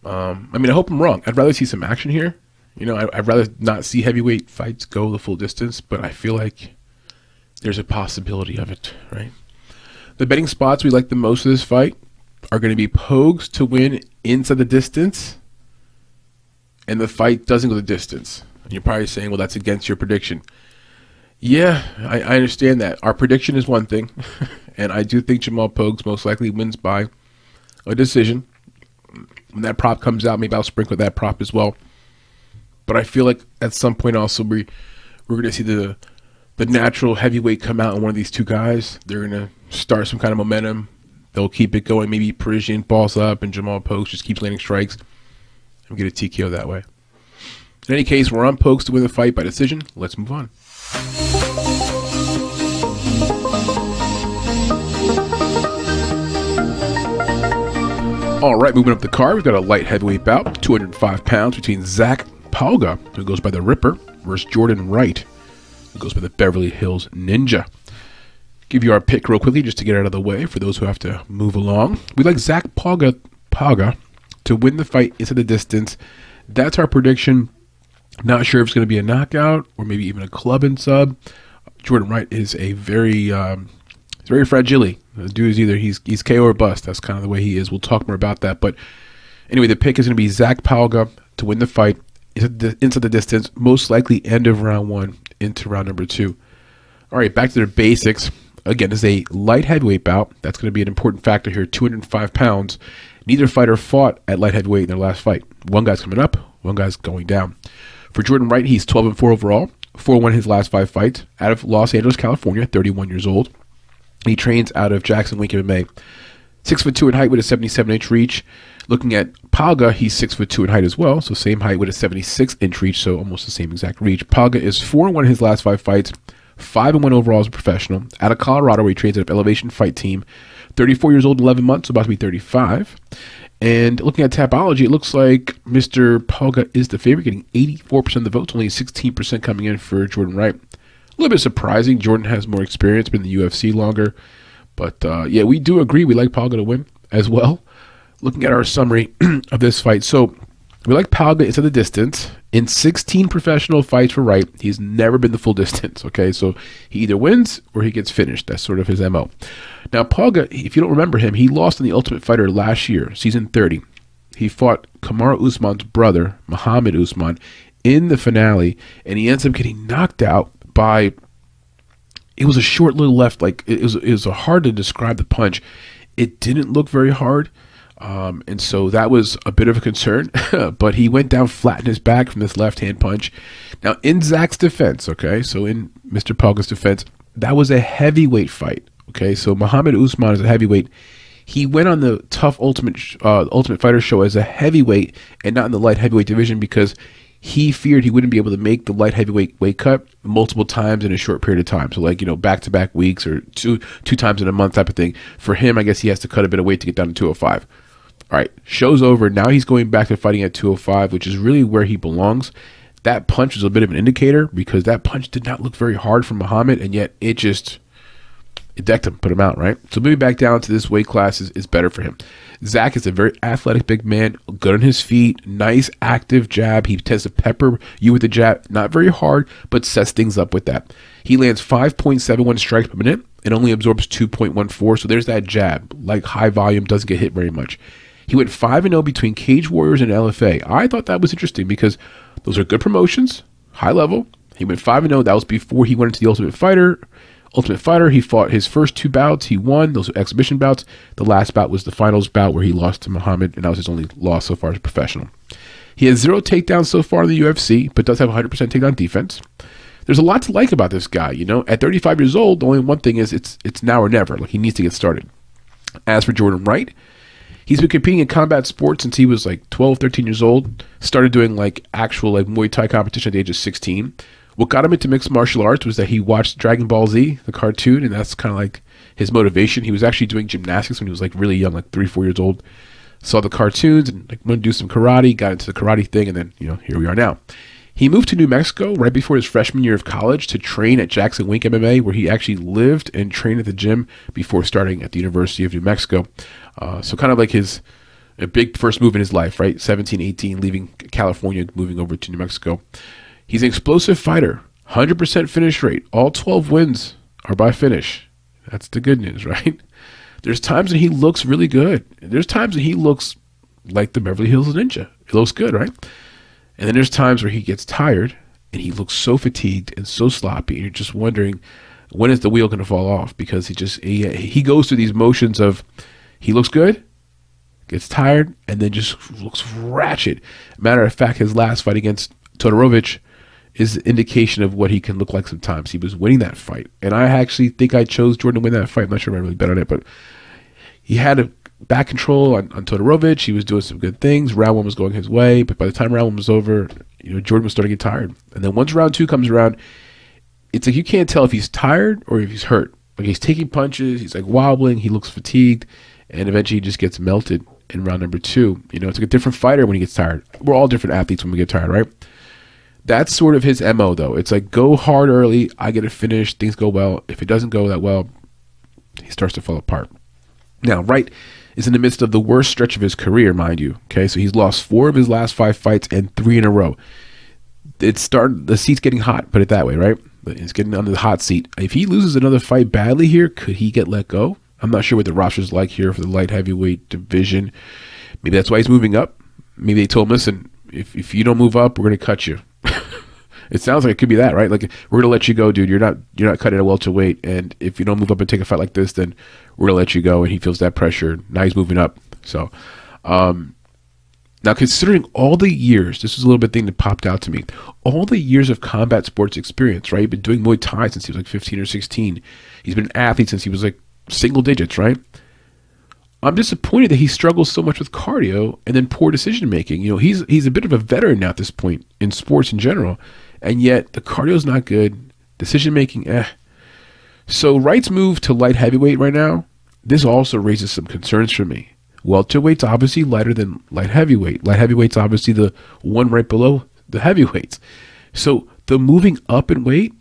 Um, I mean, I hope I'm wrong. I'd rather see some action here. You know, I, would rather not see heavyweight fights go the full distance, but I feel like there's a possibility of it, right? The betting spots we like the most of this fight are going to be Pogues to win inside the distance, and the fight doesn't go the distance. And you're probably saying, well, that's against your prediction. Yeah, I, I understand that. Our prediction is one thing, and I do think Jamal Pogues most likely wins by a decision. When that prop comes out, maybe I'll sprinkle that prop as well. But I feel like at some point also we we're gonna see the the natural heavyweight come out in one of these two guys. They're gonna start some kind of momentum. They'll keep it going. Maybe Parisian balls up and Jamal Pogues just keeps landing strikes and get a TKO that way. In any case, we're on Pogues to win the fight by decision. Let's move on. All right, moving up the card, we've got a light heavyweight bout, 205 pounds between Zach Pauga, who goes by the Ripper, versus Jordan Wright, who goes by the Beverly Hills Ninja. Give you our pick real quickly just to get out of the way for those who have to move along. We like Zach Pauga, Pauga to win the fight into the distance. That's our prediction. Not sure if it's going to be a knockout or maybe even a club and sub. Jordan Wright is a very, um, very fragile. The dude is either he's he's KO or bust. That's kind of the way he is. We'll talk more about that. But anyway, the pick is going to be Zach Pauga to win the fight into the distance, most likely end of round one into round number two. All right, back to their basics. Again, it's a light heavyweight bout. That's going to be an important factor here 205 pounds. Neither fighter fought at light heavyweight in their last fight. One guy's coming up, one guy's going down. For Jordan Wright, he's 12 and 4 overall, 4 1 in his last five fights, out of Los Angeles, California, 31 years old. He trains out of Jackson Wink MMA. Six foot two in height with a 77 inch reach. Looking at Pauga, he's six foot two in height as well, so same height with a 76 inch reach, so almost the same exact reach. Pauga is four and one in his last five fights, five and one overall as a professional. Out of Colorado, where he trains at Elevation Fight Team. 34 years old, 11 months, about to be 35. And looking at Tapology, it looks like Mr. Pauga is the favorite, getting 84% of the votes, only 16% coming in for Jordan Wright. A little bit surprising. Jordan has more experience, been in the UFC longer. But uh, yeah, we do agree. We like Pauga to win as well looking at our summary of this fight. So we like Pauga into the distance. In 16 professional fights for Wright, he's never been the full distance. Okay, so he either wins or he gets finished. That's sort of his MO. Now, Pauga, if you don't remember him, he lost in the Ultimate Fighter last year, season 30. He fought Kamaru Usman's brother, Muhammad Usman, in the finale, and he ends up getting knocked out by. It was a short little left, like it was. It was hard to describe the punch. It didn't look very hard um, and so that was a bit of a concern, but he went down flat in his back from this left hand punch. Now, in Zach's defense, okay, so in Mr. Pauga's defense, that was a heavyweight fight, okay? So Muhammad Usman is a heavyweight. He went on the Tough Ultimate uh, Ultimate Fighter show as a heavyweight and not in the light heavyweight division because he feared he wouldn't be able to make the light heavyweight weight cut multiple times in a short period of time. So like, you know, back to back weeks or two two times in a month type of thing. For him, I guess he has to cut a bit of weight to get down to 205. All right, show's over. Now he's going back to fighting at 205, which is really where he belongs. That punch was a bit of an indicator because that punch did not look very hard for Muhammad, and yet it just it decked him, put him out, right? So moving back down to this weight class is, is better for him. Zach is a very athletic big man, good on his feet, nice active jab. He tends to pepper you with the jab, not very hard, but sets things up with that. He lands 5.71 strikes per minute and only absorbs 2.14. So there's that jab. Like high volume, doesn't get hit very much. He went 5 and 0 between Cage Warriors and LFA. I thought that was interesting because those are good promotions, high level. He went 5 and 0. That was before he went into the Ultimate Fighter. Ultimate Fighter, he fought his first two bouts. He won. Those were exhibition bouts. The last bout was the finals bout where he lost to Muhammad, and that was his only loss so far as a professional. He has zero takedowns so far in the UFC, but does have 100% takedown defense. There's a lot to like about this guy. You know, at 35 years old, the only one thing is it's it's now or never. Like he needs to get started. As for Jordan Wright, He's been competing in combat sports since he was like 12, 13 years old. Started doing like actual like Muay Thai competition at the age of 16. What got him into mixed martial arts was that he watched Dragon Ball Z, the cartoon, and that's kind of like his motivation. He was actually doing gymnastics when he was like really young, like three, four years old. Saw the cartoons and like wanted to do some karate, got into the karate thing, and then you know here we are now. He moved to New Mexico right before his freshman year of college to train at Jackson Wink MMA, where he actually lived and trained at the gym before starting at the University of New Mexico. Uh, so, kind of like his a big first move in his life, right? 17, 18, leaving California, moving over to New Mexico. He's an explosive fighter, 100% finish rate. All 12 wins are by finish. That's the good news, right? There's times when he looks really good. There's times when he looks like the Beverly Hills Ninja. He looks good, right? And then there's times where he gets tired and he looks so fatigued and so sloppy, and you're just wondering when is the wheel going to fall off because he just he, he goes through these motions of he looks good, gets tired, and then just looks ratchet. Matter of fact, his last fight against Todorovic is indication of what he can look like sometimes. He was winning that fight, and I actually think I chose Jordan to win that fight. I'm not sure if I really bet on it, but he had a back control on, on Todorovic. He was doing some good things. Round one was going his way, but by the time round one was over, you know, Jordan was starting to get tired. And then once round two comes around, it's like you can't tell if he's tired or if he's hurt. Like he's taking punches, he's like wobbling, he looks fatigued, and eventually he just gets melted in round number two. You know, it's like a different fighter when he gets tired. We're all different athletes when we get tired, right? That's sort of his MO though. It's like go hard early, I get it finished, things go well. If it doesn't go that well, he starts to fall apart. Now, Wright is in the midst of the worst stretch of his career, mind you. Okay, so he's lost four of his last five fights and three in a row. It's started. The seat's getting hot. Put it that way, right? He's getting under the hot seat. If he loses another fight badly here, could he get let go? I'm not sure what the roster's like here for the light heavyweight division. Maybe that's why he's moving up. Maybe they told him, listen, if, if you don't move up, we're going to cut you. It sounds like it could be that, right? Like we're gonna let you go, dude. You're not you're not cutting a welterweight, and if you don't move up and take a fight like this, then we're gonna let you go. And he feels that pressure. Now he's moving up. So, um, now considering all the years, this is a little bit thing that popped out to me. All the years of combat sports experience, right? He's been doing Muay Thai since he was like 15 or 16. He's been an athlete since he was like single digits, right? I'm disappointed that he struggles so much with cardio and then poor decision making. You know, he's he's a bit of a veteran now at this point in sports in general, and yet the cardio's not good. Decision making, eh. So Wright's move to light heavyweight right now, this also raises some concerns for me. Welterweight's obviously lighter than light heavyweight. Light heavyweight's obviously the one right below the heavyweights. So the moving up in weight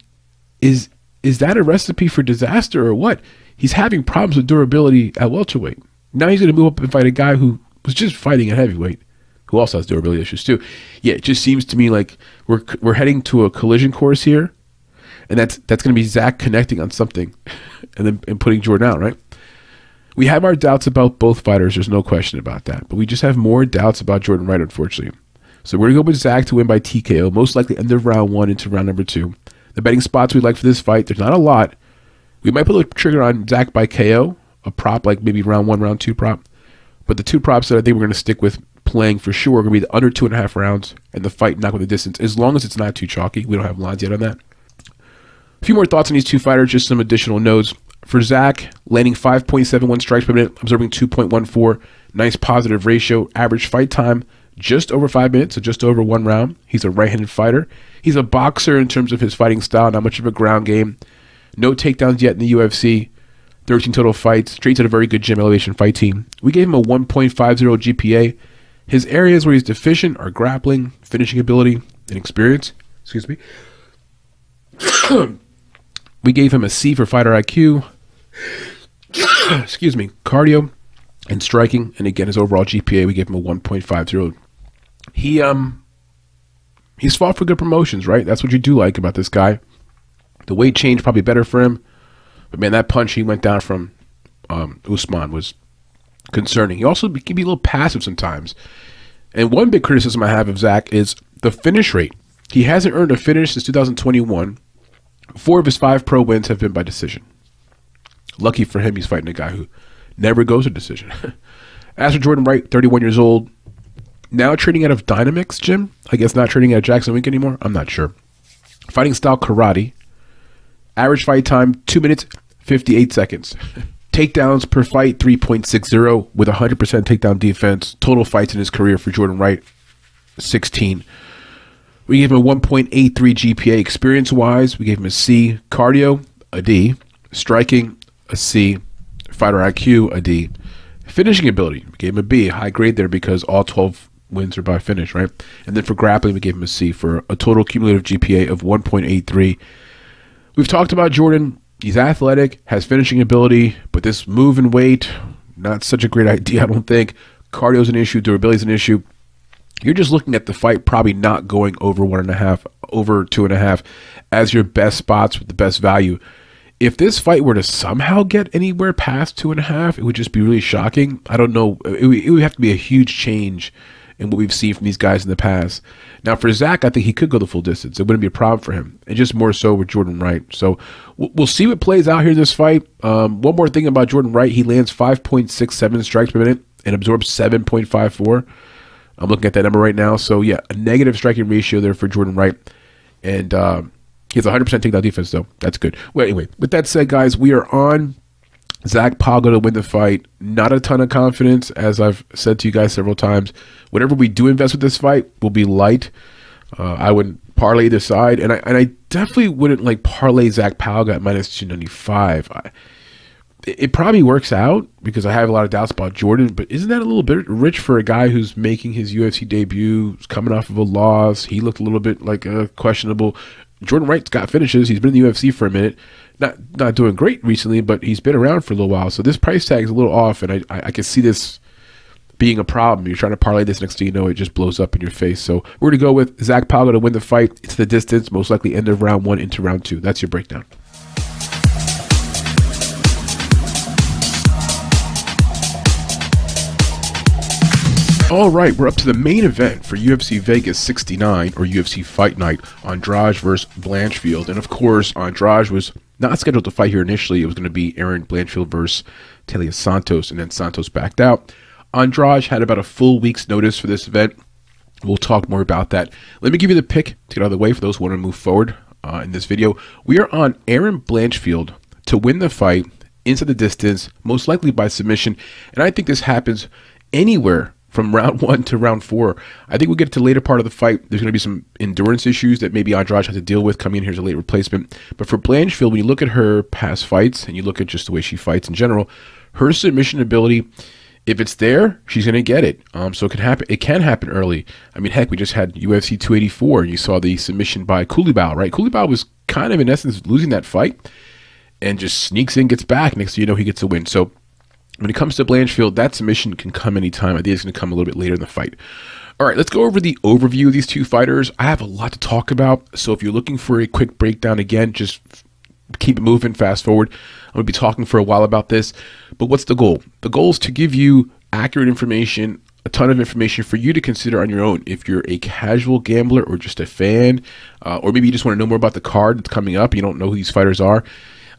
is is that a recipe for disaster or what? He's having problems with durability at welterweight. Now he's going to move up and fight a guy who was just fighting at heavyweight who also has durability issues too. Yeah, it just seems to me like we're we're heading to a collision course here, and that's that's going to be Zach connecting on something, and then and putting Jordan out. Right? We have our doubts about both fighters. There's no question about that. But we just have more doubts about Jordan Wright, unfortunately. So we're gonna go with Zach to win by TKO, most likely end of round one into round number two. The betting spots we like for this fight, there's not a lot. We might put a trigger on Zach by KO, a prop like maybe round one, round two prop. But the two props that I think we're gonna stick with playing for sure going to be the under two and a half rounds and the fight not with the distance, as long as it's not too chalky. We don't have lines yet on that. A few more thoughts on these two fighters, just some additional notes. For Zach, landing 5.71 strikes per minute, observing 2.14, nice positive ratio, average fight time just over five minutes, so just over one round. He's a right handed fighter. He's a boxer in terms of his fighting style, not much of a ground game. No takedowns yet in the UFC. 13 total fights. Trains at a very good gym elevation fight team. We gave him a 1.50 GPA his areas where he's deficient are grappling, finishing ability, and experience. Excuse me. we gave him a C for fighter IQ. Excuse me, cardio and striking, and again his overall GPA we gave him a 1.50. He um he's fought for good promotions, right? That's what you do like about this guy. The weight change probably better for him, but man, that punch he went down from um, Usman was concerning. He also can be a little passive sometimes. And one big criticism I have of Zach is the finish rate. He hasn't earned a finish since 2021. Four of his five pro wins have been by decision. Lucky for him, he's fighting a guy who never goes to decision. As for Jordan Wright, 31 years old, now training out of Dynamix Gym. I guess not training at Jackson Wink anymore. I'm not sure. Fighting style karate. Average fight time, 2 minutes, 58 seconds. Takedowns per fight 3.60 with 100% takedown defense. Total fights in his career for Jordan Wright 16. We gave him a 1.83 GPA experience wise. We gave him a C. Cardio, a D. Striking, a C. Fighter IQ, a D. Finishing ability, we gave him a B. High grade there because all 12 wins are by finish, right? And then for grappling, we gave him a C for a total cumulative GPA of 1.83. We've talked about Jordan. He's athletic, has finishing ability, but this move and weight, not such a great idea, I don't think. Cardio's an issue, durability's an issue you're just looking at the fight probably not going over one and a half, over two and a half as your best spots with the best value. If this fight were to somehow get anywhere past two and a half, it would just be really shocking. I don't know. It would, it would have to be a huge change in what we've seen from these guys in the past. Now, for Zach, I think he could go the full distance. It wouldn't be a problem for him. And just more so with Jordan Wright. So we'll see what plays out here in this fight. Um, one more thing about Jordan Wright he lands 5.67 strikes per minute and absorbs 7.54. I'm looking at that number right now. So yeah, a negative striking ratio there for Jordan Wright, and uh, he has 100% takedown defense though. That's good. Well, anyway, with that said, guys, we are on Zach Pauga to win the fight. Not a ton of confidence, as I've said to you guys several times. Whatever we do invest with this fight, we'll be light. Uh, I would parlay either side, and I and I definitely wouldn't like parlay Zach Pauga at minus 295. I, it probably works out because I have a lot of doubts about Jordan, but isn't that a little bit rich for a guy who's making his UFC debut, coming off of a loss? He looked a little bit like a questionable. Jordan Wright's got finishes. He's been in the UFC for a minute. Not not doing great recently, but he's been around for a little while. So this price tag is a little off, and I, I, I can see this being a problem. You're trying to parlay this next thing you know, it just blows up in your face. So we're going to go with Zach Pauga to win the fight. It's the distance, most likely end of round one into round two. That's your breakdown. All right, we're up to the main event for UFC Vegas 69 or UFC Fight Night. Andrade versus Blanchfield, and of course, Andrade was not scheduled to fight here initially. It was going to be Erin Blanchfield versus Taila Santos, and then Santos backed out. Andrade had about a full week's notice for this event. We'll talk more about that. Let me give you the pick to get out of the way for those who want to move forward uh, in this video. We are on Erin Blanchfield to win the fight into the distance, most likely by submission, and I think this happens anywhere from round one to round four. I think we'll get to later part of the fight. There's going to be some endurance issues that maybe Andrade has to deal with coming in here as a late replacement. But for Blanchfield, when you look at her past fights and you look at just the way she fights in general, her submission ability, if it's there, she's going to get it. Um, so it can happen. It can happen early. I mean, heck, we just had UFC 284, and you saw the submission by Culibao, right? Culibao was kind of in essence losing that fight, and just sneaks in, gets back. Next thing you know, he gets a win. So when it comes to Blanchfield, that submission can come anytime. I think it's going to come a little bit later in the fight. All right, let's go over the overview of these two fighters. I have a lot to talk about, so if you're looking for a quick breakdown, again, just keep it moving, fast forward. I'm going to be talking for a while about this, but what's the goal? The goal is to give you accurate information, a ton of information for you to consider on your own. If you're a casual gambler or just a fan, uh, or maybe you just want to know more about the card that's coming up, you don't know who these fighters are,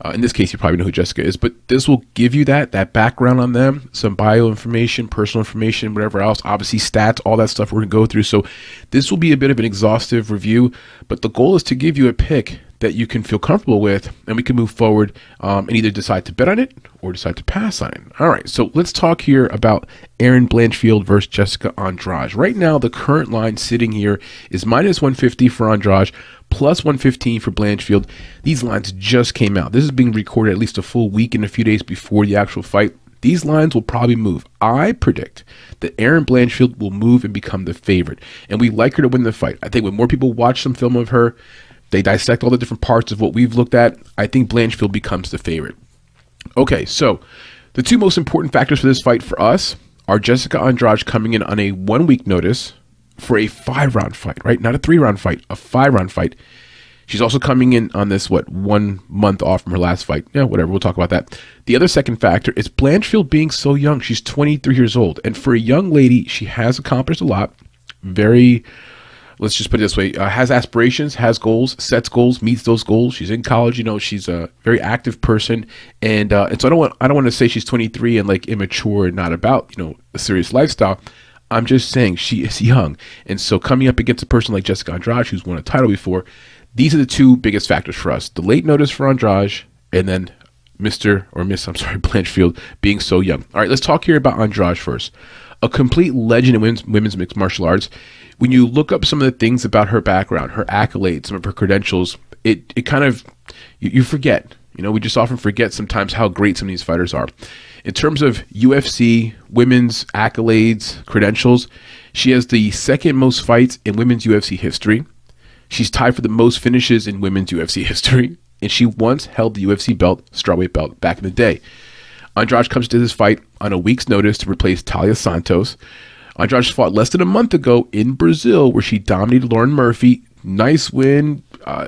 uh, in this case, you probably know who Jessica is, but this will give you that that background on them, some bio information, personal information, whatever else. Obviously, stats, all that stuff we're gonna go through. So this will be a bit of an exhaustive review, but the goal is to give you a pick that you can feel comfortable with, and we can move forward um, and either decide to bet on it or decide to pass on it. All right, so let's talk here about Erin Blanchfield versus Jessica Andrade. Right now, the current line sitting here is minus 150 for Andrade, plus 115 for Blanchfield. These lines just came out. This is being recorded at least a full week and a few days before the actual fight. These lines will probably move. I predict that Erin Blanchfield will move and become the favorite. And we like her to win the fight. I think when more people watch some film of her, they dissect all the different parts of what we've looked at. I think Blanchfield becomes the favorite. Okay, so the two most important factors for this fight for us are Jessica Andrade coming in on a one week notice for a five round fight, right? Not a three round fight, a five round fight. She's also coming in on this, what, one month off from her last fight. Yeah, whatever. We'll talk about that. The other second factor is Blanchfield being so young. She's 23 years old. And for a young lady, she has accomplished a lot. Very, let's just put it this way, uh, has aspirations, has goals, sets goals, meets those goals. She's in college. You know, she's a very active person. And, uh, and so I don't want, I don't want to say she's 23 and like immature and not about, you know, a serious lifestyle. I'm just saying she is young. And so coming up against a person like Jessica Andrade, who's won a title before, these are the two biggest factors for us. The late notice for Andrade and then Mr. or Miss, I'm sorry, Blanchfield being so young. All right, let's talk here about Andrade first. A complete legend in women's, women's mixed martial arts. When you look up some of the things about her background, her accolades, some of her credentials, it, it kind of, you, you forget. You know, we just often forget sometimes how great some of these fighters are. In terms of UFC women's accolades, credentials, she has the second most fights in women's UFC history. She's tied for the most finishes in women's UFC history, and she once held the UFC belt, strawweight belt, back in the day. Andrade comes to this fight on a week's notice to replace Talia Santos. Andrade fought less than a month ago in Brazil, where she dominated Lauren Murphy. Nice win. Uh,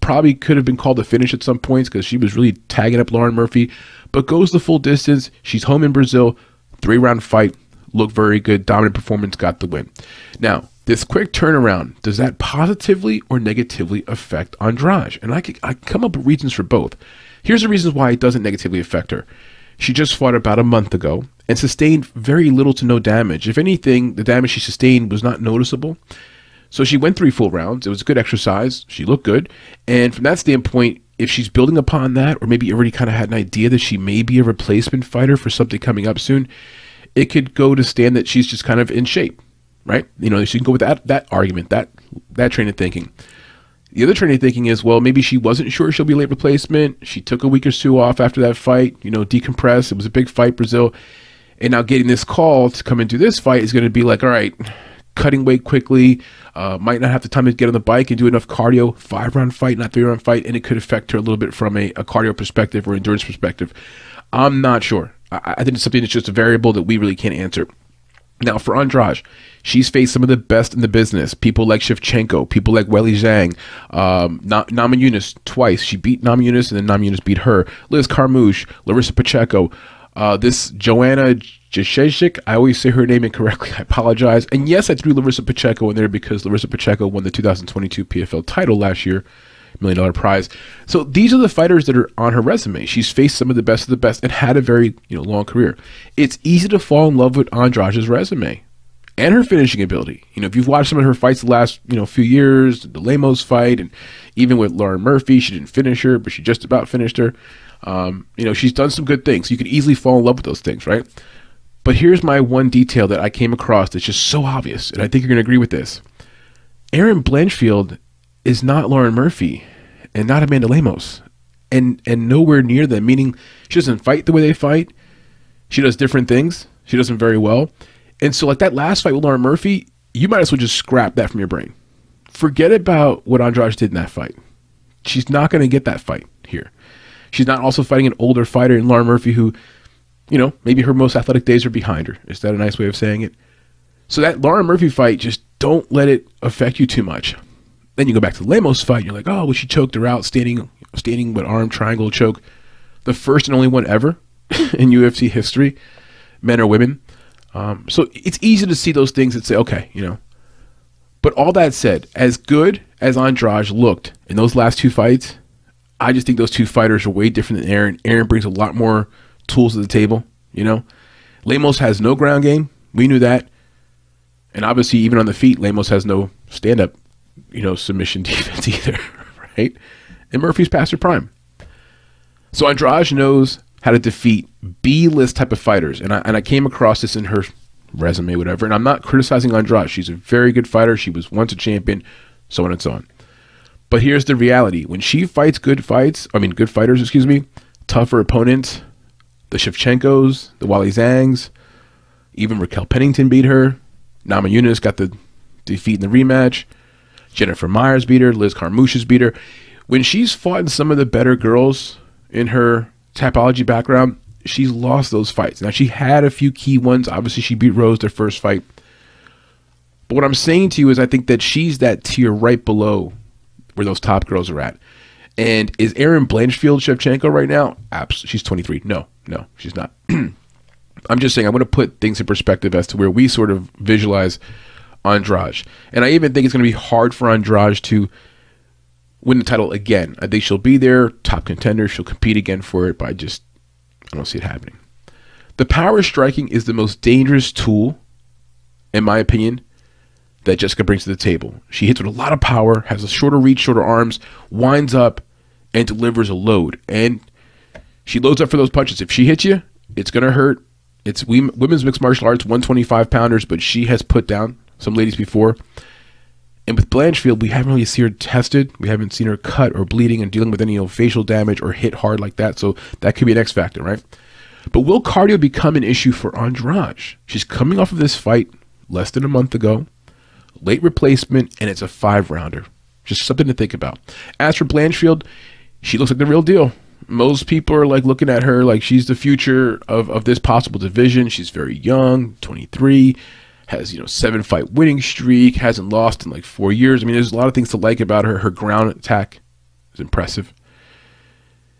probably could have been called a finish at some points because she was really tagging up Lauren Murphy, but goes the full distance. She's home in Brazil. Three round fight. Looked very good. Dominant performance. Got the win. Now, this quick turnaround, does that positively or negatively affect Andrade? And I, I come up with reasons for both. Here's the reasons why it doesn't negatively affect her. She just fought about a month ago and sustained very little to no damage. If anything, the damage she sustained was not noticeable. So she went three full rounds. It was a good exercise. She looked good. And from that standpoint, if she's building upon that, or maybe already kind of had an idea that she may be a replacement fighter for something coming up soon, it could go to stand that she's just kind of in shape right? You know, she can go with that that argument, that that train of thinking. The other train of thinking is, well, maybe she wasn't sure she'll be late replacement. She took a week or two off after that fight, you know, decompress. It was a big fight, Brazil. And now getting this call to come into this fight is going to be like, all right, cutting weight quickly, uh, might not have the time to get on the bike and do enough cardio, five round fight, not three round fight, and it could affect her a little bit from a, a cardio perspective or endurance perspective. I'm not sure. I, I think it's something that's just a variable that we really can't answer. Now, for Andrade, she's faced some of the best in the business. People like Shevchenko, people like Weili Zhang, um, Na- Namajunas twice. She beat Namajunas and then Namajunas beat her. Liz Carmouche, Larissa Pacheco. Uh, this Joanna Jacek, I always say her name incorrectly. I apologize. And yes, I threw Larissa Pacheco in there because Larissa Pacheco won the 2022 PFL title last year million dollar prize. So these are the fighters that are on her resume. She's faced some of the best of the best and had a very you know long career. It's easy to fall in love with Andrade's resume and her finishing ability. You know, if you've watched some of her fights the last you know few years, the Lemos fight, and even with Lauren Murphy, she didn't finish her, but she just about finished her. Um, you know, she's done some good things. You could easily fall in love with those things, right? But here's my one detail that I came across that's just so obvious, and I think you're going to agree with this. Erin Blanchfield is not Lauren Murphy and not Amanda Lemos. And and nowhere near them, meaning she doesn't fight the way they fight. She does different things. She does them very well. And so like that last fight with Lauren Murphy, you might as well just scrap that from your brain. Forget about what Andrade did in that fight. She's not going to get that fight here. She's not also fighting an older fighter in Lauren Murphy who, you know, maybe her most athletic days are behind her. Is that a nice way of saying it? So that Lauren Murphy fight, just don't let it affect you too much. Then you go back to Lemos fight. You're like, oh, well, she choked her out, standing, standing with arm triangle choke, the first and only one ever in UFC history, men or women. Um, so it's easy to see those things and say, okay, you know. But all that said, as good as Andrade looked in those last two fights, I just think those two fighters are way different than Erin. Erin brings a lot more tools to the table, you know. Lemos has no ground game. We knew that. And obviously, even on the feet, Lemos has no stand up you know, submission defense either, right? And Murphy's past her prime. So Andrade knows how to defeat B list type of fighters. And I, and I came across this in her resume, whatever. And I'm not criticizing Andrade. She's a very good fighter. She was once a champion, so on and so on. But here's the reality when she fights good fights, I mean, good fighters, excuse me, tougher opponents, the Shevchenkos, the Weili Zhangs, even Raquel Pennington beat her. Namajunas got the defeat in the rematch. Jennifer Myers beat her, Liz Carmouche's beat her. When she's fought in some of the better girls in her Tapology background, she's lost those fights. Now she had a few key ones. Obviously, she beat Rose their first fight. But what I'm saying to you is, I think that she's that tier right below where those top girls are at. And is Erin Blanchfield Shevchenko right now? Absolutely. She's 23. No, no, she's not. I'm just saying, I'm going to put things in perspective as to where we sort of visualize Andrade. And I even think it's going to be hard for Andrade to win the title again. I think she'll be there, top contender. She'll compete again for it, but I just I don't see it happening. The power striking is the most dangerous tool, in my opinion, that Jessica brings to the table. She hits with a lot of power, has a shorter reach, shorter arms, winds up, and delivers a load. And She loads up for those punches. If she hits you, it's gonna hurt. It's women's mixed martial arts, 125 pounders, but she has put down some ladies before. And with Blanchfield, we haven't really seen her tested. We haven't seen her cut or bleeding and dealing with any you know, facial damage or hit hard like that. So that could be an X factor, right? But will cardio become an issue for Andrade? She's coming off of this fight less than a month ago, late replacement, and it's a five rounder. Just something to think about. As for Blanchfield, she looks like the real deal. Most people are like looking at her like she's the future of, of this possible division. She's very young, 23 has you know seven fight winning streak, hasn't lost in like four years. I mean, there's a lot of things to like about her. Her ground attack is impressive.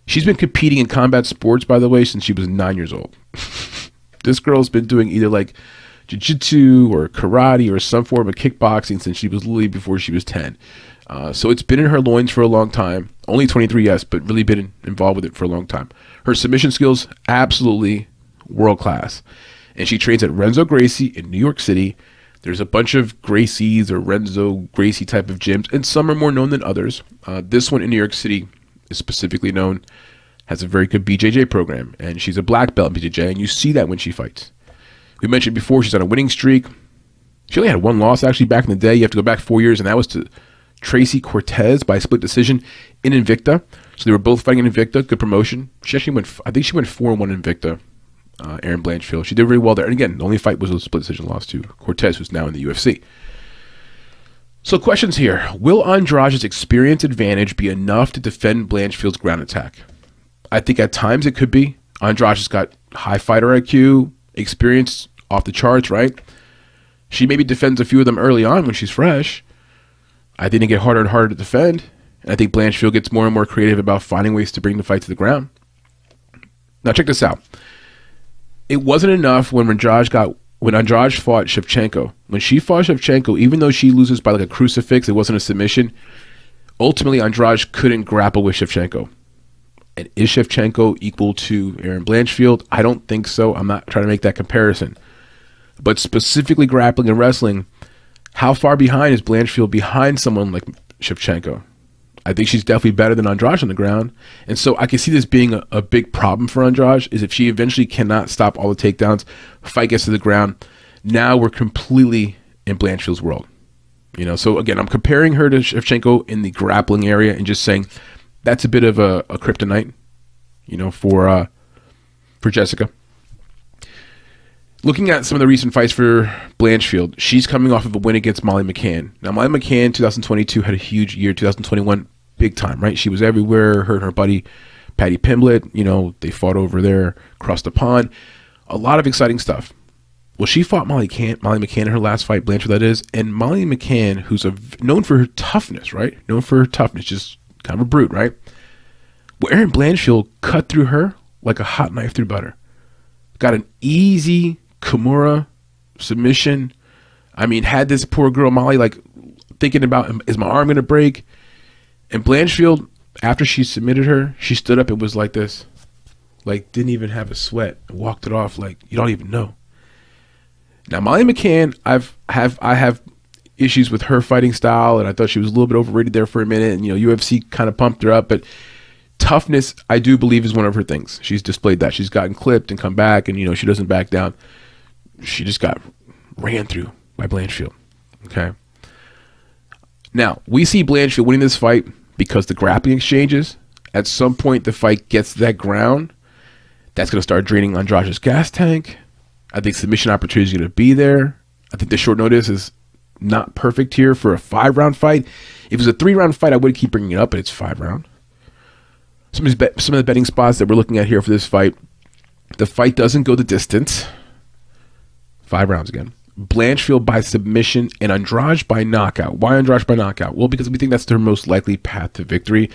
She's been competing in combat sports, by the way, since she was nine years old. this girl's been doing either like jiu-jitsu or karate or some form of kickboxing since she was literally before she was 10. Uh, so it's been in her loins for a long time. Only 23, yes, but really been involved with it for a long time. Her submission skills, absolutely world class and she trains at Renzo Gracie in New York City. There's a bunch of Gracie's or Renzo Gracie type of gyms, and some are more known than others. Uh, this one in New York City is specifically known, has a very good BJJ program, and she's a black belt in BJJ, and you see that when she fights. We mentioned before she's on a winning streak. She only had one loss actually back in the day. You have to go back four years, and that was to Tracy Cortez by split decision in Invicta. So they were both fighting in Invicta. Good promotion. She actually went. I think she went four and one Invicta uh, Erin Blanchfield. She did really well there. And again, the only fight was a split decision loss to Cortez, who's now in the UFC. So, questions here. Will Andrade's experience advantage be enough to defend Blanchfield's ground attack? I think at times it could be. Andrade's got high fighter IQ, experience off the charts, right? She maybe defends a few of them early on when she's fresh. I think it get harder and harder to defend. And I think Blanchfield gets more and more creative about finding ways to bring the fight to the ground. Now, check this out it wasn't enough when Andrade got when Andrade fought Shevchenko. When she fought Shevchenko, even though she loses by like a crucifix, it wasn't a submission. Ultimately, Andrade couldn't grapple with Shevchenko. And is Shevchenko equal to Erin Blanchfield? I don't think so. I'm not trying to make that comparison. But specifically grappling and wrestling, how far behind is Blanchfield behind someone like Shevchenko? I think she's definitely better than Andrade on the ground. And so I can see this being a, a, big problem for Andrade is if she eventually cannot stop all the takedowns, fight gets to the ground, now we're completely in Blanchfield's world. You know, so again, I'm comparing her to Shevchenko in the grappling area and just saying that's a bit of a, a kryptonite, you know, for uh, for Jessica. Looking at some of the recent fights for Blanchfield, she's coming off of a win against Molly McCann. Now, Molly McCann, 2022, had a huge year. 2021, big time, right? She was everywhere. Her and her buddy Paddy Pimblett, you know, they fought over there across the pond. A lot of exciting stuff. Well, she fought Molly, Can- Molly McCann in her last fight, Blanchard, that is. And Molly McCann, who's a, known for her toughness, right? Known for her toughness, just kind of a brute, right? Well, Erin Blanchfield cut through her like a hot knife through butter. Got an easy Kimura submission. I mean, had this poor girl Molly like thinking about, is my arm going to break? And Blanchfield, after she submitted her, she stood up and was like this, like didn't even have a sweat, and walked it off like you don't even know. Now Molly McCann, I've have I have issues with her fighting style, and I thought she was a little bit overrated there for a minute. And you know, UFC kind of pumped her up, but toughness, I do believe, is one of her things. She's displayed that. She's gotten clipped and come back, and you know, she doesn't back down. She just got ran through by Blanchfield. Okay. Now, we see Blanchfield winning this fight because the grappling exchanges. At some point, the fight gets that ground. That's going to start draining Andrade's gas tank. I think submission opportunity is going to be there. I think the short notice is not perfect here for a five round fight. If it was a three round fight, I would keep bringing it up, but it's five round. Some of, some of the betting spots that we're looking at here for this fight, the fight doesn't go the distance. Five rounds again. Blanchfield by submission, and Andrade by knockout. Why Andrade by knockout? Well, because we think that's their most likely path to victory.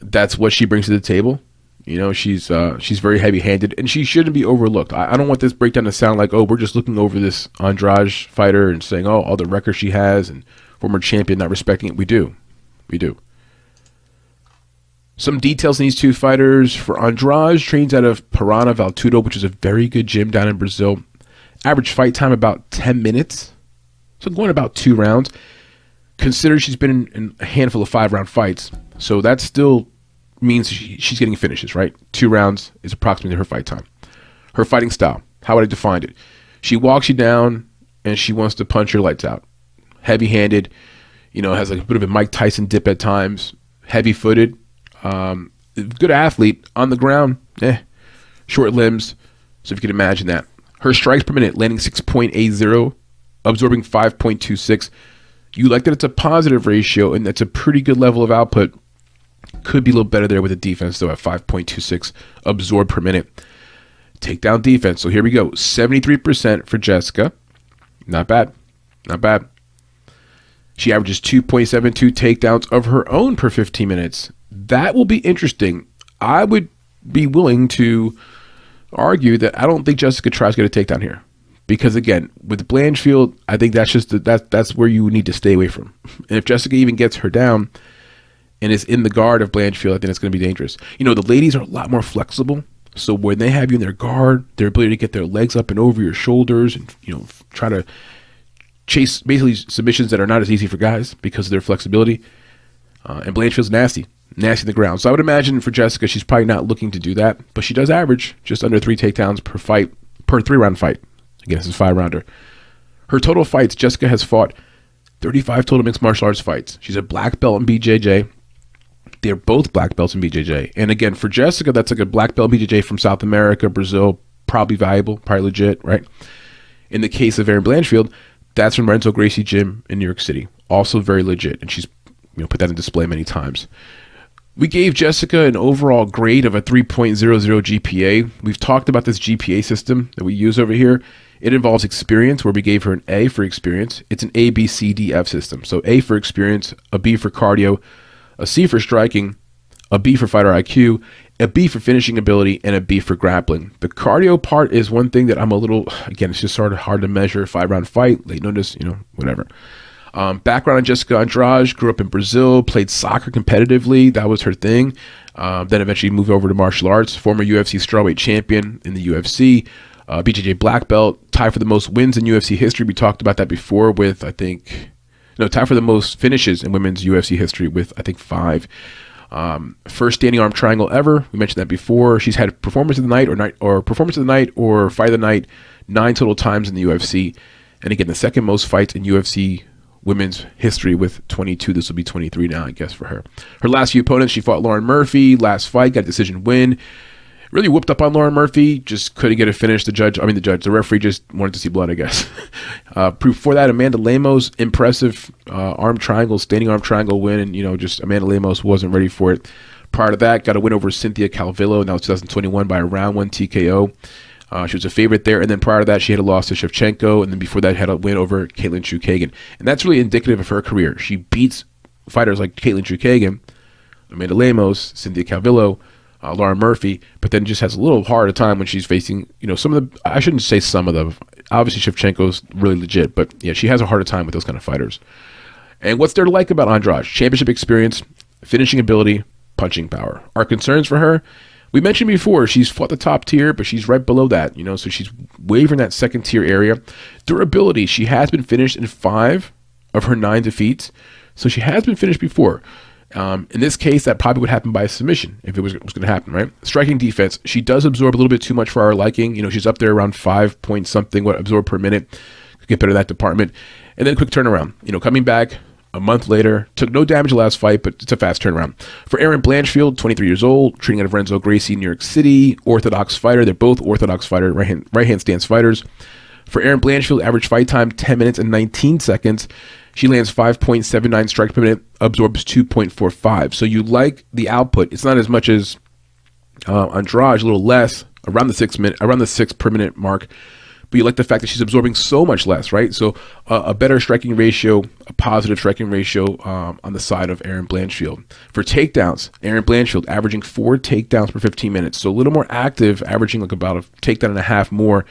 That's what she brings to the table. You know, she's uh, she's very heavy-handed, and she shouldn't be overlooked. I, I, don't want this breakdown to sound like, oh, we're just looking over this Andrade fighter and saying, oh, all the records she has and former champion not respecting it. We do, we do. Some details in these two fighters. For Andrade, trains out of Paraná Vale Tudo, which is a very good gym down in Brazil. Average fight time about 10 minutes. So going about two rounds. Consider she's been in, a handful of five round fights. So that still means she, she's getting finishes, right? Two rounds is approximately her fight time. Her fighting style, how would I define it? She walks you down and she wants to punch your lights out. Heavy handed, you know, has like a bit of a Mike Tyson dip at times, heavy footed, um, good athlete on the ground, eh, short limbs. So if you can imagine that. Her strikes per minute landing 6.80, absorbing 5.26. You like that it's a positive ratio and that's a pretty good level of output. Could be a little better there with the defense, though, at 5.26 absorbed per minute. Takedown defense. So here we go 73% for Jessica. Not bad. Not bad. She averages 2.72 takedowns of her own per 15 minutes. That will be interesting. I would be willing to argue that I don't think Jessica tries to get a takedown here. Because again, with Blanchfield, I think that's just the, that that's where you need to stay away from. And if Jessica even gets her down and is in the guard of Blanchfield, I think it's going to be dangerous. You know, the ladies are a lot more flexible. So when they have you in their guard, their ability to get their legs up and over your shoulders and you know try to chase basically submissions that are not as easy for guys because of their flexibility. Uh, and Blanchfield's nasty, nasty in the ground. So I would imagine for Jessica, she's probably not looking to do that, but she does average just under three takedowns per fight, per three round fight. Again, this is five rounder. Her total fights, Jessica has fought 35 total mixed martial arts fights. She's a black belt in BJJ. They're both black belts in BJJ. And again, for Jessica, that's like a black belt BJJ from South America, Brazil, probably valuable, probably legit, right? In the case of Erin Blanchfield, that's from Renzo Gracie Gym in New York City, also very legit, and she's you know put that in display many times. We gave Jessica an overall grade of a 3.00 GPA. We've talked about this GPA system that we use over here. It involves experience, where we gave her an A for experience. It's an A, B, C, D, F system. So A for experience, a B for cardio, a C for striking, a B for fighter IQ, a B for finishing ability, and a B for grappling. The cardio part is one thing that I'm a little, again, it's just sort of hard to measure. Five round fight, late notice, you know, whatever. Um, background on Jessica Andrade, grew up in Brazil, played soccer competitively. That was her thing. Um, then eventually moved over to martial arts. Former UFC strawweight champion in the UFC. Uh, BJJ black belt, tied for the most wins in UFC history. We talked about that before with, I think, no, tied for the most finishes in women's UFC history with, I think, five. Um, first standing arm triangle ever. We mentioned that before. She's had performance of the night or night or performance of the night or fight of the night nine total times in the UFC. And again, the second most fights in UFC women's history with 22. This will be 23 now, I guess, for her. Her last few opponents, she fought Lauren Murphy. Last fight, got a decision win. Really whooped up on Lauren Murphy. Just couldn't get a finish. The judge, I mean, the judge, the referee just wanted to see blood, I guess. uh, before that, Amanda Lemos, impressive uh, arm triangle, standing arm triangle win. And, you know, just Amanda Lemos wasn't ready for it. Prior to that, got a win over Cynthia Calvillo. now was 2021 by a round one TKO. Uh, she was a favorite there. And then prior to that, she had a loss to Shevchenko. And then before that, had a win over Katlyn Chookagian. And that's really indicative of her career. She beats fighters like Katlyn Chookagian, Amanda Lemos, Cynthia Calvillo, uh, Laura Murphy, but then just has a little harder time when she's facing, you know, some of the, I shouldn't say some of the, obviously Shevchenko's really legit, but yeah, she has a harder time with those kind of fighters. And what's there to like about Andrade? Championship experience, finishing ability, punching power. Our concerns for her, we mentioned before, she's fought the top tier, but she's right below that, you know, so she's wavering that second tier area. Durability, she has been finished in five of her nine defeats, so she has been finished before. Um, in this case, that probably would happen by submission if it was, was going to happen, right? Striking defense, she does absorb a little bit too much for our liking. You know, she's up there around five point something, what absorb per minute. Get better in that department. And then quick turnaround. You know, coming back, a month later. Took no damage last fight, but it's a fast turnaround. For Erin Blanchfield, 23 years old, training of Renzo Gracie, New York City, orthodox fighter. They're both orthodox fighter, right hand, right hand stance fighters. For Erin Blanchfield, average fight time 10 minutes and 19 seconds. She lands 5.79 strikes per minute, absorbs 2.45. So you like the output. It's not as much as uh, Andrade, a little less, around the six minute, around the six per minute mark but you like the fact that she's absorbing so much less, right? So uh, a better striking ratio, a positive striking ratio um, on the side of Erin Blanchfield. For takedowns, Erin Blanchfield averaging four takedowns per 15 minutes, so a little more active, averaging like about a takedown and a half more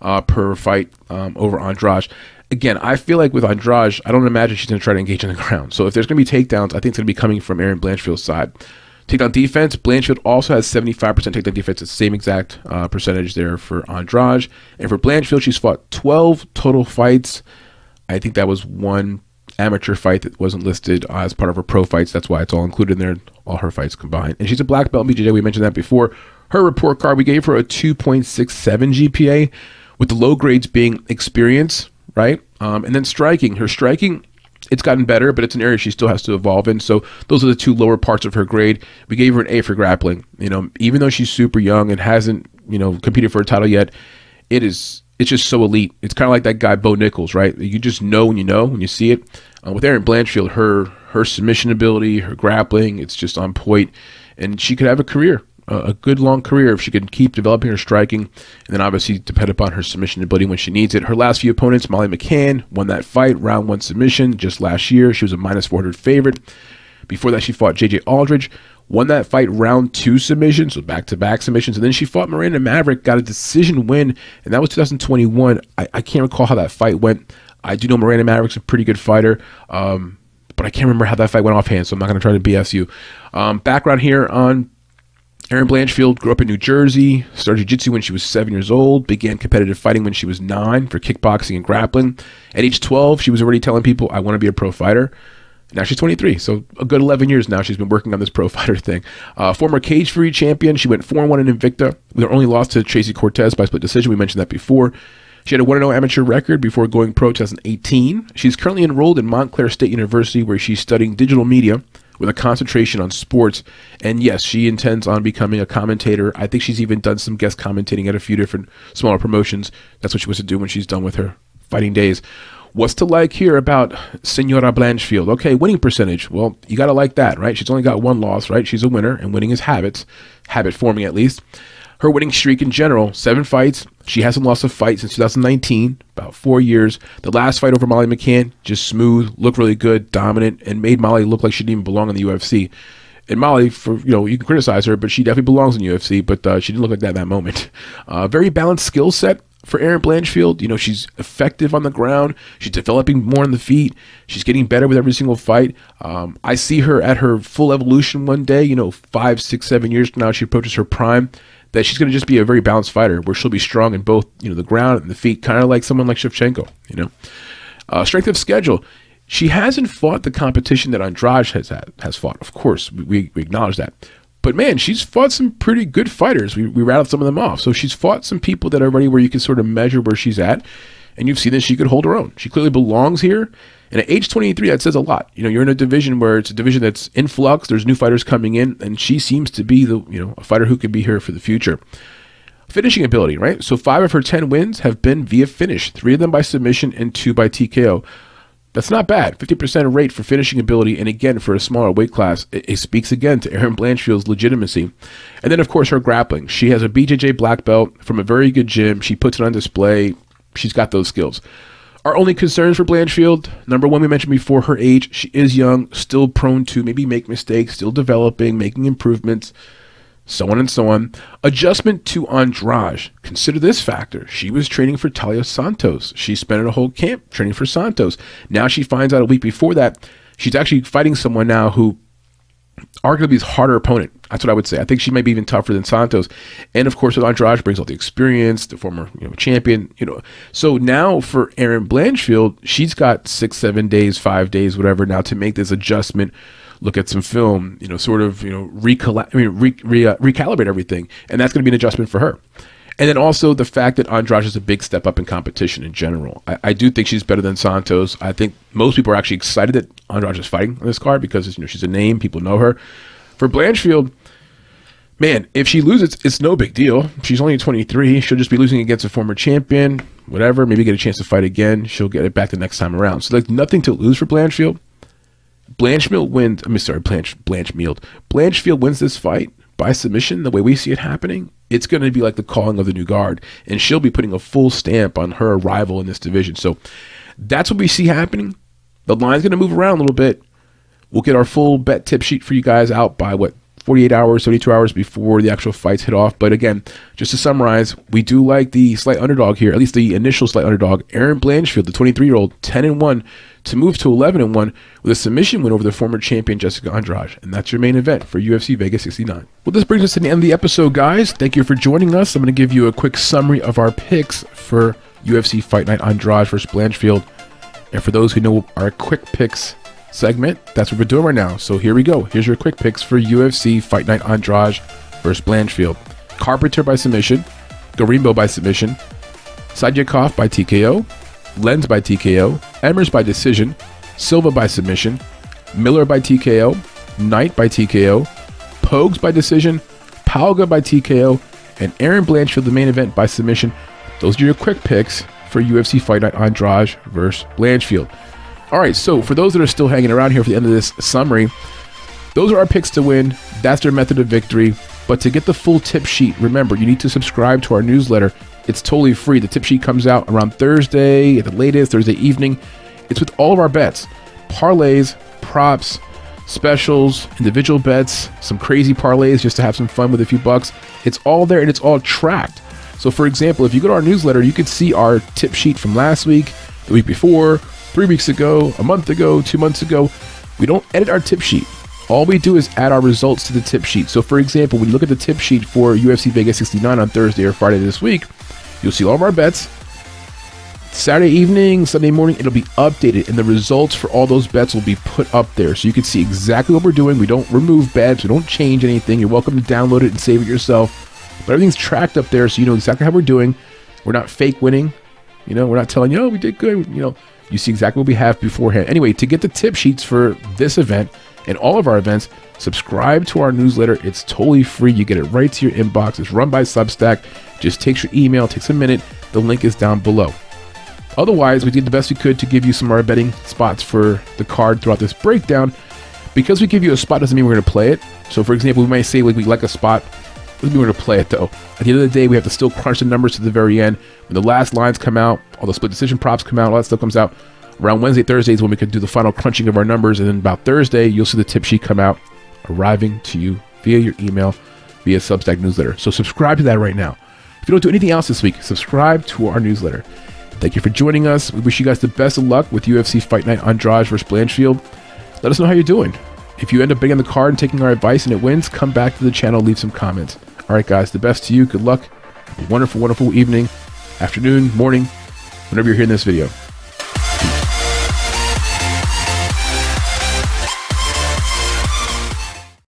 uh, per fight um, over Andrade. Again, I feel like with Andrade, I don't imagine she's going to try to engage on the ground. So if there's going to be takedowns, I think it's going to be coming from Erin Blanchfield's side. Takedown defense, Blanchfield also has 75% takedown defense, It's the same exact uh, percentage there for Andrade. And for Blanchfield, she's fought 12 total fights. I think that was one amateur fight that wasn't listed as part of her pro fights. That's why it's all included in there, all her fights combined. And she's a black belt in BJJ. We mentioned that before. Her report card, we gave her a 2.67 GPA, with the low grades being experience, right? Um, and then striking. Her striking, it's gotten better, but it's an area she still has to evolve in. So those are the two lower parts of her grade. We gave her an A for grappling. You know, even though she's super young and hasn't, you know, competed for a title yet, it is it's just so elite. It's kind of like that guy Bo Nichols, right? You just know when you know when you see it. Uh, with Erin Blanchfield, her her submission ability, her grappling, it's just on point, and she could have a career a good long career if she can keep developing her striking, and then obviously depend upon her submission ability when she needs it. Her last few opponents, Molly McCann, won that fight, round one submission just last year. She was a minus 400 favorite. Before that, she fought JJ Aldrich, won that fight round two submission, so back to back submissions, and then she fought Miranda Maverick, got a decision win, and that was 2021. I, I can't recall how that fight went. I do know Miranda Maverick's a pretty good fighter. Um, but I can't remember how that fight went offhand, so I'm not going to try to BS you. Um, background here on Erin Blanchfield grew up in New Jersey, started jiu-jitsu when she was seven years old, began competitive fighting when she was nine for kickboxing and grappling. At age 12, she was already telling people, I want to be a pro fighter. Now she's 23, so a good 11 years now she's been working on this pro fighter thing. Uh, former Cage Fury champion, she went 4 1 in Invicta. We only lost to Tracy Cortez by split decision. We mentioned that before. She had a 1 0 amateur record before going pro 2018. She's currently enrolled in Montclair State University, where she's studying digital media with a concentration on sports. And yes, she intends on becoming a commentator. I think she's even done some guest commentating at a few different smaller promotions. That's what she wants to do when she's done with her fighting days. What's to like here about Senora Blanchfield? Okay, winning percentage. Well, you got to like that, right? She's only got one loss, right? She's a winner, and winning is habits, habit forming at least. Her winning streak in general, seven fights. She hasn't lost a fight since 2019, about four years. The last fight over Molly McCann, just smooth, looked really good, dominant, and made Molly look like she didn't even belong in the UFC. And Molly, for you know, you can criticize her, but she definitely belongs in UFC. But uh, she didn't look like that in that moment. Uh, very balanced skill set for Erin Blanchfield. You know, she's effective on the ground. She's developing more on the feet. She's getting better with every single fight. Um, I see her at her full evolution one day. You know, five, six, seven years from now, she approaches her prime that she's going to just be a very balanced fighter where she'll be strong in both, you know, the ground and the feet, kind of like someone like Shevchenko, you know. Uh, strength of schedule. She hasn't fought the competition that Andrade has had, has fought. Of course, we, we acknowledge that. But man, she's fought some pretty good fighters. We, we rattled some of them off. So she's fought some people that are ready where you can sort of measure where she's at. And you've seen that she could hold her own. She clearly belongs here. And at age 23, that says a lot. You know, you're in a division where it's a division that's in flux. There's new fighters coming in, and she seems to be the you know a fighter who could be here for the future. Finishing ability, right? So five of her ten wins have been via finish. Three of them by submission and two by TKO. That's not bad. 50% rate for finishing ability, and again, for a smaller weight class, it, it, speaks again to Erin Blanchfield's legitimacy. And then, of course, her grappling. She has a BJJ black belt from a very good gym. She puts it on display. She's got those skills. Our only concerns for Blanchfield, number one, we mentioned before, her age. She is young, still prone to maybe make mistakes, still developing, making improvements, so on and so on. Adjustment to Andrade. Consider this factor. She was training for Taila Santos. She spent a whole camp training for Santos. Now she finds out a week before that she's actually fighting someone now who arguably his harder opponent. That's what I would say. I think she might be even tougher than Santos. And of course, with Andrade brings all the experience, the former you know champion. You know, so now for Erin Blanchfield, she's got six, seven days, five days, whatever, now to make this adjustment. Look at some film, you know, sort of, you know, I mean, re- re- uh, recalibrate everything, and that's going to be an adjustment for her. And then also the fact that Andrade is a big step up in competition in general. I, I, do think she's better than Santos. I think most people are actually excited that Andrade is fighting on this card because you know she's a name, people know her. For Blanchfield, man, if she loses, it's no big deal. She's only 23. She'll just be losing against a former champion, whatever. Maybe get a chance to fight again. She'll get it back the next time around. So like nothing to lose for Blanchfield. Blanchfield wins. I'm sorry, Blanche Blanchfield. Blanchfield wins this fight by submission. The way we see it happening, it's going to be like the calling of the new guard, and she'll be putting a full stamp on her arrival in this division. So that's what we see happening. The line's going to move around a little bit. We'll get our full bet tip sheet for you guys out by what 48 hours, 72 hours before the actual fights hit off. But again, just to summarize, we do like the slight underdog here, at least the initial slight underdog, Erin Blanchfield, the 23 year old, 10 and 1, to move to 11 and 1 with a submission win over the former champion Jessica Andrade. And that's your main event for UFC Vegas 69. Well, this brings us to the end of the episode, guys. Thank you for joining us. I'm going to give you a quick summary of our picks for UFC Fight Night Andrade versus Blanchfield. And for those who know our quick picks segment, that's what we're doing right now. So here we go. Here's your quick picks for UFC Fight Night Andrade versus Blanchfield. Carpenter by submission, Gorimbo by submission, Sadykhov by TKO, Lins by TKO, Emmers by decision, Silva by submission, Miller by TKO, Knight by TKO, Pogues by decision, Palga by TKO, and Erin Blanchfield the main event by submission. Those are your quick picks for UFC Fight Night Andrade versus Blanchfield. All right, so for those that are still hanging around here for the end of this summary, those are our picks to win. That's their method of victory. But to get the full tip sheet, remember, you need to subscribe to our newsletter. It's totally free. The tip sheet comes out around Thursday at the latest, Thursday evening. It's with all of our bets parlays, props, specials, individual bets, some crazy parlays just to have some fun with a few bucks. It's all there and it's all tracked. So, for example, if you go to our newsletter, you can see our tip sheet from last week, the week before, three weeks ago, a month ago, two months ago. We don't edit our tip sheet. All we do is add our results to the tip sheet. So, for example, when you look at the tip sheet for UFC Vegas 69 on Thursday or Friday this week, you'll see all of our bets. Saturday evening, Sunday morning, it'll be updated, and the results for all those bets will be put up there. So you can see exactly what we're doing. We don't remove bets, we don't change anything. You're welcome to download it and save it yourself. But everything's tracked up there, so you know exactly how we're doing. We're not fake winning. You know, we're not telling you, oh, we did good. You know, you see exactly what we have beforehand. Anyway, to get the tip sheets for this event and all of our events, subscribe to our newsletter. It's totally free. You get it right to your inbox. It's run by Substack. Just takes your email, takes a minute. The link is down below. Otherwise, we did the best we could to give you some of our betting spots for the card throughout this breakdown. Because we give you a spot doesn't mean we're going to play it. So, for example, we might say like we like a spot, doesn't mean we're going to play it though. At the end of the day, we have to still crunch the numbers to the very end. When the last lines come out, all the split decision props come out, all that stuff comes out. Around Wednesday, Thursdays when we can do the final crunching of our numbers, and then about Thursday, you'll see the tip sheet come out, arriving to you via your email, via Substack newsletter. So subscribe to that right now. If you don't do anything else this week, subscribe to our newsletter. Thank you for joining us. We wish you guys the best of luck with UFC Fight Night Andrade versus Blanchfield. Let us know how you're doing. If you end up betting the card and taking our advice and it wins, come back to the channel, leave some comments. All right, guys, the best to you. Good luck. wonderful, wonderful evening, afternoon, morning, whenever you're hearing this video.